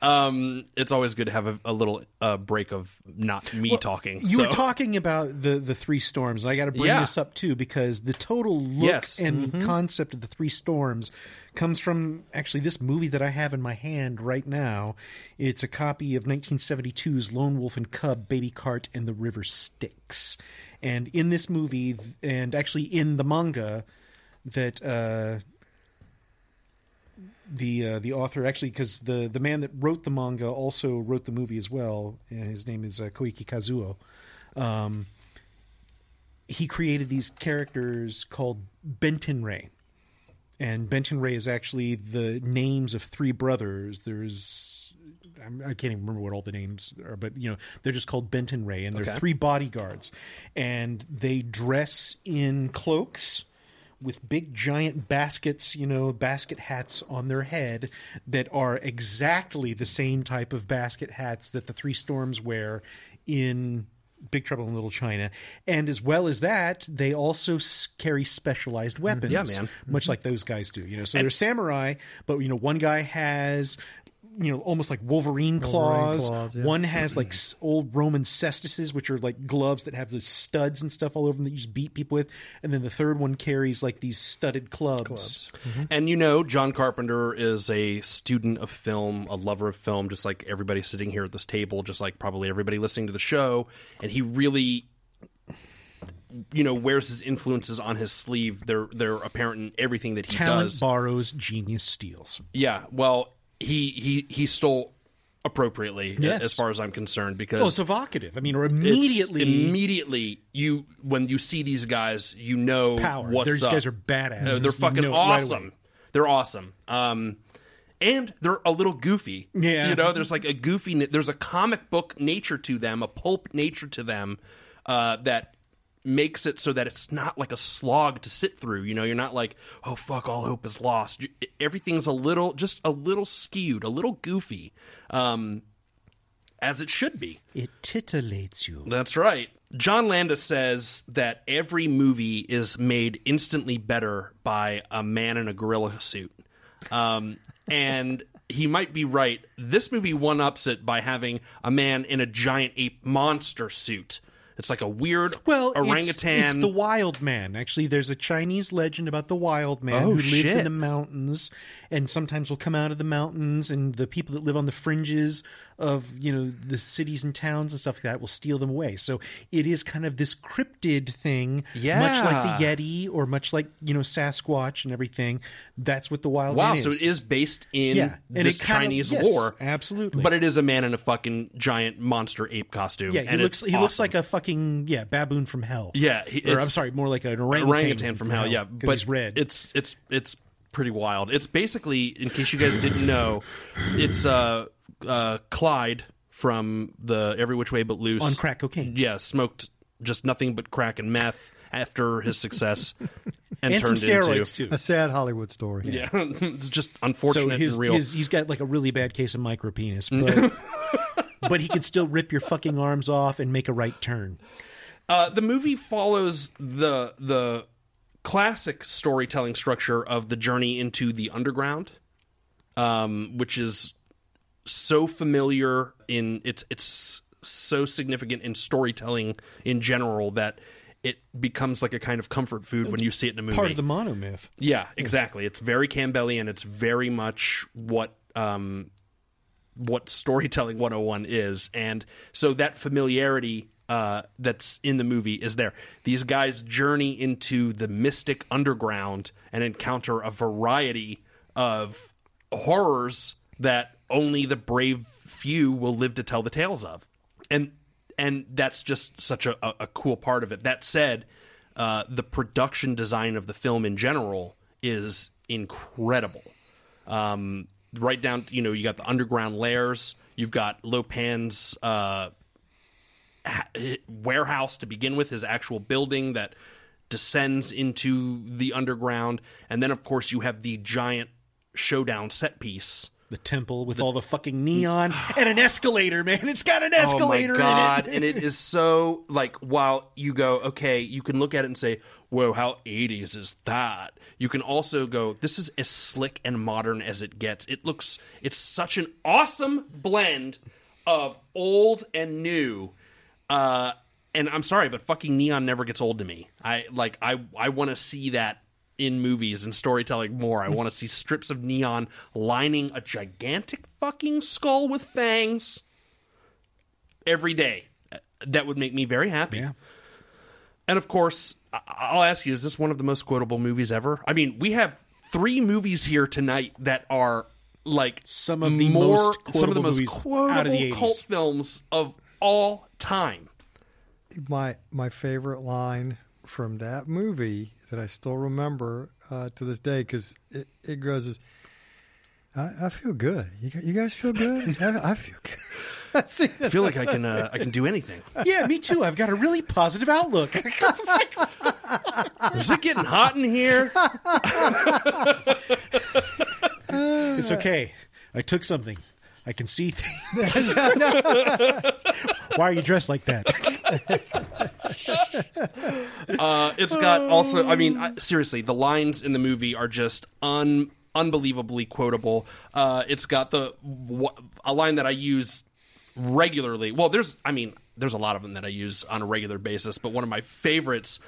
um, it's always good to have a, a little uh, break of not me talking. You so. were talking about the the three storms, and I got to bring Yeah. this up too because the total look Yes. and Mhm. concept of the three storms comes from actually this movie that I have in my hand right now. It's a copy of 1972's Lone Wolf and Cub, Baby Cart, and the River Styx. And in this movie, and actually in the manga, that uh, the uh, the author actually because the the man that wrote the manga also wrote the movie as well, and his name is uh, Koike Kazuo. Um, he created these characters called Benton Ray, and Benton Ray is actually the names of three brothers. There's I'm- I can't even remember what all the names are, but you know they're just called Benton Ray, and they're Okay. three bodyguards, and they dress in cloaks with big giant baskets, you know, basket hats on their head that are exactly the same type of basket hats that the Three Storms wear in Big Trouble in Little China, and as well as that, they also carry specialized mm-hmm. weapons. Yeah, man. much mm-hmm. like those guys do. You know, so And- they're samurai, but you know, one guy has. You know, almost like Wolverine claws. claws, yeah. One has like old Roman cestuses, which are like gloves that have those studs and stuff all over them that you just beat people with. And then the third one carries like these studded clubs. Mm-hmm. And you know, John Carpenter is a student of film, a lover of film, just like everybody sitting here at this table, just like probably everybody listening to the show. And he really, you know, wears his influences on his sleeve. They're they're apparent in everything that he Talent does. borrows, genius steals. Yeah, well, he he he stole appropriately Yes. as far as I'm concerned because Well, it's evocative. I mean, or immediately immediately you when you see these guys, you know Power. These guys are badass. Uh, they're fucking it right awesome. they're awesome. Um, and they're a little goofy. Yeah. you know, there's like a goofy. There's a comic book nature to them, a pulp nature to them uh, that makes it so that it's not like a slog to sit through. You know, you're not like, oh fuck, all hope is lost. Everything's a little, just a little skewed, a little goofy, um, as it should be. It titillates you. That's right. John Landis says that every movie is made instantly better by a man in a gorilla suit. Um, and he might be right. This movie one ups it by having a man in a giant ape monster suit. It's like a weird Well, it's- orangutan. It's, the wild man. Actually, there's a Chinese legend about the wild man Oh, who lives in the mountains, and sometimes will come out of the mountains, and the people that live on the fringes of you know the cities and towns and stuff like that will steal them away. So it is kind of this cryptid thing, yeah. much like the Yeti or much like you know Sasquatch and everything. That's what the wild wow, man is. so it is based in Yeah, this it kind of- Chinese yes, lore. absolutely. But it is a man in a fucking giant monster ape costume. Yeah, he looks he looks like a fucking yeah baboon from hell. Yeah, he- or I'm sorry, more like an orangutan, orangutan from hell. Yeah, but he's red. It's it's it's pretty wild. It's basically, in case you guys didn't know, it's uh, uh, Clyde from the Every Which Way But Loose On crack cocaine. Yeah, smoked just nothing but crack and meth after his success, and, And some steroids, into too. A sad Hollywood story. Yeah, it's just unfortunate so his, and real. his he's got like a really bad case of micropenis, but but he can still rip your fucking arms off and make a right turn. Uh, the movie follows the the classic storytelling structure of the journey into the underground, um, which is so familiar in it's it's so significant in storytelling in general that it becomes like a kind of comfort food when you see it in a movie. Part of the monomyth. Yeah, exactly. It's very Campbellian. It's very much what um, what storytelling 101 is, and so that familiarity uh, that's in the movie is there. These guys journey into the mystic underground and encounter a variety of horrors that only the brave few will live to tell the tales of, and and that's just such a, a, cool part of it. That said, uh, the production design of the film in general is incredible. Um, right down, you know, you got the underground layers. You've got Lopan's uh, warehouse to begin with, his actual building that descends into the underground, and then of course you have the giant showdown set piece. The temple with all the fucking neon and an escalator, man. It's got an escalator oh my god! in it. and it is so like while you go, okay, you can look at it and say, "Whoa, how '80s is that?" You can also go, "This is as slick and modern as it gets." It looks, it's such an awesome blend of old and new. Uh, and I'm sorry, but fucking neon never gets old to me. I like, I I want to see that in movies and storytelling more. I want to see strips of neon lining a gigantic fucking skull with fangs every day. That would make me very happy. And of course, I- I'll ask you: Is this one of the most quotable movies ever? I mean, we have three movies here tonight that are like some of the more, most some of the quotable most quotable out of the 80s. cult films of all time. my my favorite line from that movie that I still remember uh, to this day because it, it goes as I, I feel good. You, you guys feel good? I, I feel good. I feel like I can uh, I can do anything. yeah, me too. I've got a really positive outlook. Is it getting hot in here? it's okay. I took something. I can see things. Why are you dressed like that? Uh, it's got also. I mean, I, seriously, the lines in the movie are just un unbelievably quotable. Uh, it's got the a line that I use regularly. Well, there's. I mean, there's a lot of them that I use on a regular basis, but one of my favorites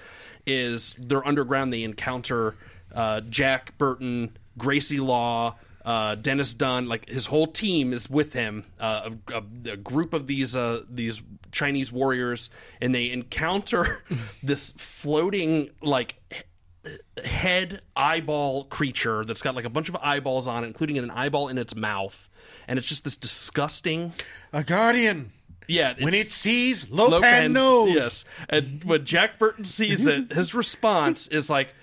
is they're underground. They encounter uh, Jack Burton, Gracie Law. Uh, Dennis Dunn, like his whole team is with him. Uh, a, a, a group of these uh, these Chinese warriors, and they encounter this floating like head eyeball creature that's got like a bunch of eyeballs on it, including an eyeball in its mouth, and it's just this disgusting. A guardian. Yeah, When it sees, Lopan Lopan's- knows. Yes, and when Jack Burton sees it, his response is like,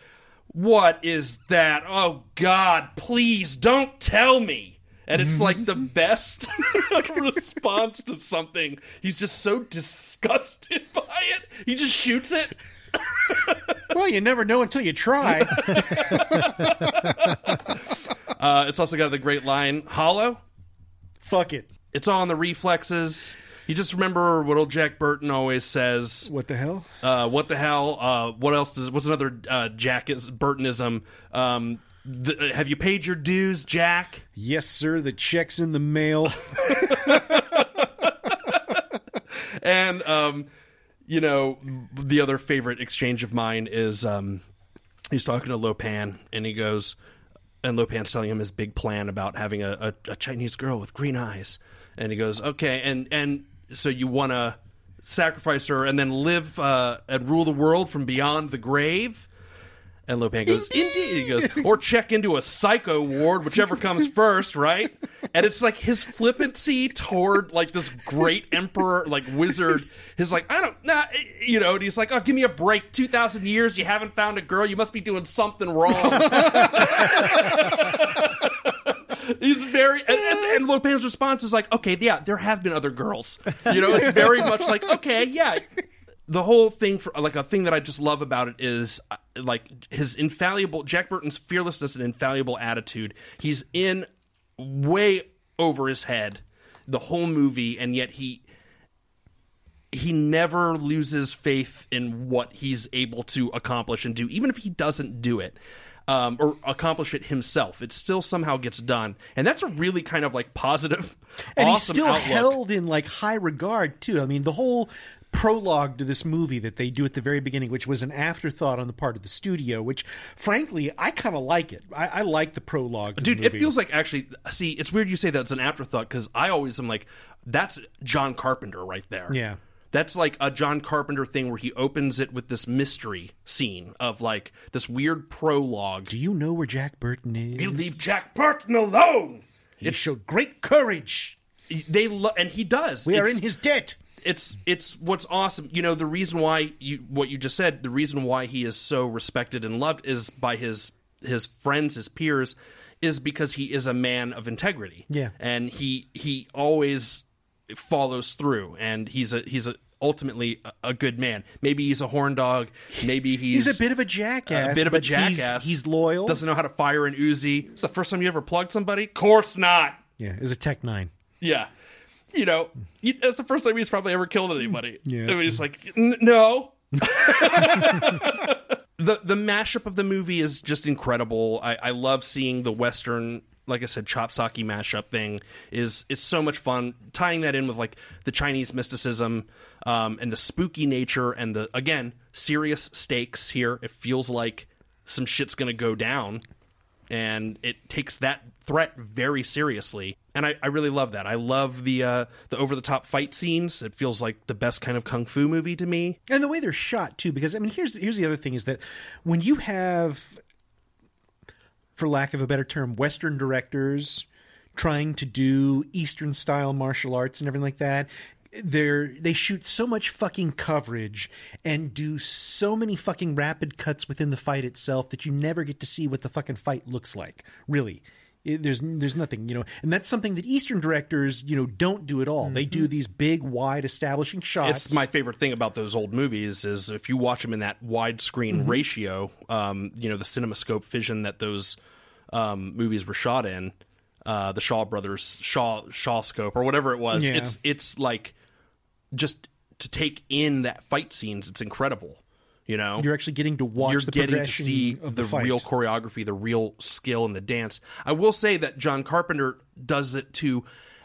"What is that? Oh God, please don't tell me." And it's like the best response to something. He's just so disgusted by it. He just shoots it. Well, you never know until you try. Uh, it's also got the great line, "Hollow." Fuck it. It's all on the reflexes. You just remember what old Jack Burton always says. What the hell? Uh, what the hell? Uh, what else does? What's another uh, Jack is Burtonism? Um, the, have you paid your dues, Jack? Yes, sir. The check's in the mail. and um, you know, the other favorite exchange of mine is um, he's talking to Lopan, and he goes, and Lopan's telling him his big plan about having a, a, a Chinese girl with green eyes, and he goes, okay, and and so you want to sacrifice her and then live uh, and rule the world from beyond the grave. And Lopan goes, indeed. He goes, or check into a psycho ward, whichever comes first, right? And it's like his flippancy toward like this great emperor, like wizard. His like, I don't, nah, you know. And he's like, oh, give me a break. Two thousand years, you haven't found a girl. You must be doing something wrong. He's very, and, and, and response is like, okay, yeah, there have been other girls. You know, it's very much like, okay, yeah. The whole thing for like a thing that I just love about it is uh, like his infallible Jack Burton's fearlessness and infallible attitude. He's in way over his head the whole movie, and yet he he never loses faith in what he's able to accomplish and do, even if he doesn't do it. Um, or accomplish it himself. It still somehow gets done, and that's a really kind of like positive. and he's still outlook. held in like high regard too. I mean, the whole prologue to this movie that they do at the very beginning, which was an afterthought on the part of the studio, which frankly I kind of like it. I, I like the prologue, to the Dude, it feels like actually. See, it's weird you say that it's an afterthought because I always am like, that's John Carpenter right there. Yeah. That's like a John Carpenter thing where he opens it with this mystery scene of like this weird prologue. Do you know where Jack Burton is? You leave Jack Burton alone. He showed great courage. They lo- and he does. We are in his debt. it's it's what's awesome. You know, the reason why you what you just said, the reason why he is so respected and loved is by his his friends, his peers, is because he is a man of integrity. Yeah. and he he always follows through, and he's a he's a ultimately a, a good man. Maybe he's a horn dog. Maybe he's, He's a bit of a jackass, a bit of a but he's- jackass. he's loyal. Doesn't know how to fire an Uzi. It's the first time you ever plugged somebody. Course not. Yeah, is a Tech Nine. Yeah. You know, that's the first time he's probably ever killed anybody. Yeah. Mean, he's like, no. the the mashup of the movie is just incredible. I, I love seeing the western, like I said, chop socky mashup thing. Is it's so much fun tying that in with like the Chinese mysticism um, and the spooky nature and the again serious stakes here. It feels like some shit's gonna go down and it takes that threat very seriously. And I, I really love that. I love the uh, the over the top fight scenes. It feels like the best kind of kung fu movie to me. and the way they're shot too because i mean here's here's the other thing is that when you have for lack of a better term western directors trying to do eastern style martial arts and everything like that. They're they shoot so much fucking coverage and do so many fucking rapid cuts within the fight itself that you never get to see what the fucking fight looks like really It- there's there's nothing you know and that's something that eastern directors you know don't do at all they do these big wide establishing shots It's my favorite thing about those old movies is if you watch them in that widescreen Mhm. ratio, um, you know, the CinemaScope vision that those um, movies were shot in, uh, the Shaw Brothers Shaw Shaw scope or whatever it was. Yeah. It's it's like just to take in that fight scenes. It's incredible. You know, You're actually getting to watch you're the getting to see of the, the real choreography, the real skill in the dance. I will say that John Carpenter does it to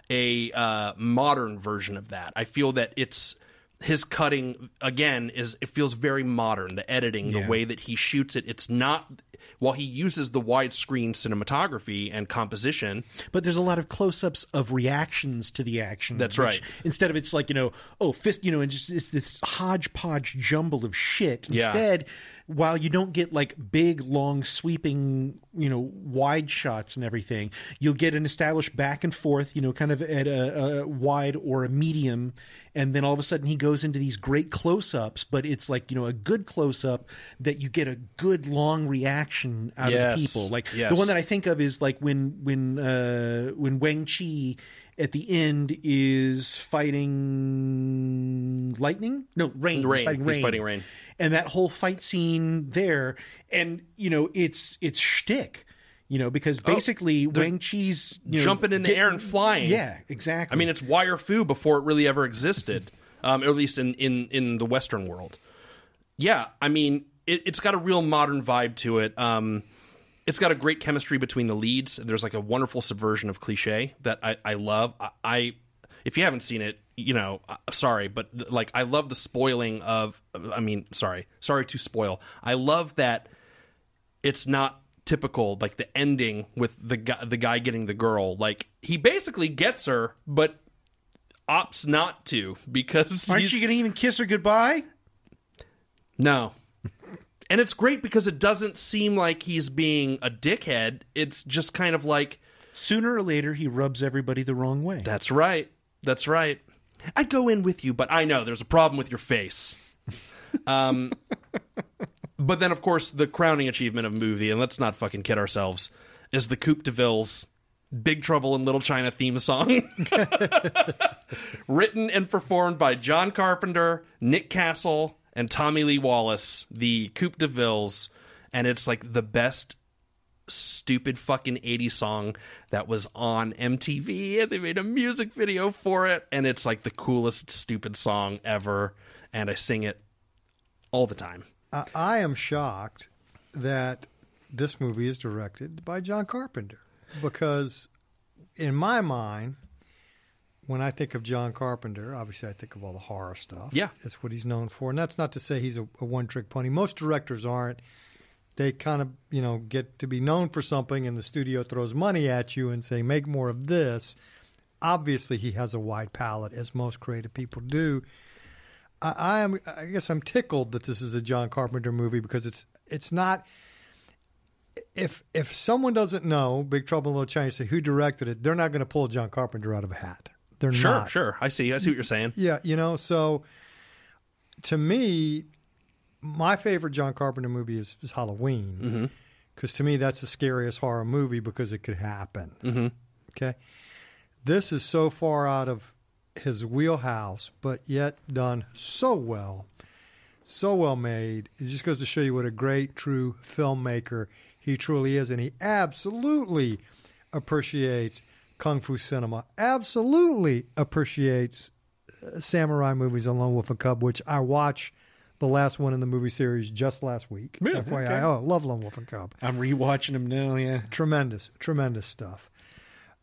a uh, modern version of that. I feel that it's his cutting again is it feels very modern. The editing, Yeah. the way that he shoots it, it's not while he uses the widescreen cinematography and composition. But there's a lot of close-ups of reactions to the action. That's right. Instead of it's like you know, oh fist, you know, and just it's this hodgepodge jumble of shit. Yeah. While you don't get like big, long, sweeping, you know, wide shots and everything, you'll get an established back and forth, you know, kind of at a, a wide or a medium, and then all of a sudden he goes into these great close-ups. But it's like you know a good close-up that you get a good long reaction out of the people. Like Yes. the one that I think of is like when when uh, when Wang Chi at the end is fighting lightning. No, rain. Rain. He's fighting He's rain. fighting rain. And that whole fight scene there, and you know, it's it's shtick. You know, because basically Oh, Wang Chi's you know, jumping in the air and flying. Yeah, exactly. I mean, it's wire fu before it really ever existed, um, at least in, in, in the Western world. Yeah, I mean, it, it's got a real modern vibe to it. Um, it's got a great chemistry between the leads. There's like a wonderful subversion of cliche that I, I love. I, I if you haven't seen it, you know, sorry, but th- like I love the spoiling of. I mean, sorry, sorry to spoil. I love that it's not typical like the ending with the guy the guy getting the girl like he basically gets her but opts not to because aren't you going to even kiss her goodbye? no and it's great because it doesn't seem like he's being a dickhead. It's just kind of like Sooner or later, he rubs everybody the wrong way. that's right. That's right. I'd go in with you but i know there's a problem with your face. Um but then of course the crowning achievement of the movie and let's not fucking kid ourselves is the coupe de Ville's big trouble in little china theme song. Written and performed by john carpenter nick castle and tommy lee wallace the coupe de Ville's and it's like the best stupid fucking 80s song that was on MTV and they made a music video for it and it's like the coolest stupid song ever and I sing it all the time. I, I am shocked that this movie is directed by John Carpenter because, in my mind, when I think of John Carpenter, obviously I think of all the horror stuff. Yeah. that's what he's known for, and that's not to say he's a, a one-trick pony. Most directors aren't. They kind of, you know, get to be known for something, and the studio throws money at you and say, "Make more of this." Obviously, he has a wide palette, as most creative people do. I, I am. I guess I'm tickled that this is a John Carpenter movie because it's it's not. If if someone doesn't know Big Trouble in Little China, say who directed it, they're not going to pull John Carpenter out of a hat. They're Sure, not. sure. I see. I see what you're saying. Yeah, you know. So to me, my favorite John Carpenter movie is, is Halloween Mm-hmm. because to me that's the scariest horror movie because it could happen. Mhm. Okay, this is so far out of his wheelhouse, but yet done so well, so well made. It just goes to show you what a great, true filmmaker he truly is, and he absolutely appreciates kung fu cinema. Absolutely appreciates uh, samurai movies on Lone Wolf and Cub, which I watch the last one in the movie series just last week. Yeah, FYI, okay. oh, love Lone Wolf and Cub. I'm rewatching them now. Yeah, Tremendous, tremendous stuff.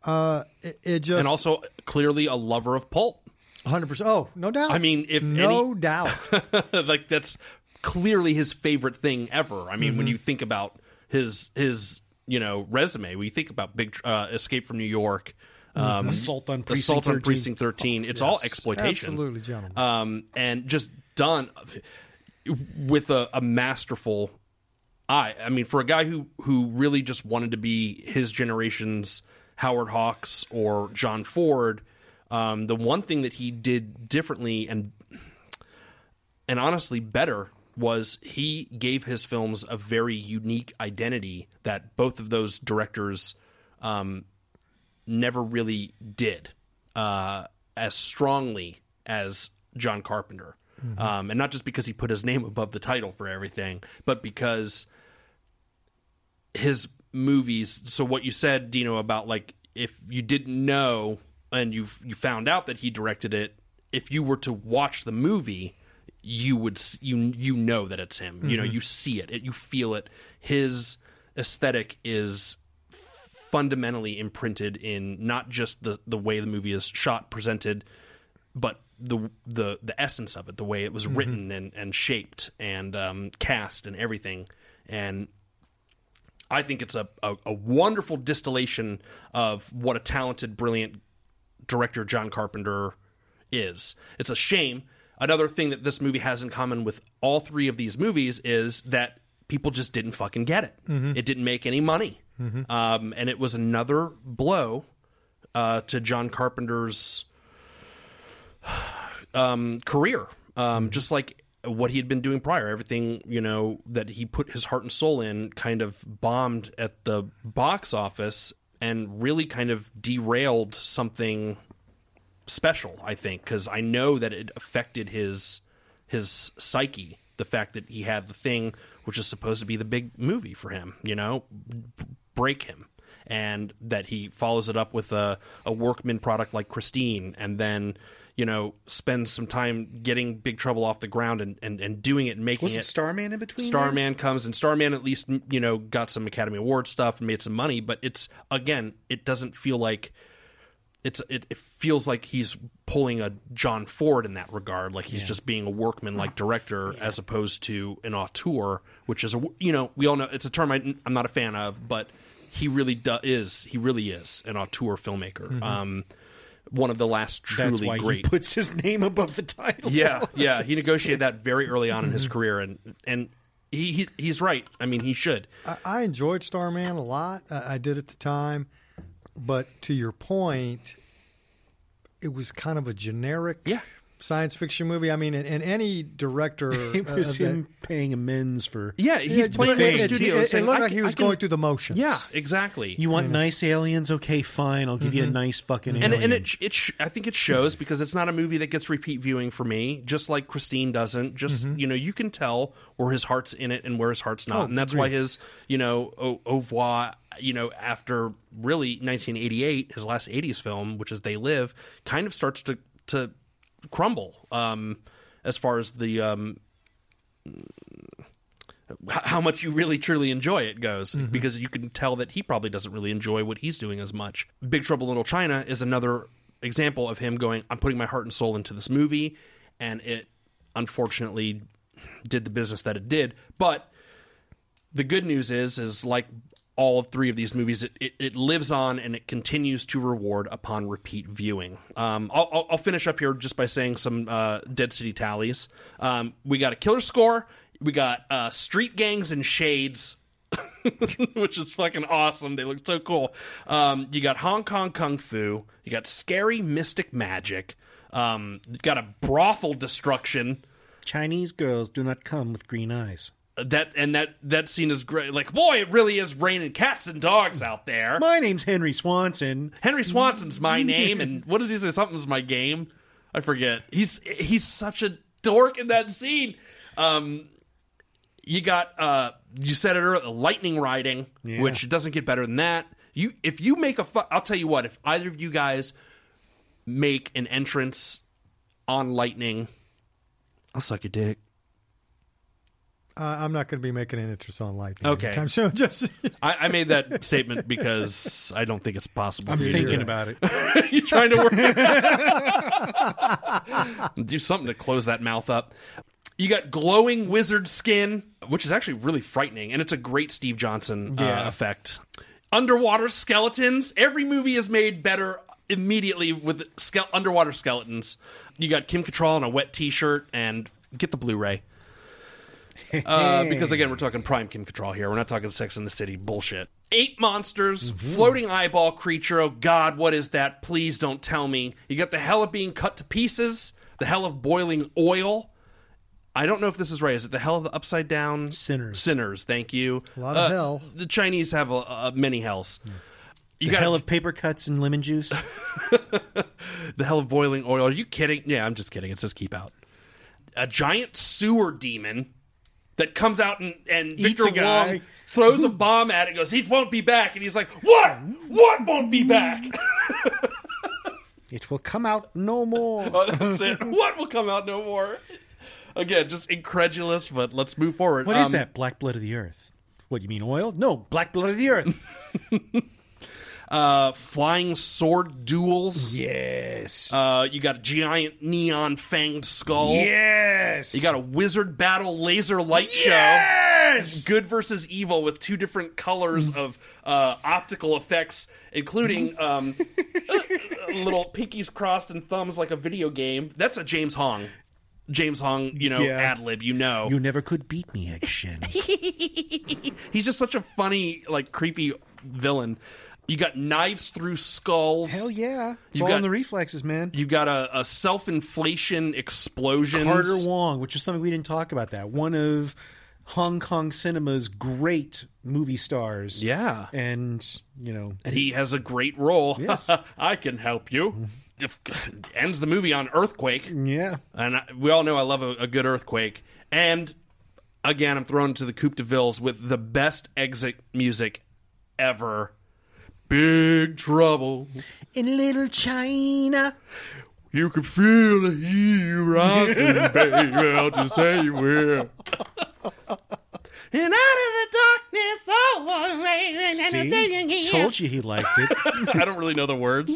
Uh, it, it just and also clearly a lover of pulp. hundred percent. Oh, no doubt. I mean, if no any- doubt. like that's clearly his favorite thing ever. I mean, when Mhm. you think about his his you know resume, you think about Big uh, Escape from New York, um, Assault on Assault Precinct on 13. Precinct Thirteen, it's all exploitation, absolutely, gentlemen. um, and just done with a, a masterful eye. I mean, for a guy who who really just wanted to be his generation's Howard Hawks or John Ford, um, the one thing that he did differently and and honestly better was he gave his films a very unique identity that both of those directors um, never really did uh, as strongly as John Carpenter. Mhm. Um, and not just because he put his name above the title for everything, but because his movies. So what you said, Dino, about like if you didn't know and you you found out that he directed it, if you were to watch the movie, you would you you know that it's him. You know, Mhm. you see it, it, you feel it. His aesthetic is fundamentally imprinted in not just the the way the movie is shot, presented, but the the the essence of it, the way it was Mhm. written and and shaped and um, cast and everything. And I think it's a, a, a wonderful distillation of what a talented, brilliant director John Carpenter is. It's a shame. Another thing that this movie has in common with all three of these movies is that people just didn't fucking get it. Mhm. It didn't make any money. Mhm. Um, and it was another blow uh, to John Carpenter's um, career. Um, just like what he had been doing prior, everything you know that he put his heart and soul in kind of bombed at the box office and really kind of derailed something special. I think because I know that it affected his his psyche. The fact that he had the thing, which is supposed to be the big movie for him, you know, b- break him and that he follows it up with a, a workman product like Christine, and then you know spends some time getting Big Trouble off the ground and, and, and doing it and making Was it. it Starman in between? Starman comes and Starman at least you know got some Academy Award stuff and made some money, but it's again it doesn't feel like it's it, it feels like he's pulling a John Ford in that regard, like he's Yeah. just being a workman like director as opposed to an auteur, which is a you know we all know it's a term I, I'm not a fan of, but he really do, is he really is an auteur filmmaker. Mhm. Um, one of the last truly That's why great he puts his name above the title. yeah, yeah. He negotiated that very early on in his Mhm. career, and and he, he he's right. I mean, he should. I, I enjoyed Starman a lot. I, I did at the time, but to your point, it was kind of a generic yeah. Science fiction movie. I mean, and, and any director, It uh, was that- him paying amends for. Yeah, he's playing it, with the studio. It, and it looked I like can- he was can- going through the motions. Yeah, exactly. You want You know. nice aliens? Okay, fine. I'll give you a Mhm. nice fucking and alien. and it it sh- I think it shows because it's not a movie that gets repeat viewing for me, just like Christine doesn't. Just Mhm. you know, you can tell where his heart's in it and where his heart's not, Oh, and that's why his you know au, au revoir, you know, after really 1988, his last 80s film, which is They Live, kind of starts to to crumble um, as far as the um, how much you really truly enjoy it goes Mm-hmm. because you can tell that he probably doesn't really enjoy what he's doing as much. Big Trouble in Little China is another example of him going, I'm putting my heart and soul into this movie, and it unfortunately did the business that it did. But the good news is, is like all three of these movies, it, it, it lives on and it continues to reward upon repeat viewing. Um, I'll, I'll, finish up here just by saying some uh, Dead City tallies. Um, we got a killer score. We got uh, Street Gangs and Shades, which is fucking awesome. They look so cool. Um, you got Hong Kong Kung Fu. You got Scary Mystic Magic. Um, you got a brothel destruction Chinese girls do not come with green eyes. That and that that scene is great. Like, boy, it really is raining cats and dogs out there. My name's Henry Swanson. Henry Swanson's my name, and what does he say? Something's my game. I forget. He's he's such a dork in that scene. Um, you got uh, you said it earlier, lightning riding, Yeah. which doesn't get better than that. You if you make a, fu- I'll tell you what. If either of you guys make an entrance on lightning, I'll suck your dick. Uh, I'm not going to be making an interest on lightning Okay. anytime soon. Just I, I made that statement because I don't think it's possible. I'm for you to thinking do about it. You're trying to work? Do something to close that mouth up. You got glowing wizard skin, which is actually really frightening, and it's a great Steve Johnson uh, effect. Underwater skeletons. Every movie is made better immediately with ske- underwater skeletons. You got Kim Cattrall in a wet T-shirt, and get the Blu-ray. Uh, because again, we're talking prime Kim Cattrall here. We're not talking Sex in the City bullshit. Eight monsters, floating eyeball creature. Oh God, what is that? Please don't tell me. You got the hell of being cut to pieces, the hell of boiling oil. I don't know if this is right. Is it the hell of the upside down Sinners? Sinners. Thank you. A lot of Uh, hell. The Chinese have a, a many hells. You the got hell of paper cuts and lemon juice. the hell of boiling oil. Are you kidding? Yeah, I'm just kidding. It says keep out. A giant sewer demon that comes out and, and Victor. Wong throws a bomb at it and goes, he won't be back. And he's like, what? What won't be back? It will come out no more. Oh, that's it. What will come out no more? Again, just incredulous, but let's move forward. What is Um, that? Black blood of the earth. What you mean oil? No, black blood of the earth. Uh, flying sword duels. Yes. Uh, you got a giant neon fanged skull. Yes. You got a wizard battle laser light Yes! show. Yes. Good versus evil with two different colors of uh, optical effects, including um, little pinkies crossed and thumbs like a video game. That's a James Hong. James Hong, you know, Yeah. ad lib, you know. You never could beat me, Shen. He's just such a funny, like, creepy villain. You got knives through skulls. Hell yeah. It's You've all got- in the reflexes, man. You've got a, a self inflation explosion. Carter Wong, which is something we didn't talk about that. One of Hong Kong cinema's great movie stars. Yeah. And, you know, and he has a great role. Yes. I can help you. If, ends the movie on earthquake. Yeah, and I, we all know I love a, a good earthquake. And again, I'm thrown to the Coupe de Villes with the best exit music ever. Big trouble. in little China. You can feel the heat rising, baby. I'll just say you will. And out of the darkness, See? I told you he liked it. I don't really know the words,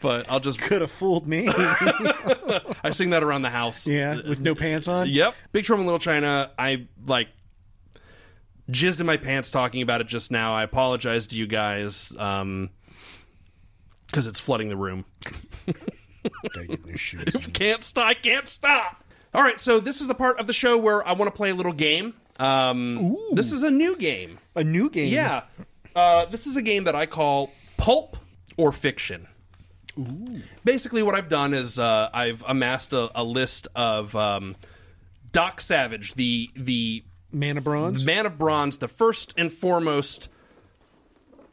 but I'll just could have fooled me. I sing that around the house. Yeah, with no pants on. Yep. Big Trouble in Little China. I like jizzed in my pants talking about it just now. I apologize to you guys um because it's flooding the room. can't stop. I can't stop. All right, so this is the part of the show where I want to play a little game. Um, this is a new game. A new game. Yeah. Uh, this is a game that I call Pulp or Fiction. Basically, what I've done is uh, I've amassed a, a list of um, Doc Savage, the the Man of Bronze, Man of Bronze, the first and foremost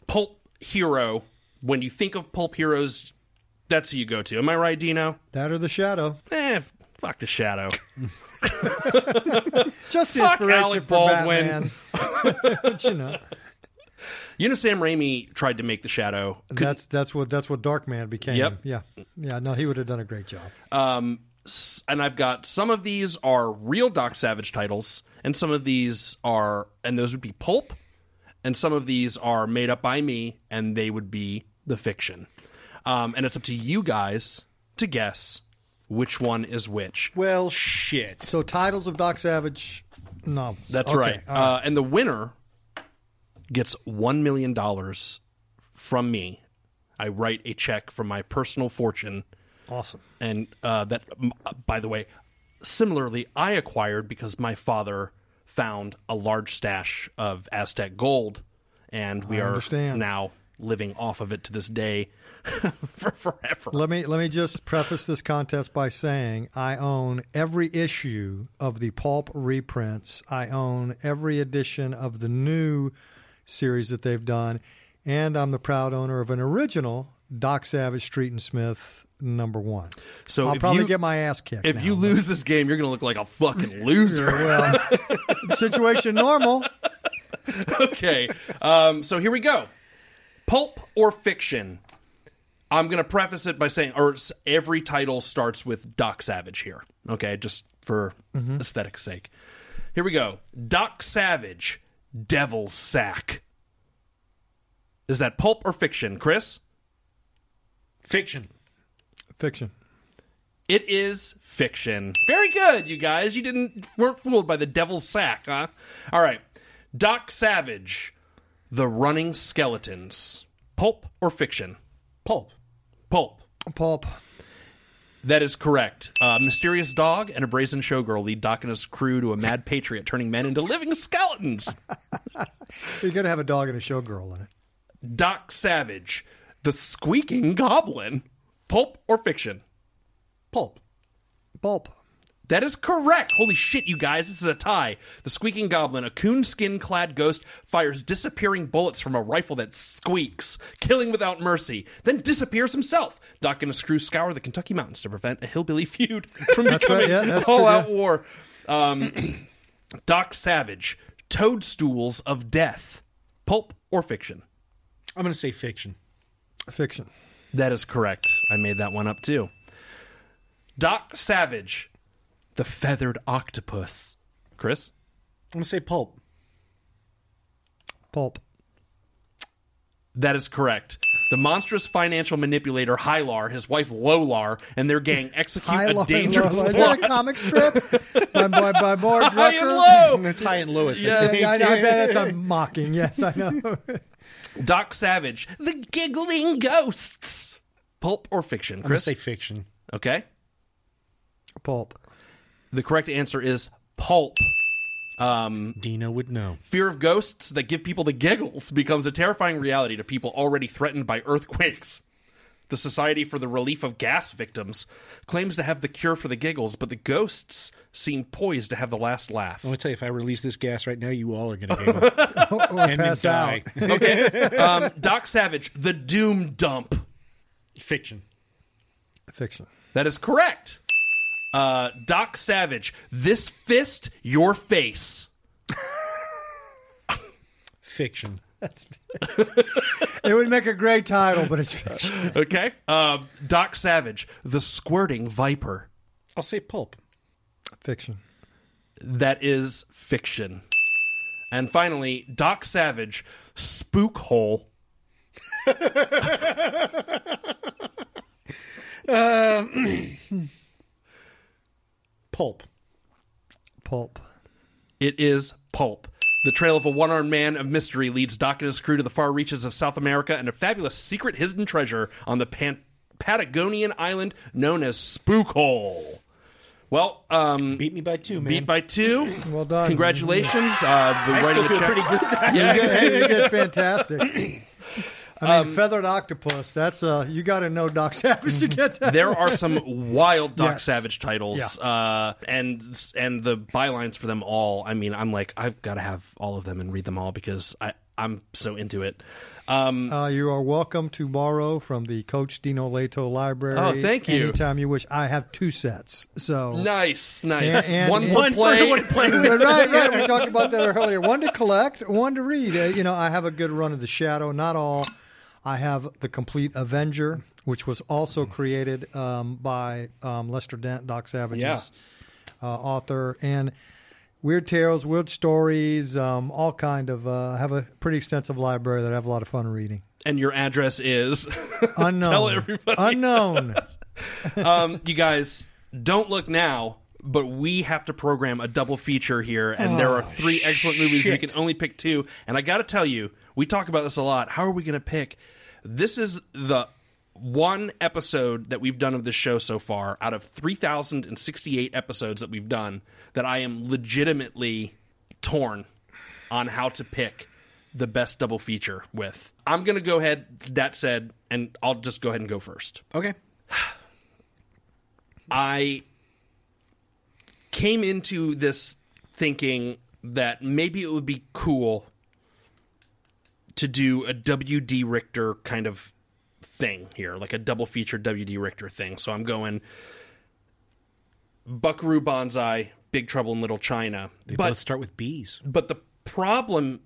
pulp hero. When you think of pulp heroes, that's who you go to. Am I right, Dino? That or the Shadow. Eh, f- fuck the Shadow. Just the Fuck inspiration Alec for Baldwin. Batman. but you know, You know, Sam Raimi tried to make the Shadow. Couldn't- that's that's what that's what Darkman became. Yep. Yeah. Yeah. No, he would have done a great job. Um, and I've got some of these are real Doc Savage titles, and some of these are, and those would be pulp, and some of these are made up by me, and they would be the fiction. Um, and it's up to you guys to guess which one is which. Well, shit. So titles of Doc Savage novels. That's Okay, right. all Uh, and the winner gets $1 million from me. I write a check from my personal fortune. Awesome. And uh, that, uh, by the way, similarly, I acquired because my father found a large stash of Aztec gold, and we I are understand. now living off of it to this day for forever. Let me let me just preface this contest by saying I own every issue of the pulp reprints. I own every edition of the new series that they've done, and I'm the proud owner of an original Doc Savage Street and Smith number one. So I'll if probably you- get my ass kicked. If now, you but- lose this game, you're going to look like a fucking loser. well, situation normal. okay. Um, so here we go. Pulp or fiction? I'm going to preface it by saying, or every title starts with Doc Savage here. Okay, just for Mhm. aesthetic's sake. Here we go. Doc Savage, Devil's Sack. Is that pulp or fiction, Chris? Fiction. Fiction. It is fiction. Very good, you guys. You didn't weren't fooled by the devil's sack, huh? All right. Doc Savage, The Running Skeletons. Pulp or fiction? Pulp. Pulp. Pulp. That is correct. A mysterious dog and a brazen showgirl lead Doc and his crew to a mad patriot, turning men into living skeletons. You're gonna have a dog and a showgirl in it. Doc Savage, The Squeaking Goblin. Pulp or fiction? Pulp. Pulp. That is correct. Holy shit, you guys, this is a tie. The Squeaking Goblin, a coon skin clad ghost, fires disappearing bullets from a rifle that squeaks, killing without mercy, then disappears himself. Doc and his crew scour the Kentucky mountains to prevent a hillbilly feud from That's right, becoming yeah, all true, out yeah. war. Um, Doc Savage, Toadstools of Death. Pulp or fiction? I'm going to say fiction. Fiction. That is correct. I made that one up too. Doc Savage, the feathered octopus. Chris? I'm going to say pulp. Pulp. That is correct. The monstrous financial manipulator Hylar, his wife Lolar, and their gang execute High a Low- dangerous Low- Is that a comic strip by, by, by Boyd High and Drucker? low. That's high and lowest. Yes. I think. Yeah, I, know, I bet that's a mocking. Yes, I know. Doc Savage, the giggling ghosts. Pulp or fiction, I'm going to say fiction. Okay. Pulp. The correct answer is pulp. Um, Dino would know. Fear of ghosts that give people the giggles becomes a terrifying reality to people already threatened by earthquakes. The Society for the Relief of Gas Victims claims to have the cure for the giggles, but the ghosts seem poised to have the last laugh. I'm going to tell you, if I release this gas right now, you all are going to giggle. or and then pass die. out. Okay. Um, Doc Savage, the Doom Dump. Fiction. Fiction. That is correct. Uh, Doc Savage, this fist, your face. Fiction. It would make a great title, but it's fiction. Okay. Uh, Doc Savage, the squirting viper. I'll say pulp. Fiction. That is fiction. And finally, Doc Savage, spook hole. Uh, pulp. Pulp. It is pulp. The trail of a one armed man of mystery leads Doc and his crew to the far reaches of South America and a fabulous secret hidden treasure on the Pan- Patagonian island known as Spook Hole. Well, um, Beat me by two, man. beat by two. Well done. Congratulations. Uh, the I still feel check- pretty good. Yeah. you did fantastic. I Um, feathered octopus. That's uh, you got to know Doc Savage to get that. there are some wild Doc Yes. Savage titles, uh, and and the bylines for them all. I mean, I'm like, I've got to have all of them and read them all because I I'm so into it. Um, Uh, you are welcome to borrow from the Coach Dino Leto Library. Oh, thank you. Anytime you wish. I have two sets. So nice, nice. And- and- one and- for One play. one right, right. We talked about that earlier. One to collect, one to read. Uh, you know, I have a good run of the Shadow. Not all. I have the complete Avenger, which was also created um, by um, Lester Dent, Doc Savage's Yeah. uh, author, and weird tales, weird stories, um, all kind of. Uh, I have a pretty extensive library that I have a lot of fun reading. and your address is Unknown. Tell everybody. Unknown. um, you guys don't look now, but we have to program a double feature here, and there are Oh, three excellent movies. We can only pick two, and I got to tell you, we talk about this a lot. How are we going to pick? This is the one episode that we've done of this show so far out of 3068 episodes that we've done that I am legitimately torn on how to pick the best double feature with. I'm going to go ahead that said and I'll just go ahead and go first. Okay. I came into this thinking that maybe it would be cool to do a W.D. Richter kind of thing here, like a double feature W.D. Richter thing. So I'm going Buckaroo Banzai, Big Trouble in Little China. They but, both start with B's. but the problem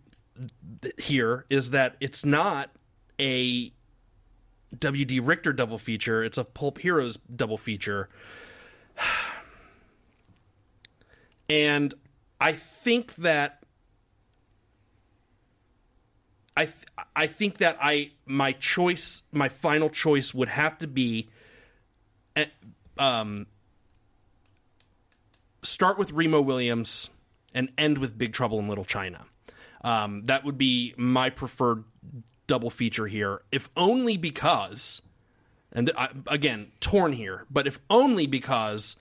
here is that it's not a W.D. Richter double feature, it's a Pulp Heroes double feature. And I think that I th- I think that I my choice my final choice would have to be eh, um start with Remo Williams and end with Big Trouble in Little China. Um, that would be my preferred double feature here, if only because, and I, again, torn here, but if only because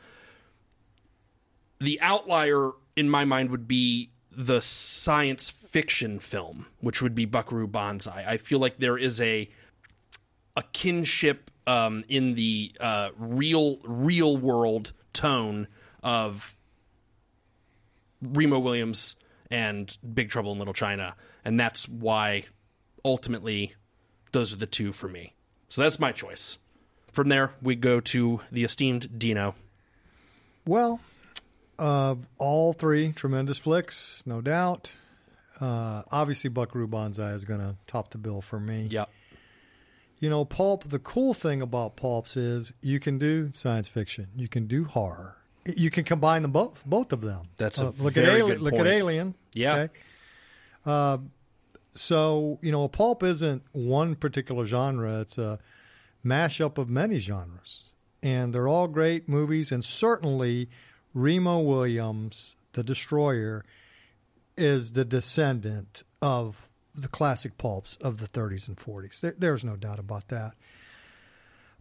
the outlier in my mind would be the science fiction film, which would be Buckaroo Banzai. I feel like there is a a kinship um, in the uh, real real world tone of Remo Williams and Big Trouble in Little China, and that's why ultimately those are the two for me. So that's my choice. From there, we go to the esteemed Dino. Well, of all three tremendous flicks, no doubt. Uh, obviously, Buckaroo Banzai is going to top the bill for me. Yep. you know, pulp. The cool thing about pulps is you can do science fiction, you can do horror, you can combine them both, both of them. That's a Uh, look very at Alien. Look at Alien. Yeah. okay? Uh, so you know, a pulp isn't one particular genre; it's a mashup of many genres, and they're all great movies. And certainly, Remo Williams, the Destroyer, is the descendant of the classic pulps of the 30s and 40s. There, there's no doubt about that.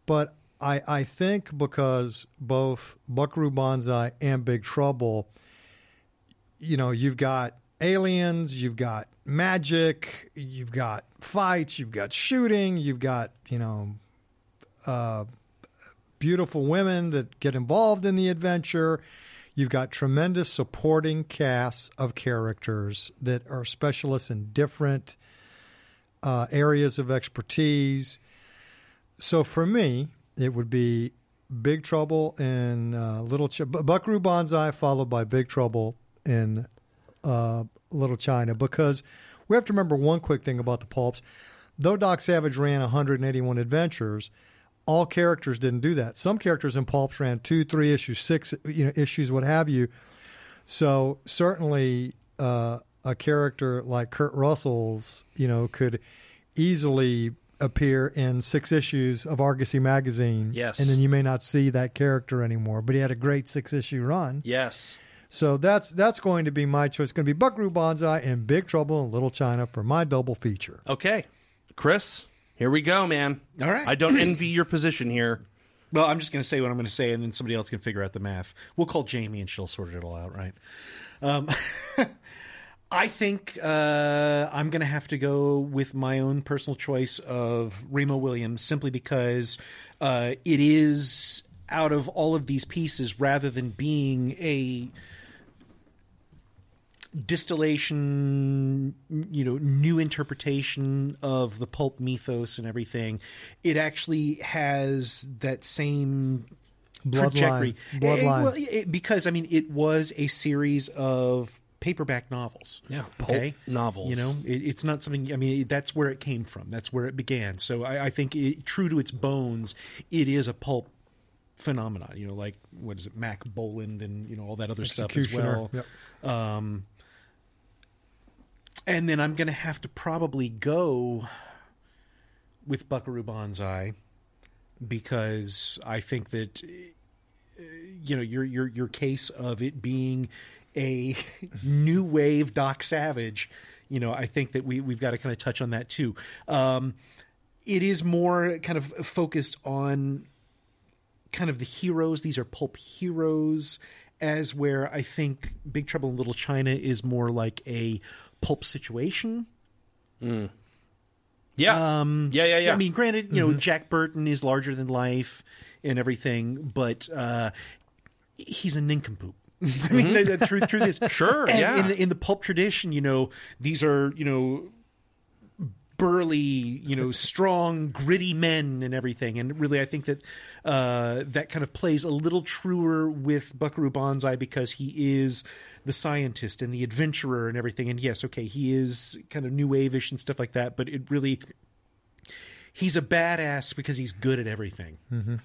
But I, I think because both Buckaroo Banzai and Big Trouble, you know, you've got aliens, you've got magic, you've got fights, you've got shooting, you've got, you know, uh, beautiful women that get involved in the adventure. You've got tremendous supporting casts of characters that are specialists in different uh, areas of expertise. So for me, it would be Big Trouble in uh, Little Ch- Buckaroo Banzai, followed by Big Trouble in uh, Little China, because we have to remember one quick thing about the pulps. Though Doc Savage ran 181 adventures, all characters didn't do that. Some characters in pulps ran two, three issues, six you know issues, what have you. So certainly, uh, a character like Kurt Russell's, you know, could easily appear in six issues of Argosy magazine. Yes. and then you may not see that character anymore. But he had a great six issue run. Yes. So that's that's going to be my choice. It's going to be Buckaroo Banzai and Big Trouble in Little China for my double feature. Okay, Chris, here we go, man. All right. I don't envy your position here. Well, I'm just going to say what I'm going to say, and then somebody else can figure out the math. We'll call Jamie, and she'll sort it all out, right? Um, I think uh, I'm going to have to go with my own personal choice of Remo Williams, simply because uh, it is out of all of these pieces, rather than being a distillation, you know, new interpretation of the pulp mythos and everything, it actually has that same Bloodline. trajectory. Bloodline. Eh, well, it- because I mean, it was a series of paperback novels. Yeah, pulp novels. You know, it, it's not something. I mean, that's where it came from. That's where it began. So I, I think, it, true to its bones, it is a pulp phenomenon. You know, like what is it, Mack Bolan, and you know all that other stuff as well. Um, and then I'm going to have to probably go with Buckaroo Banzai because I think that uh, you know your your your case of it being a new wave Doc Savage. You know, I think that we we've got to kind of touch on that too. Um, it is more kind of focused on kind of the heroes. These are pulp heroes, as where I think Big Trouble in Little China is more like a pulp situation. Yeah. Um, Yeah, yeah, yeah. I mean, granted, you know, Jack Burton is larger than life and everything, but uh, he's a nincompoop. I mean, the, the truth, truth is, Sure, and yeah. In in the pulp tradition, you know, these are you know burly, you know, strong, gritty men and everything. And really, I think that uh, that kind of plays a little truer with Buckaroo Banzai because he is the scientist and the adventurer and everything. And yes, okay, he is kind of new wave-ish and stuff like that, but it really he's a badass because he's good at everything. Mm-hmm.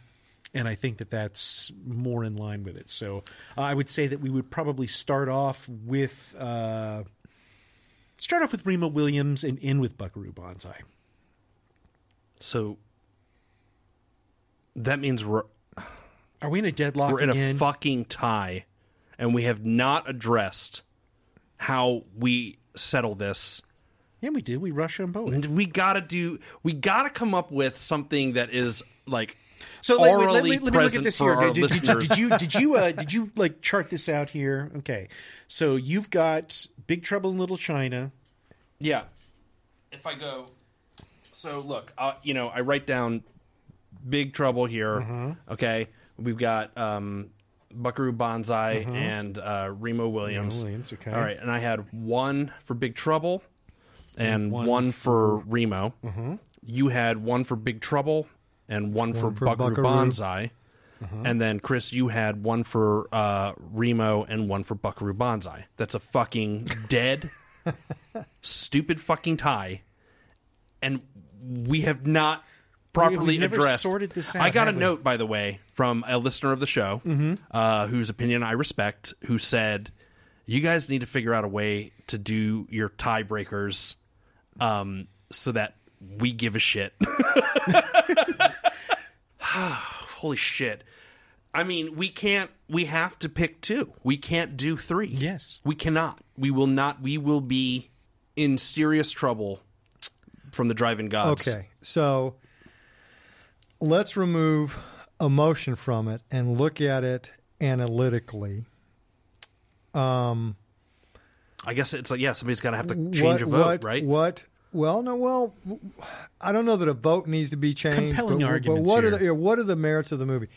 And I think that that's more in line with it. So uh, I would say that we would probably start off with uh, start off with Remo Williams and end with Buckaroo Banzai. So that means we're Are we in a deadlock we're in again? a fucking tie, and we have not addressed how we settle this. yeah, we did. We rush them both. And we gotta do. We gotta come up with something that is like So let, let, let, let me look at this here. Did, did, did, did you did you uh, did you like chart this out here? Okay, so you've got Big Trouble in Little China. Yeah. If I go, so look, uh, you know, I write down Big Trouble here. Mhm. Okay, we've got um, Buckaroo Banzai Mhm. and uh, Remo Williams. Remo Williams, okay. All right, and I had one for Big Trouble and, And one, one for, Remo. Mhm. You had one for Big Trouble and one, for, for Buckaroo, Buckaroo. Banzai. And then Chris, you had one for uh, Remo and one for Buckaroo Banzai. That's a fucking dead, stupid fucking tie, and we have not properly addressed. sorted this out, I got a we? note, by the way, from a listener of the show, Mhm. uh, whose opinion I respect, who said, "You guys need to figure out a way to do your tiebreakers, um, so that we give a shit." Holy shit! I mean, we can't. We have to pick two. We can't do three. Yes, we cannot. We will not. We will be in serious trouble from the Drive-In gods. Okay, so let's remove emotion from it and look at it analytically. Um, I guess it's like yeah, somebody's got to have to change what, a vote, what, right? What? Well, no. Well, I don't know that a vote needs to be changed. Compelling but, but arguments what here. are the yeah, what are the merits of the movie?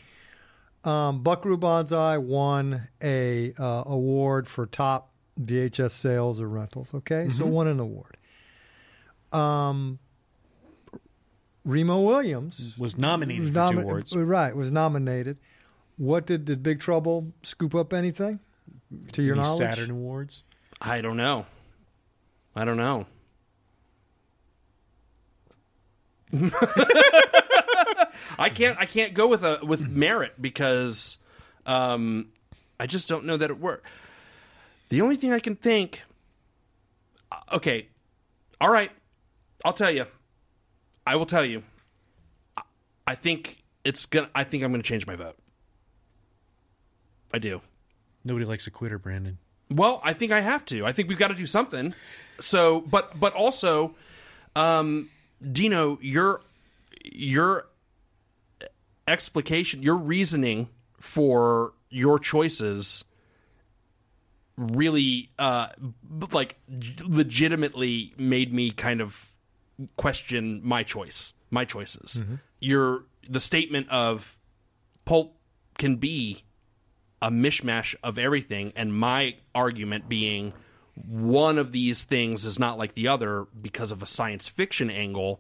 Um, Buckaroo Banzai won a uh, award for top VHS sales or rentals. Okay, so Mhm. won an award. Um, Remo Williams was nominated for nomi- two awards. Right, was nominated. What did did Big Trouble scoop up anything? To your Any knowledge, Saturn Awards. I don't know. I don't know. I can't. I can't go with a with merit because um, I just don't know that it worked. The only thing I can think. uh, Okay, all right. I'll tell you. I will tell you. I- I think it's gonna. I think I'm gonna change my vote. I do. Nobody likes a quitter, Brandon. Well, I think I have to. I think we've got to do something. So, but but also, um, Dino, your your explication, your reasoning for your choices really uh like legitimately made me kind of question my choice my choices Mhm. your the statement of pulp can be a mishmash of everything and my argument being one of these things is not like the other because of a science fiction angle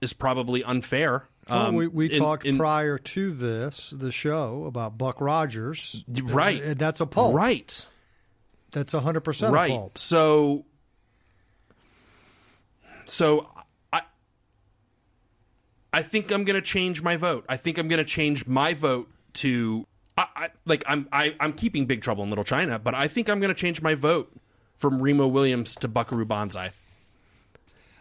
is probably unfair Well, Um, we we in- talked in- prior to this, the show, about Buck Rogers. Right. And that's a pulp. Right. That's 100% right a pulp. so so i i think i'm gonna change my vote i think i'm gonna change my vote to I, I like i'm I, i'm keeping big trouble in little china but i think i'm gonna change my vote from remo williams to buckaroo banzai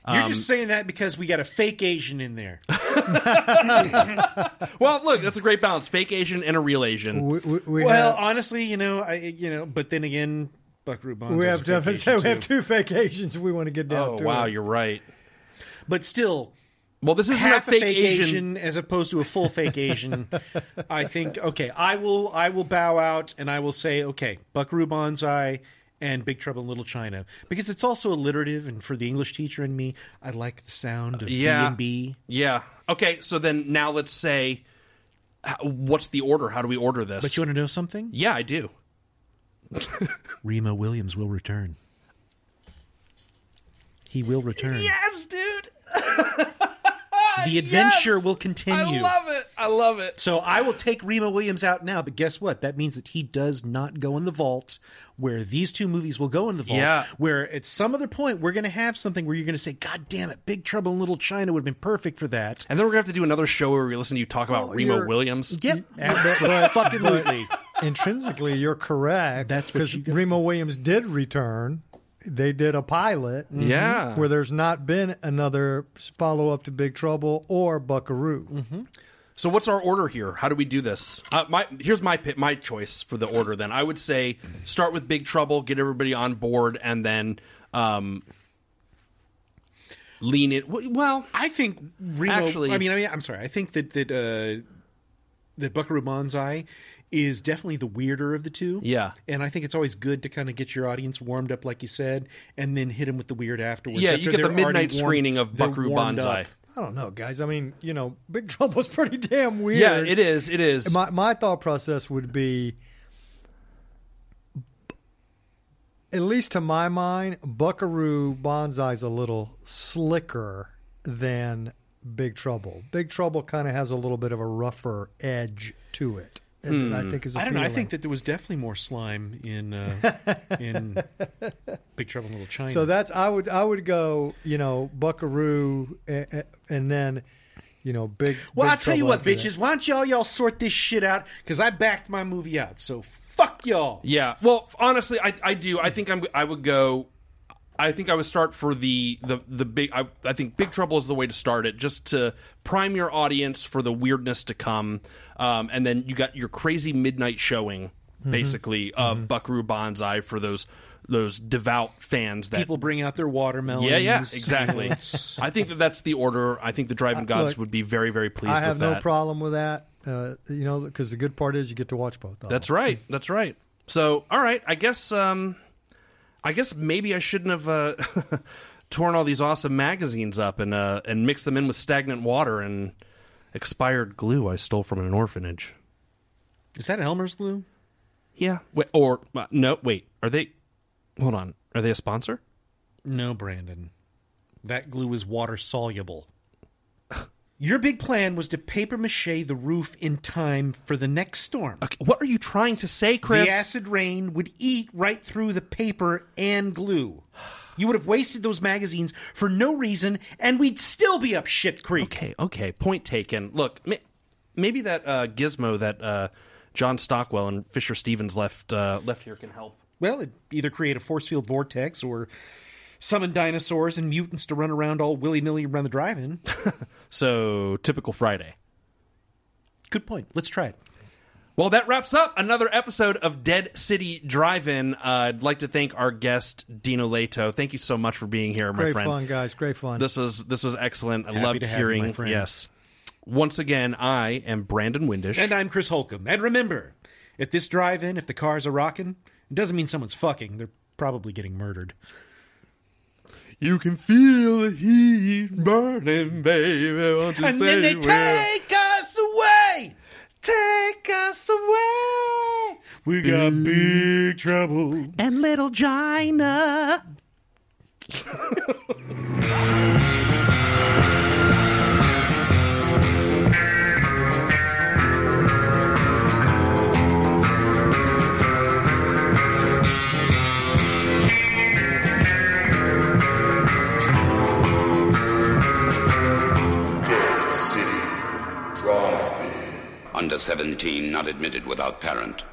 You're Um, just saying that because we got a fake Asian in there. well look that's a great balance fake asian and a real asian well, honestly, you know, I you know, but then again, Buckaroo Banzai. We have, to, we have two fake Asians we want to get down oh to. wow it. you're right but still well this isn't half a fake, Asian, asian as opposed to a full fake Asian. I think okay, I will I will bow out and I will say okay, Buckaroo Banzai and Big Trouble in Little China because it's also alliterative and for the English teacher in me, I like the sound of yeah B and B. yeah okay so then now let's say what's the order how do we order this But you want to know something? yeah i do Remo Williams will return. He will return. yes dude The adventure will continue. I love it. I love it. So I will take Remo Williams out now, but guess what? That means that he does not go in the vault where these two movies will go in the vault. Yeah. Where at some other point we're going to have something where you're going to say, God damn it, Big Trouble in Little China would have been perfect for that. And then we're gonna have to do another show where we listen to you talk about Oh, Remo Williams. Yep. But- fucking absolutely. Intrinsically, you're correct. That's because Remo Williams did return. They did a pilot, Mhm. Yeah. where there's not been another follow up to Big Trouble or Buckaroo. Mm-hmm. So what's our order here? How do we do this? Uh, my here's my my choice for the order. Then I would say start with Big Trouble, get everybody on board, and then um, lean it. Well, I think Remo. Actually- I mean, I mean, I'm sorry. I think that that uh, that Buckaroo Banzai is definitely the weirder of the two. Yeah. and I think it's always good to kind of get your audience warmed up, like you said, and then hit them with the weird afterwards. Yeah, after you get the midnight warmed- screening of Buckaroo warmed Banzai. up. I don't know, guys. I mean, you know, Big Trouble's pretty damn weird. Yeah, it is. It is. My my thought process would be, at least to my mind, Buckaroo Banzai's a little slicker than Big Trouble. Big Trouble kind of has a little bit of a rougher edge to it. And I think is Hmm. I don't know. I think that there was definitely more slime in uh, in Big Trouble in Little China. So that's I would I would go you know Buckaroo and, and then you know, big. Well, big I'll tell you what, after that. bitches. Why don't y'all y'all sort this shit out? Because I backed my movie out. So fuck y'all. Yeah. Well, honestly, I, I do. I think I'm. I would go. I think I would start for the the the big. I, I think Big Trouble is the way to start it, just to prime your audience for the weirdness to come, um, and then you got your crazy midnight showing, Mhm. basically of Buckaroo Banzai for those those devout fans that People bring out their watermelons. Yeah, yeah, exactly. I think that that's the order. I think the Drive-In Uh, Gods look, would be very, very pleased with that. I have no that. problem with that. Uh, you know, because the good part is you get to watch both. of. That's right. That's right. So, all right. I guess. Um, I guess maybe I shouldn't have uh, torn all these awesome magazines up and uh, and mixed them in with stagnant water and expired glue I stole from an orphanage. Is that Elmer's glue? Yeah. Wait, or uh, no? Wait. Are they? Hold on. Are they a sponsor? No, Brandon. That glue is water soluble. Your big plan was to paper mache the roof in time for the next storm. what are you trying to say, Chris? The acid rain would eat right through the paper and glue. You would have wasted those magazines for no reason, and we'd still be up shit creek. Okay. Okay. Point taken. Look, ma- maybe that uh, gizmo that uh, John Stockwell and Fisher Stevens left uh, left here can help. Well, it'd either create a force field vortex or summon dinosaurs and mutants to run around all willy nilly around the drive in. So typical Friday. Good point. Let's try it. Well, that wraps up another episode of Dead City Drive-In. Uh, I'd like to thank our guest Dino Leto. Thank you so much for being here, my Great friend. fun, guys. Great fun. This was this was excellent. I Happy loved to have you, hearing. my friend. Yes. Once again, I am Brandon Windish. And I'm Chris Holcomb. And remember, at this drive in, if the cars are rocking, it doesn't mean someone's fucking. They're probably getting murdered. You can feel the heat burning, baby. Won't you And say then they take us away! Take us away! We got big trouble. and little China. Under 17, not admitted without parent.